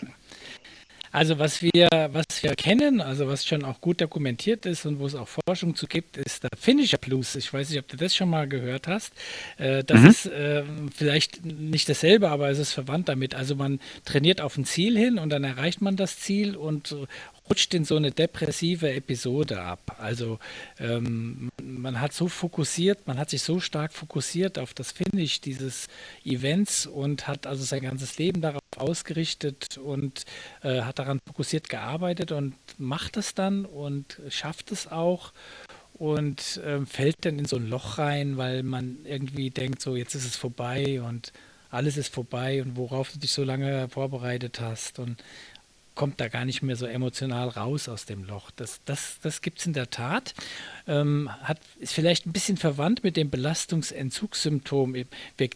Also was wir, was wir kennen, also was schon auch gut dokumentiert ist und wo es auch Forschung zu gibt, ist der Finisher Blues. Ich weiß nicht, ob du das schon mal gehört hast. Äh, das mhm. ist äh, vielleicht nicht dasselbe, aber es ist verwandt damit. Also man trainiert auf ein Ziel hin und dann erreicht man das Ziel und rutscht in so eine depressive Episode ab. Also ähm, man hat so fokussiert, man hat sich so stark fokussiert auf das Finish dieses Events und hat also sein ganzes Leben darauf ausgerichtet und äh, hat daran fokussiert gearbeitet und macht es dann und schafft es auch und äh, fällt dann in so ein Loch rein, weil man irgendwie denkt, so jetzt ist es vorbei und alles ist vorbei und worauf du dich so lange vorbereitet hast und kommt da gar nicht mehr so emotional raus aus dem Loch. Das, das, das gibt es in der Tat ähm, hat, ist vielleicht ein bisschen verwandt mit dem Belastungsentzugssymptom.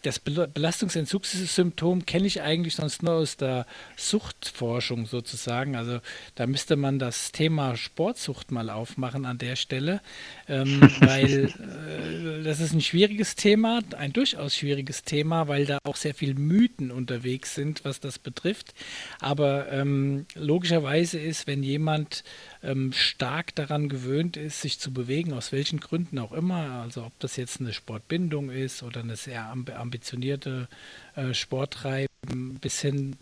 Das Belastungsentzugssymptom kenne ich eigentlich sonst nur aus der Suchtforschung sozusagen. Also da müsste man das Thema Sportsucht mal aufmachen an der Stelle, ähm, weil äh, das ist ein schwieriges Thema, ein durchaus schwieriges Thema, weil da auch sehr viele Mythen unterwegs sind, was das betrifft. Aber ähm, logischerweise ist, wenn jemand ähm, stark daran gewöhnt ist, sich zu bewegen, aus welchen Gründen auch immer, also ob das jetzt eine Sportbindung ist oder eine sehr ambitionierte äh, Sporttreiben bis hin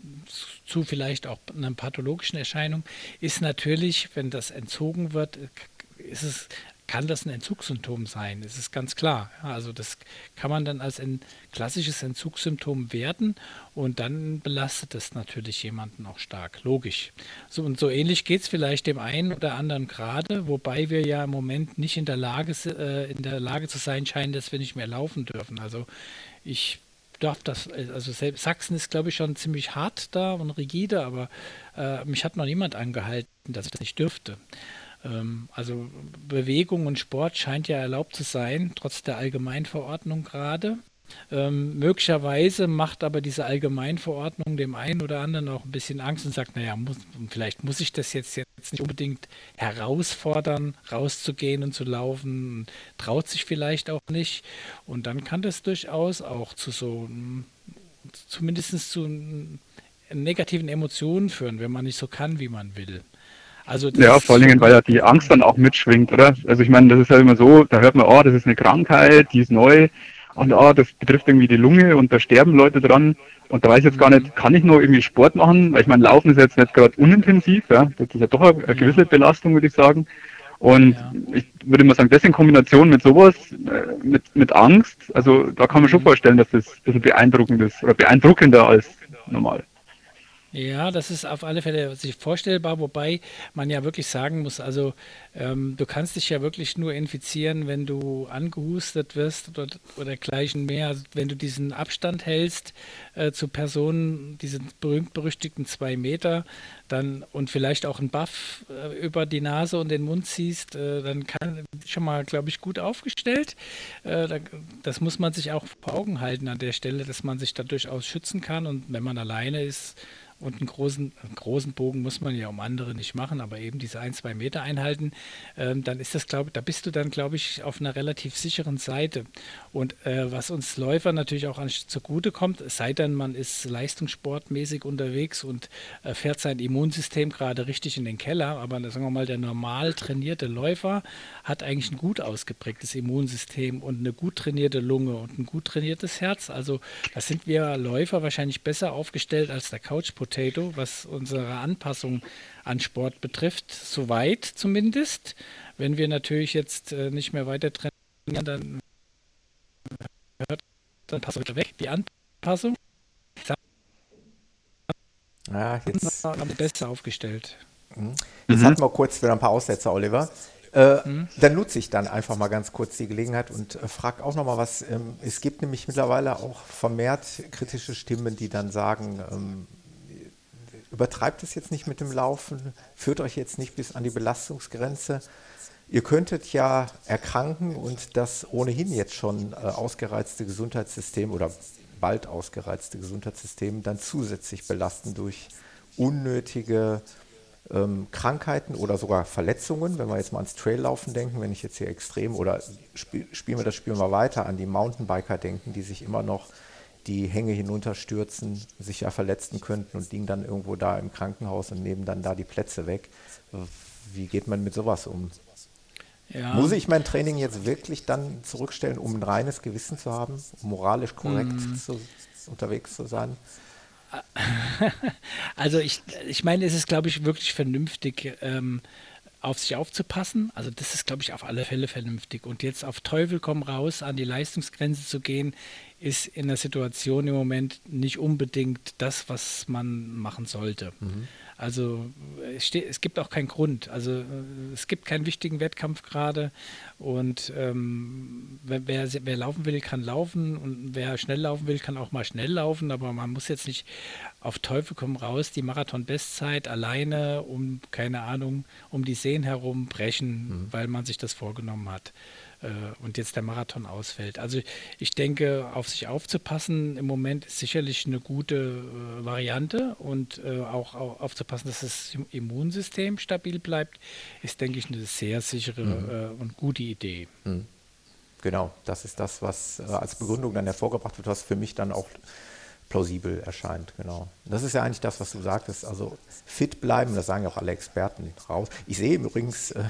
zu vielleicht auch einer pathologischen Erscheinung, ist natürlich, wenn das entzogen wird, ist es kann das ein Entzugssymptom sein. Das ist ganz klar. Also das kann man dann als ein klassisches Entzugssymptom werten und dann belastet es natürlich jemanden auch stark. Logisch. So, und so ähnlich geht es vielleicht dem einen oder anderen gerade, wobei wir ja im Moment nicht in der Lage, äh, in der Lage zu sein scheinen, dass wir nicht mehr laufen dürfen. Also ich darf das, also selbst Sachsen ist, glaube ich, schon ziemlich hart da und rigide, aber äh, mich hat noch niemand angehalten, dass ich das nicht dürfte. Ähm, also Bewegung und Sport scheint ja erlaubt zu sein, trotz der Allgemeinverordnung gerade. Ähm, möglicherweise macht aber diese Allgemeinverordnung dem einen oder anderen auch ein bisschen Angst und sagt, naja, muss, vielleicht muss ich das jetzt, jetzt nicht unbedingt herausfordern, rauszugehen und zu laufen, traut sich vielleicht auch nicht. Und dann kann das durchaus auch zu so, zumindest zu negativen Emotionen führen, wenn man nicht so kann, wie man will. Also ja, vor allen Dingen, weil ja die Angst dann auch mitschwingt, oder? Also ich meine, das ist ja immer so, da hört man, oh, das ist eine Krankheit, die ist neu und oh, das betrifft irgendwie die Lunge und da sterben Leute dran. Und da weiß ich jetzt gar nicht, kann ich noch irgendwie Sport machen? Weil ich meine, Laufen ist jetzt nicht gerade unintensiv, ja. Das ist ja doch eine, eine gewisse Belastung, würde ich sagen. Und ja. ich würde mal sagen, das in Kombination mit sowas, äh, mit, mit Angst, also da kann man schon mhm. vorstellen, dass das ein bisschen beeindruckend ist oder beeindruckender als normal. Ja, das ist auf alle Fälle sich vorstellbar, wobei man ja wirklich sagen muss, also ähm, du kannst dich ja wirklich nur infizieren, wenn du angehustet wirst oder, oder gleichen mehr. Also wenn du diesen Abstand hältst äh, zu Personen, diesen berühmt-berüchtigten zwei Meter, dann und vielleicht auch einen Buff äh, über die Nase und den Mund ziehst, äh, dann kann schon mal, glaube ich, gut aufgestellt. Äh, da, das muss man sich auch vor Augen halten an der Stelle, dass man sich da durchaus schützen kann und wenn man alleine ist, und einen großen, einen großen Bogen muss man ja um andere nicht machen, aber eben diese ein, zwei Meter einhalten, ähm, dann ist das, glaube da bist du dann, glaube ich, auf einer relativ sicheren Seite. Und äh, was uns Läufer natürlich auch an, zugute kommt, sei denn, man ist leistungssportmäßig unterwegs und äh, fährt sein Immunsystem gerade richtig in den Keller, aber sagen wir mal, der normal trainierte Läufer hat eigentlich ein gut ausgeprägtes Immunsystem und eine gut trainierte Lunge und ein gut trainiertes Herz. Also da sind wir Läufer wahrscheinlich besser aufgestellt als der Couch Potato, was unsere Anpassung an Sport betrifft, soweit zumindest. Wenn wir natürlich jetzt äh, nicht mehr weiter trainieren, dann hört dann Passo wieder weg, die Anpassung. Ja, jetzt. besser aufgestellt. Mhm. Jetzt mhm. hatten wir kurz wieder ein paar Aussätze, Oliver. Äh, mhm. Dann nutze ich dann einfach mal ganz kurz die Gelegenheit und äh, frage auch nochmal was. Ähm, es gibt nämlich mittlerweile auch vermehrt kritische Stimmen, die dann sagen, ähm, übertreibt es jetzt nicht mit dem Laufen, führt euch jetzt nicht bis an die Belastungsgrenze. Ihr könntet ja erkranken und das ohnehin jetzt schon äh, ausgereizte Gesundheitssystem oder bald ausgereizte Gesundheitssystem dann zusätzlich belasten durch unnötige ähm, Krankheiten oder sogar Verletzungen, wenn wir jetzt mal ans Traillaufen denken, wenn ich jetzt hier extrem oder spiel, spielen wir das Spiel mal weiter, an die Mountainbiker denken, die sich immer noch die Hänge hinunterstürzen, sich ja verletzen könnten und liegen dann irgendwo da im Krankenhaus und nehmen dann da die Plätze weg. Wie geht man mit sowas um? Ja. Muss ich mein Training jetzt wirklich dann zurückstellen, um ein reines Gewissen zu haben, um moralisch korrekt mm. zu, unterwegs zu sein? Also ich, ich meine, es ist, glaube ich, wirklich vernünftig, ähm, auf sich aufzupassen. Also das ist, glaube ich, auf alle Fälle vernünftig. Und jetzt auf Teufel komm raus, an die Leistungsgrenze zu gehen, ist in der Situation im Moment nicht unbedingt das, was man machen sollte. Mhm. Also es, steht, es, gibt auch keinen Grund. Also äh, es gibt keinen wichtigen Wettkampf gerade und ähm, wer, wer, wer, laufen will, kann laufen und wer schnell laufen will, kann auch mal schnell laufen, aber man muss jetzt nicht auf Teufel komm raus die Marathon-Bestzeit alleine um, keine Ahnung, um die Seen herum brechen, mhm. weil man sich das vorgenommen hat äh, und jetzt der Marathon ausfällt. Also ich denke, auf sich aufzupassen im Moment ist sicherlich eine gute äh, Variante und äh, auch, auch, aufzupassen, dass das Immunsystem stabil bleibt, ist, denke ich, eine sehr sichere mhm. Äh, und gute Idee. Mhm. Genau, das ist das, was äh, als Begründung dann hervorgebracht wird, was für mich dann auch plausibel erscheint, genau. Das ist ja eigentlich das, was du sagtest, also fit bleiben, das sagen ja auch alle Experten raus. Ich sehe übrigens, äh,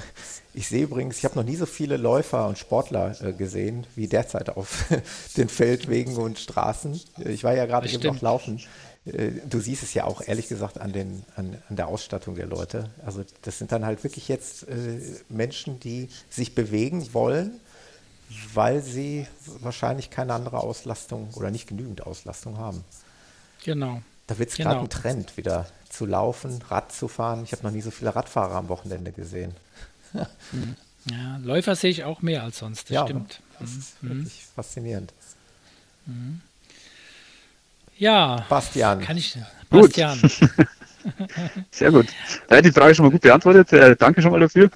ich sehe übrigens, ich habe noch nie so viele Läufer und Sportler äh, gesehen wie derzeit auf den Feldwegen und Straßen. Ich war ja gerade eben noch laufen. Äh, du siehst es ja auch ehrlich gesagt an, den, an, an, der Ausstattung der Leute. Also das sind dann halt wirklich jetzt Menschen, die sich bewegen wollen weil sie wahrscheinlich keine andere Auslastung oder nicht genügend Auslastung haben. Genau. Da wird es genau. gerade ein Trend, wieder zu laufen, Rad zu fahren. Ich habe noch nie so viele Radfahrer am Wochenende gesehen. ja, Läufer sehe ich auch mehr als sonst, das ja, stimmt. Das ist mhm. wirklich faszinierend. Mhm. Ja, Bastian. Kann ich, Bastian. Sehr gut. Da hat die Frage schon mal gut beantwortet. Äh, danke schon mal dafür.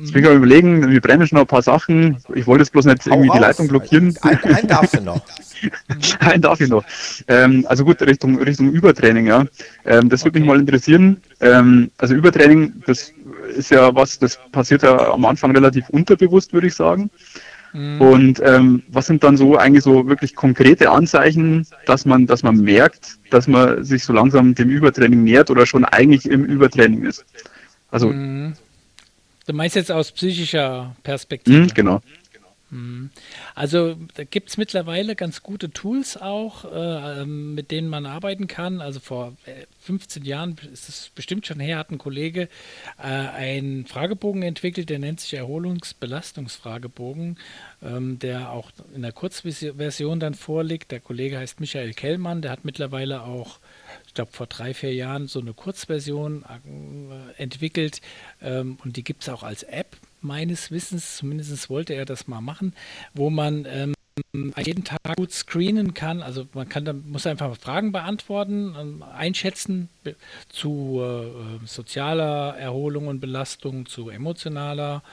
Jetzt bin ich am überlegen, wir brennen schon noch ein paar Sachen. Ich wollte jetzt bloß nicht irgendwie Hau die Leitung blockieren. Einen, einen darfst du noch. einen darf ich noch. Ähm, also gut, Richtung, Richtung Übertraining, ja. Ähm, das würde mich mal interessieren. Ähm, also Übertraining, das ist ja was, das passiert ja am Anfang relativ unterbewusst, würde ich sagen. Mhm. Und ähm, was sind dann so eigentlich so wirklich konkrete Anzeichen, dass man, dass man merkt, dass man sich so langsam dem Übertraining nähert oder schon eigentlich im Übertraining ist? Also mhm. Du meinst jetzt aus psychischer Perspektive? Mhm, genau. Mhm. Also da gibt es mittlerweile ganz gute Tools auch, äh, mit denen man arbeiten kann. Also vor 15 äh, Jahren ist es bestimmt schon her, hat ein Kollege äh, einen Fragebogen entwickelt, der nennt sich Erholungsbelastungsfragebogen, ähm, der auch in der Kurzversion dann vorliegt. Der Kollege heißt Michael Kellmann, der hat mittlerweile auch ich glaube, vor drei, vier Jahren so eine Kurzversion äh, entwickelt ähm, und die gibt es auch als App meines Wissens, zumindest wollte er das mal machen, wo man ähm, jeden Tag gut screenen kann. Also man kann da muss einfach Fragen beantworten, ähm, einschätzen zu äh, sozialer Erholung und Belastung, zu emotionaler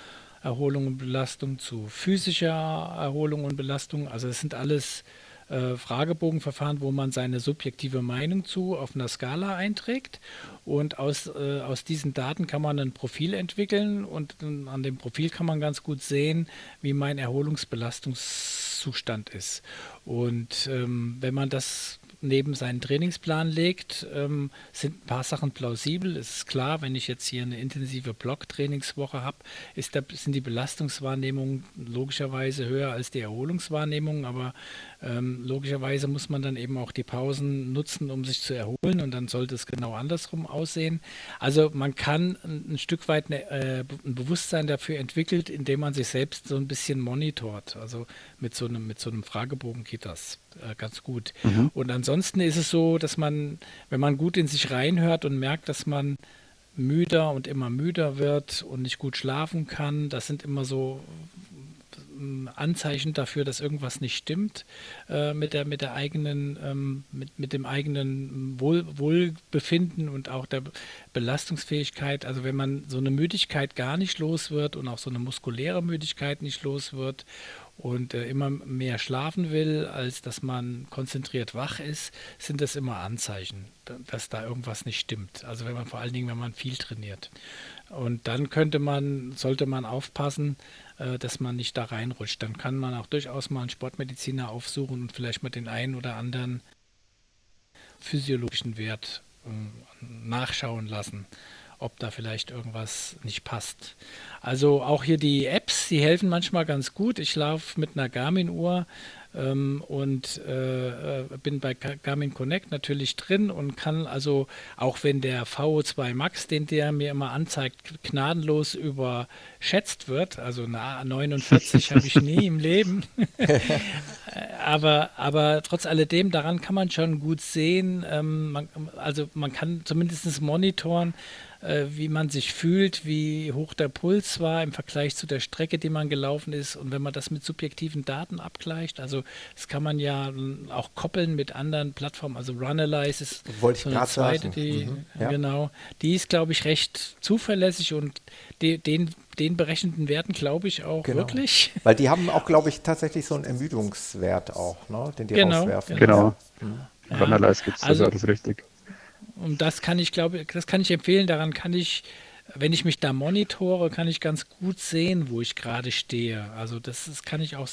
Erholung und Belastung, zu physischer Erholung und Belastung. Also es sind alles äh, Fragebogenverfahren, wo man seine subjektive Meinung zu auf einer Skala einträgt. Und aus, äh, aus diesen Daten kann man ein Profil entwickeln und an dem Profil kann man ganz gut sehen, wie mein Erholungsbelastungszustand ist. Und ähm, wenn man das neben seinen Trainingsplan legt, ähm, sind ein paar Sachen plausibel. Es ist klar, wenn ich jetzt hier eine intensive Block-Trainingswoche habe, sind die Belastungswahrnehmungen logischerweise höher als die Erholungswahrnehmungen, aber ähm, logischerweise muss man dann eben auch die Pausen nutzen, um sich zu erholen und dann sollte es genau andersrum aussehen. Also man kann ein, ein Stück weit eine, äh, ein Bewusstsein dafür entwickelt, indem man sich selbst so ein bisschen monitort. Also mit so einem, mit so einem Fragebogen geht das äh, ganz gut. Mhm. Und ansonsten ist es so, dass man, wenn man gut in sich reinhört und merkt, dass man müder und immer müder wird und nicht gut schlafen kann, das sind immer so Anzeichen dafür, dass irgendwas nicht stimmt äh, mit der mit der eigenen ähm, mit, mit dem eigenen Wohl, Wohlbefinden und auch der Belastungsfähigkeit. Also wenn man so eine Müdigkeit gar nicht los wird und auch so eine muskuläre Müdigkeit nicht los wird und äh, immer mehr schlafen will, als dass man konzentriert wach ist, sind das immer Anzeichen, dass da irgendwas nicht stimmt. Also wenn man vor allen Dingen, wenn man viel trainiert. Und dann könnte man, sollte man aufpassen, äh, dass man nicht da reinrutscht. Dann kann man auch durchaus mal einen Sportmediziner aufsuchen und vielleicht mal den einen oder anderen physiologischen Wert äh, nachschauen lassen, ob da vielleicht irgendwas nicht passt. Also auch hier die Apps, die helfen manchmal ganz gut. Ich laufe mit einer Garmin-Uhr ähm, und äh, äh, bin bei Garmin Connect natürlich drin und kann also, auch wenn der VO2 Max, den der mir immer anzeigt, gnadenlos überschätzt wird, also eine 49 habe ich nie im Leben, aber, aber trotz alledem, daran kann man schon gut sehen, ähm, man, also man kann zumindest monitoren, wie man sich fühlt, wie hoch der Puls war im Vergleich zu der Strecke, die man gelaufen ist. Und wenn man das mit subjektiven Daten abgleicht, also das kann man ja auch koppeln mit anderen Plattformen. Also Runalyze ist Wollte so eine zweite, sagen. die mhm, ja. genau, die ist glaube ich recht zuverlässig und die, den den berechneten Werten glaube ich auch genau. wirklich. Weil die haben auch, glaube ich, tatsächlich so einen Ermüdungswert auch, ne? den die genau, rauswerfen. Genau. Mhm. Ja. Runalyze gibt es, also, das ist richtig. Und das kann ich, glaube das kann ich empfehlen. Daran kann ich, wenn ich mich da monitore, kann ich ganz gut sehen, wo ich gerade stehe. Also das, das kann ich auch,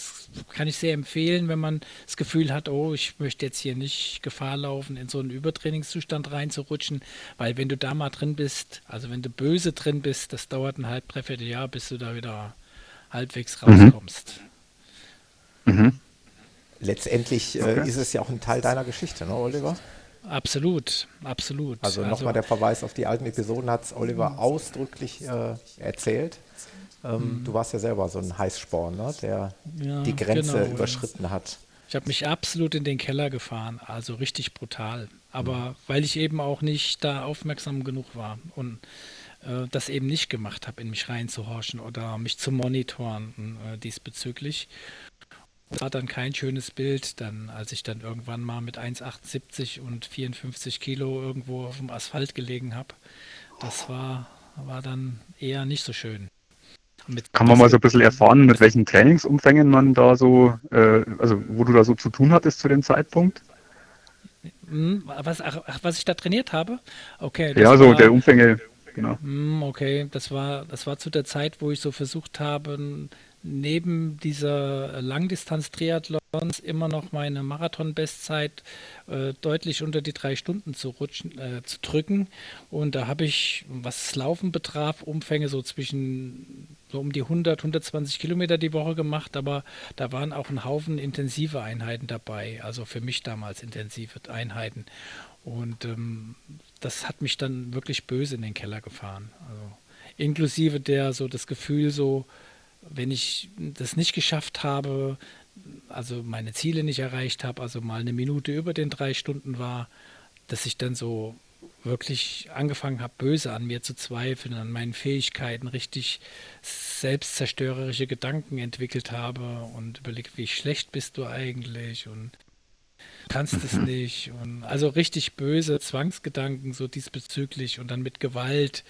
kann ich sehr empfehlen, wenn man das Gefühl hat, oh, ich möchte jetzt hier nicht Gefahr laufen, in so einen Übertrainingszustand reinzurutschen, weil wenn du da mal drin bist, also wenn du böse drin bist, das dauert ein halb, dreiviertel Jahr, bis du da wieder halbwegs mhm. rauskommst. Mhm. Mhm. Letztendlich äh, okay. ist es ja auch ein Teil deiner Geschichte, ne, Oliver? Absolut, absolut. Also, also nochmal der Verweis auf die alten Episoden hat es Oliver mhm. ausdrücklich äh, erzählt. Ähm, mhm. Du warst ja selber so ein Heißsporn, ne? der ja, die Grenze genau. überschritten hat. Ich habe mich absolut in den Keller gefahren, also richtig brutal. Aber mhm. weil ich eben auch nicht da aufmerksam genug war und äh, das eben nicht gemacht habe, in mich reinzuhorchen oder mich zu monitoren äh, diesbezüglich. Das war dann kein schönes Bild, dann, als ich dann irgendwann mal mit 1,78 und 54 Kilo irgendwo auf dem Asphalt gelegen habe. Das war, war dann eher nicht so schön. Mit Kann man mal so ein bisschen erfahren, mit welchen Trainingsumfängen man da so, äh, also wo du da so zu tun hattest zu dem Zeitpunkt? Hm, was, ach, was ich da trainiert habe? Okay. ja, so war, der Umfänge, genau. Hm, okay, das war, das war zu der Zeit, wo ich so versucht habe, neben dieser Langdistanz-Triathlons immer noch meine Marathon-Bestzeit äh, deutlich unter die drei Stunden zu rutschen, äh, zu drücken. Und da habe ich, was das Laufen betraf, Umfänge so zwischen so um die 100, 120 Kilometer die Woche gemacht, aber da waren auch ein Haufen intensive Einheiten dabei, also für mich damals intensive Einheiten. Und ähm, das hat mich dann wirklich böse in den Keller gefahren. Also inklusive der so das Gefühl so, wenn ich das nicht geschafft habe, also meine Ziele nicht erreicht habe, also mal eine Minute über den drei Stunden war, dass ich dann so wirklich angefangen habe, böse an mir zu zweifeln, an meinen Fähigkeiten, richtig selbstzerstörerische Gedanken entwickelt habe und überlegt, wie schlecht bist du eigentlich und kannst es mhm. nicht. Und also richtig böse Zwangsgedanken so diesbezüglich und dann mit Gewalt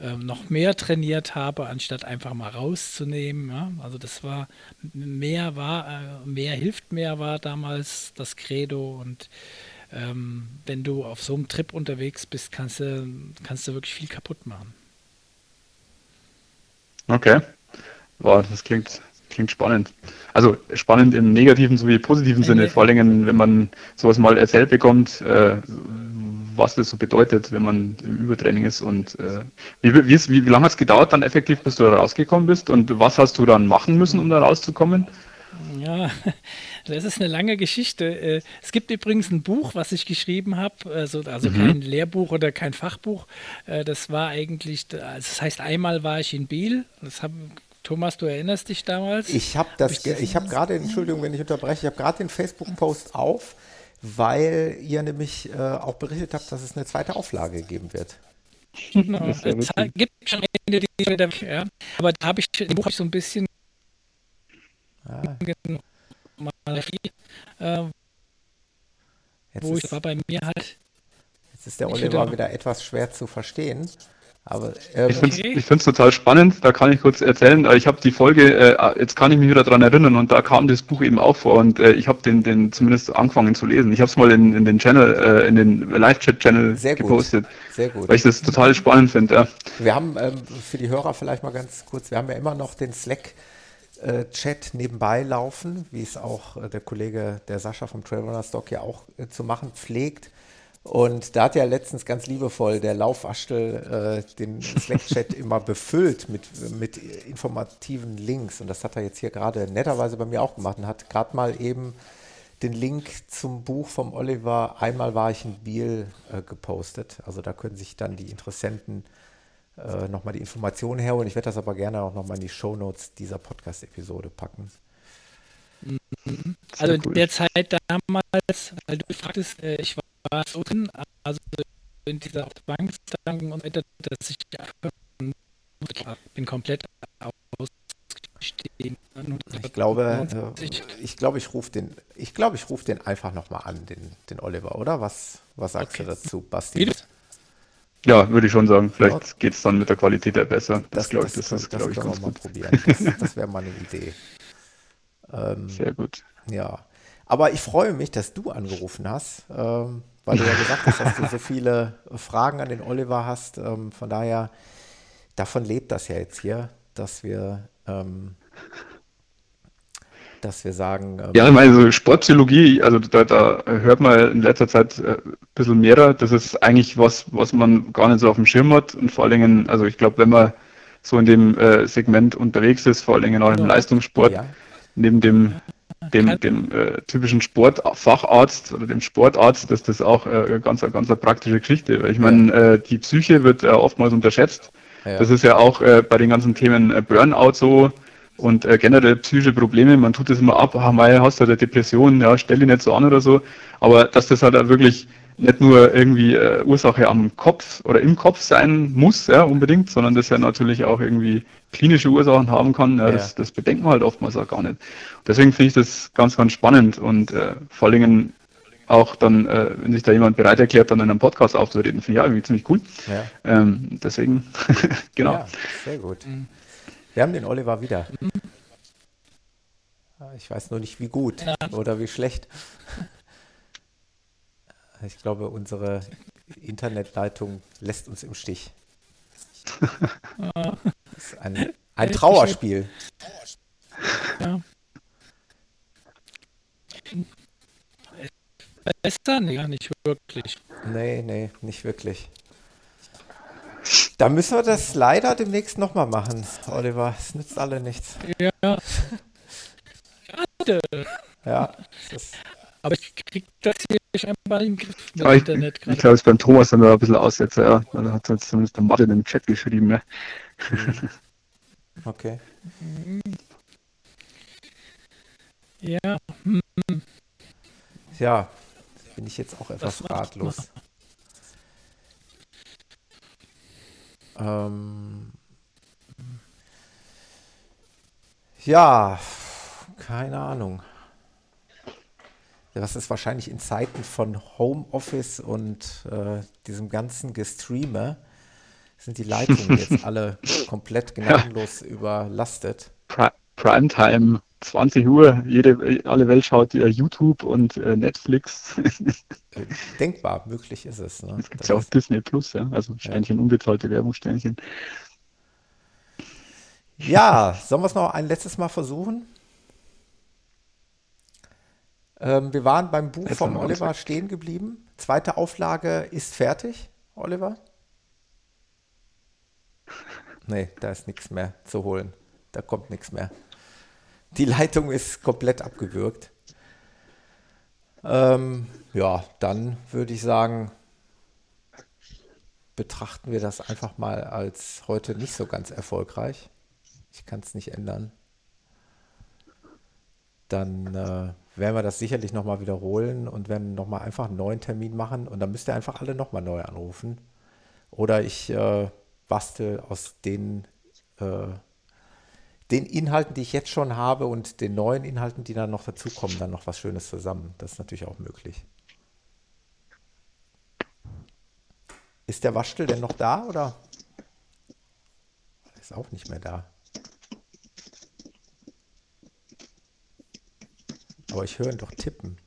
ähm, noch mehr trainiert habe, anstatt einfach mal rauszunehmen. Ja? Also das war mehr war, äh, mehr hilft mehr war damals das Credo und ähm, wenn du auf so einem Trip unterwegs bist, kannst du, kannst du wirklich viel kaputt machen. Okay. Boah, das klingt, klingt spannend. Also spannend im negativen sowie positiven Sinne, vor allem wenn man sowas mal erzählt bekommt, äh, was das so bedeutet, wenn man im Übertraining ist und äh, wie, wie, wie, wie lange hat es gedauert dann effektiv, bis du da rausgekommen bist und was hast du dann machen müssen, um da rauszukommen? Ja, das ist eine lange Geschichte. Äh, es gibt übrigens ein Buch, was ich geschrieben habe, also, also mhm. kein Lehrbuch oder kein Fachbuch. Äh, das war eigentlich, also das heißt, einmal war ich in Biel, das haben Thomas, du erinnerst dich damals? Ich habe das, hab ich habe gerade, Entschuldigung, wenn ich unterbreche, ich habe gerade den Facebook-Post auf, weil ihr nämlich äh, auch berichtet habt, dass es eine zweite Auflage geben wird. Genau, es gibt schon eine, die wieder, ja. aber da habe ich, im Buch habe ich so ein bisschen ah. Malerei, äh, wo ich war bei mir halt. Jetzt ist der Oliver wieder etwas schwer zu verstehen. Aber, ähm, ich finde es total spannend, da kann ich kurz erzählen, ich habe die Folge, äh, jetzt kann ich mich wieder daran erinnern und da kam das Buch eben auch vor und äh, ich habe den, den zumindest angefangen zu lesen. Ich habe es mal in, in den Channel, äh, in den Live-Chat-Channel gepostet. Sehr gut. Weil ich das total spannend finde. Ja. Wir haben ähm, für die Hörer vielleicht mal ganz kurz, wir haben ja immer noch den Slack äh, Chat nebenbei laufen, wie es auch äh, der Kollege, der Sascha vom Trailrunner Stock ja auch äh, zu machen pflegt. Und da hat ja letztens ganz liebevoll der Laufwaschtel äh, den Slack-Chat immer befüllt mit, mit informativen Links. Und das hat er jetzt hier gerade netterweise bei mir auch gemacht und hat gerade mal eben den Link zum Buch vom Oliver Einmal war ich in Biel äh, gepostet. Also da können sich dann die Interessenten äh, nochmal die Informationen herholen. Ich werde das aber gerne auch nochmal in die Shownotes dieser Podcast-Episode packen. Mhm. Also in der Zeit damals, weil du fragtest, äh, ich war so drin, also in dieser Bankstangen und weiter, dass ich bin komplett ausgestiegen. Ich glaube, äh, ich glaube, ich rufe den, ich glaube, ich rufe den einfach nochmal an, den, den Oliver, oder? Was, was sagst okay. du dazu, Basti? Ja, würde ich schon sagen. Vielleicht ja. geht es dann mit der Qualität ja besser. Das, das glaube ich, das, das, das, das ich ganz gut. probieren. Das, das wäre mal eine Idee. Ähm, Sehr gut. Ja. Aber ich freue mich, dass du angerufen hast, ähm, weil du ja gesagt hast, dass du so viele Fragen an den Oliver hast. Ähm, von daher, davon lebt das ja jetzt hier, dass wir ähm, dass wir sagen. Ähm, ja, ich meine, so Sportpsychologie, also da, da, hört man in letzter Zeit äh, ein bisschen mehr. Das ist eigentlich was, was man gar nicht so auf dem Schirm hat. Und vor allen Dingen, also ich glaube, wenn man so in dem äh, Segment unterwegs ist, vor allen Dingen auch im ja. Leistungssport, ja. neben dem dem, dem äh, typischen Sportfacharzt oder dem Sportarzt ist das auch äh, ganz, ganz eine praktische Geschichte. Weil ich meine, äh, die Psyche wird äh, oftmals unterschätzt. Ja. Das ist ja auch äh, bei den ganzen Themen äh, Burnout so und äh, generell psychische Probleme, man tut das immer ab, ah, Mai, hast du eine Depression, ja, stell dich nicht so an oder so. Aber dass das halt auch wirklich nicht nur irgendwie äh, Ursache am Kopf oder im Kopf sein muss, ja, unbedingt, sondern das ja natürlich auch irgendwie klinische Ursachen haben kann, ja, ja. Das, das bedenkt man halt oftmals auch gar nicht. Deswegen finde ich das ganz, ganz spannend und äh, vor allen Dingen auch dann, äh, wenn sich da jemand bereit erklärt, dann in einem Podcast aufzureden, finde ich ja irgendwie ziemlich cool. Ja. Ähm, deswegen, genau. Ja, sehr gut. Mhm. Wir haben den Oliver wieder. Ich weiß nur nicht, wie gut oder wie schlecht. Ich glaube, unsere Internetleitung lässt uns im Stich. Das ist ein, ein Trauerspiel. Ja. Besser? Nee, nicht wirklich. Nee, nee, nicht wirklich. Da müssen wir das leider demnächst nochmal machen, Oliver. Es nützt alle nichts. Ja. Schade. Ja. Aber ich krieg das hier scheinbar in den Griff mit ja, Internet gerade. Ich glaube, es ist beim Thomas dann ein bisschen Aussetzer, ja. Da hat jetzt zumindest der Martin im Chat geschrieben, ja. Okay. Ja. Ja, bin ich jetzt auch etwas ratlos. Ähm, ja, keine Ahnung. Das ist wahrscheinlich in Zeiten von Homeoffice und äh, diesem ganzen Gestreamer, sind die Leitungen jetzt alle komplett gnadenlos ja. überlastet. Primetime, 20 Uhr, jede, alle Welt schaut äh, YouTube und äh, Netflix. Denkbar, möglich ist es. Ne? Es gibt ja auch Disney Plus, ja, also Sternchen, ja. unbezahlte Werbungssternchen. Ja, sollen wir es noch ein letztes Mal versuchen? Ähm, wir waren beim Buch Jetzt vom Oliver stehen geblieben. Zweite Auflage ist fertig, Oliver? Nee, da ist nichts mehr zu holen. Da kommt nichts mehr. Die Leitung ist komplett abgewürgt. Ähm, ja, dann würde ich sagen, betrachten wir das einfach mal als heute nicht so ganz erfolgreich. Ich kann es nicht ändern. Dann äh, werden wir das sicherlich nochmal wiederholen und werden nochmal einfach einen neuen Termin machen und dann müsst ihr einfach alle nochmal neu anrufen. Oder ich äh, bastel aus den, äh, den Inhalten, die ich jetzt schon habe und den neuen Inhalten, die dann noch dazukommen, dann noch was Schönes zusammen. Das ist natürlich auch möglich. Ist der Waschtel denn noch da oder? Ist auch nicht mehr da. Aber ich höre ihn doch tippen.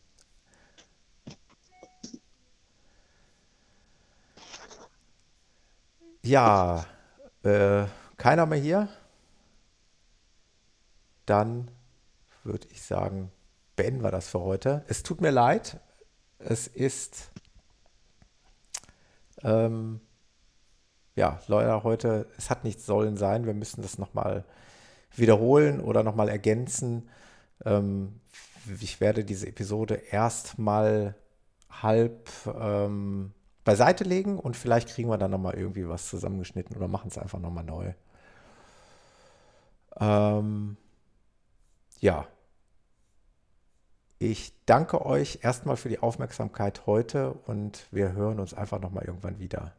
Ja, äh, keiner mehr hier? Dann würde ich sagen, beenden wir das für heute. Es tut mir leid. Es ist ähm, ja leider heute, es hat nichts sollen sein. Wir müssen das nochmal wiederholen oder nochmal ergänzen. Ähm, ich werde diese Episode erstmal halb ähm, beiseite legen und vielleicht kriegen wir dann nochmal irgendwie was zusammengeschnitten oder machen es einfach nochmal neu. Ähm, ja. Ich danke euch erstmal für die Aufmerksamkeit heute und wir hören uns einfach nochmal irgendwann wieder.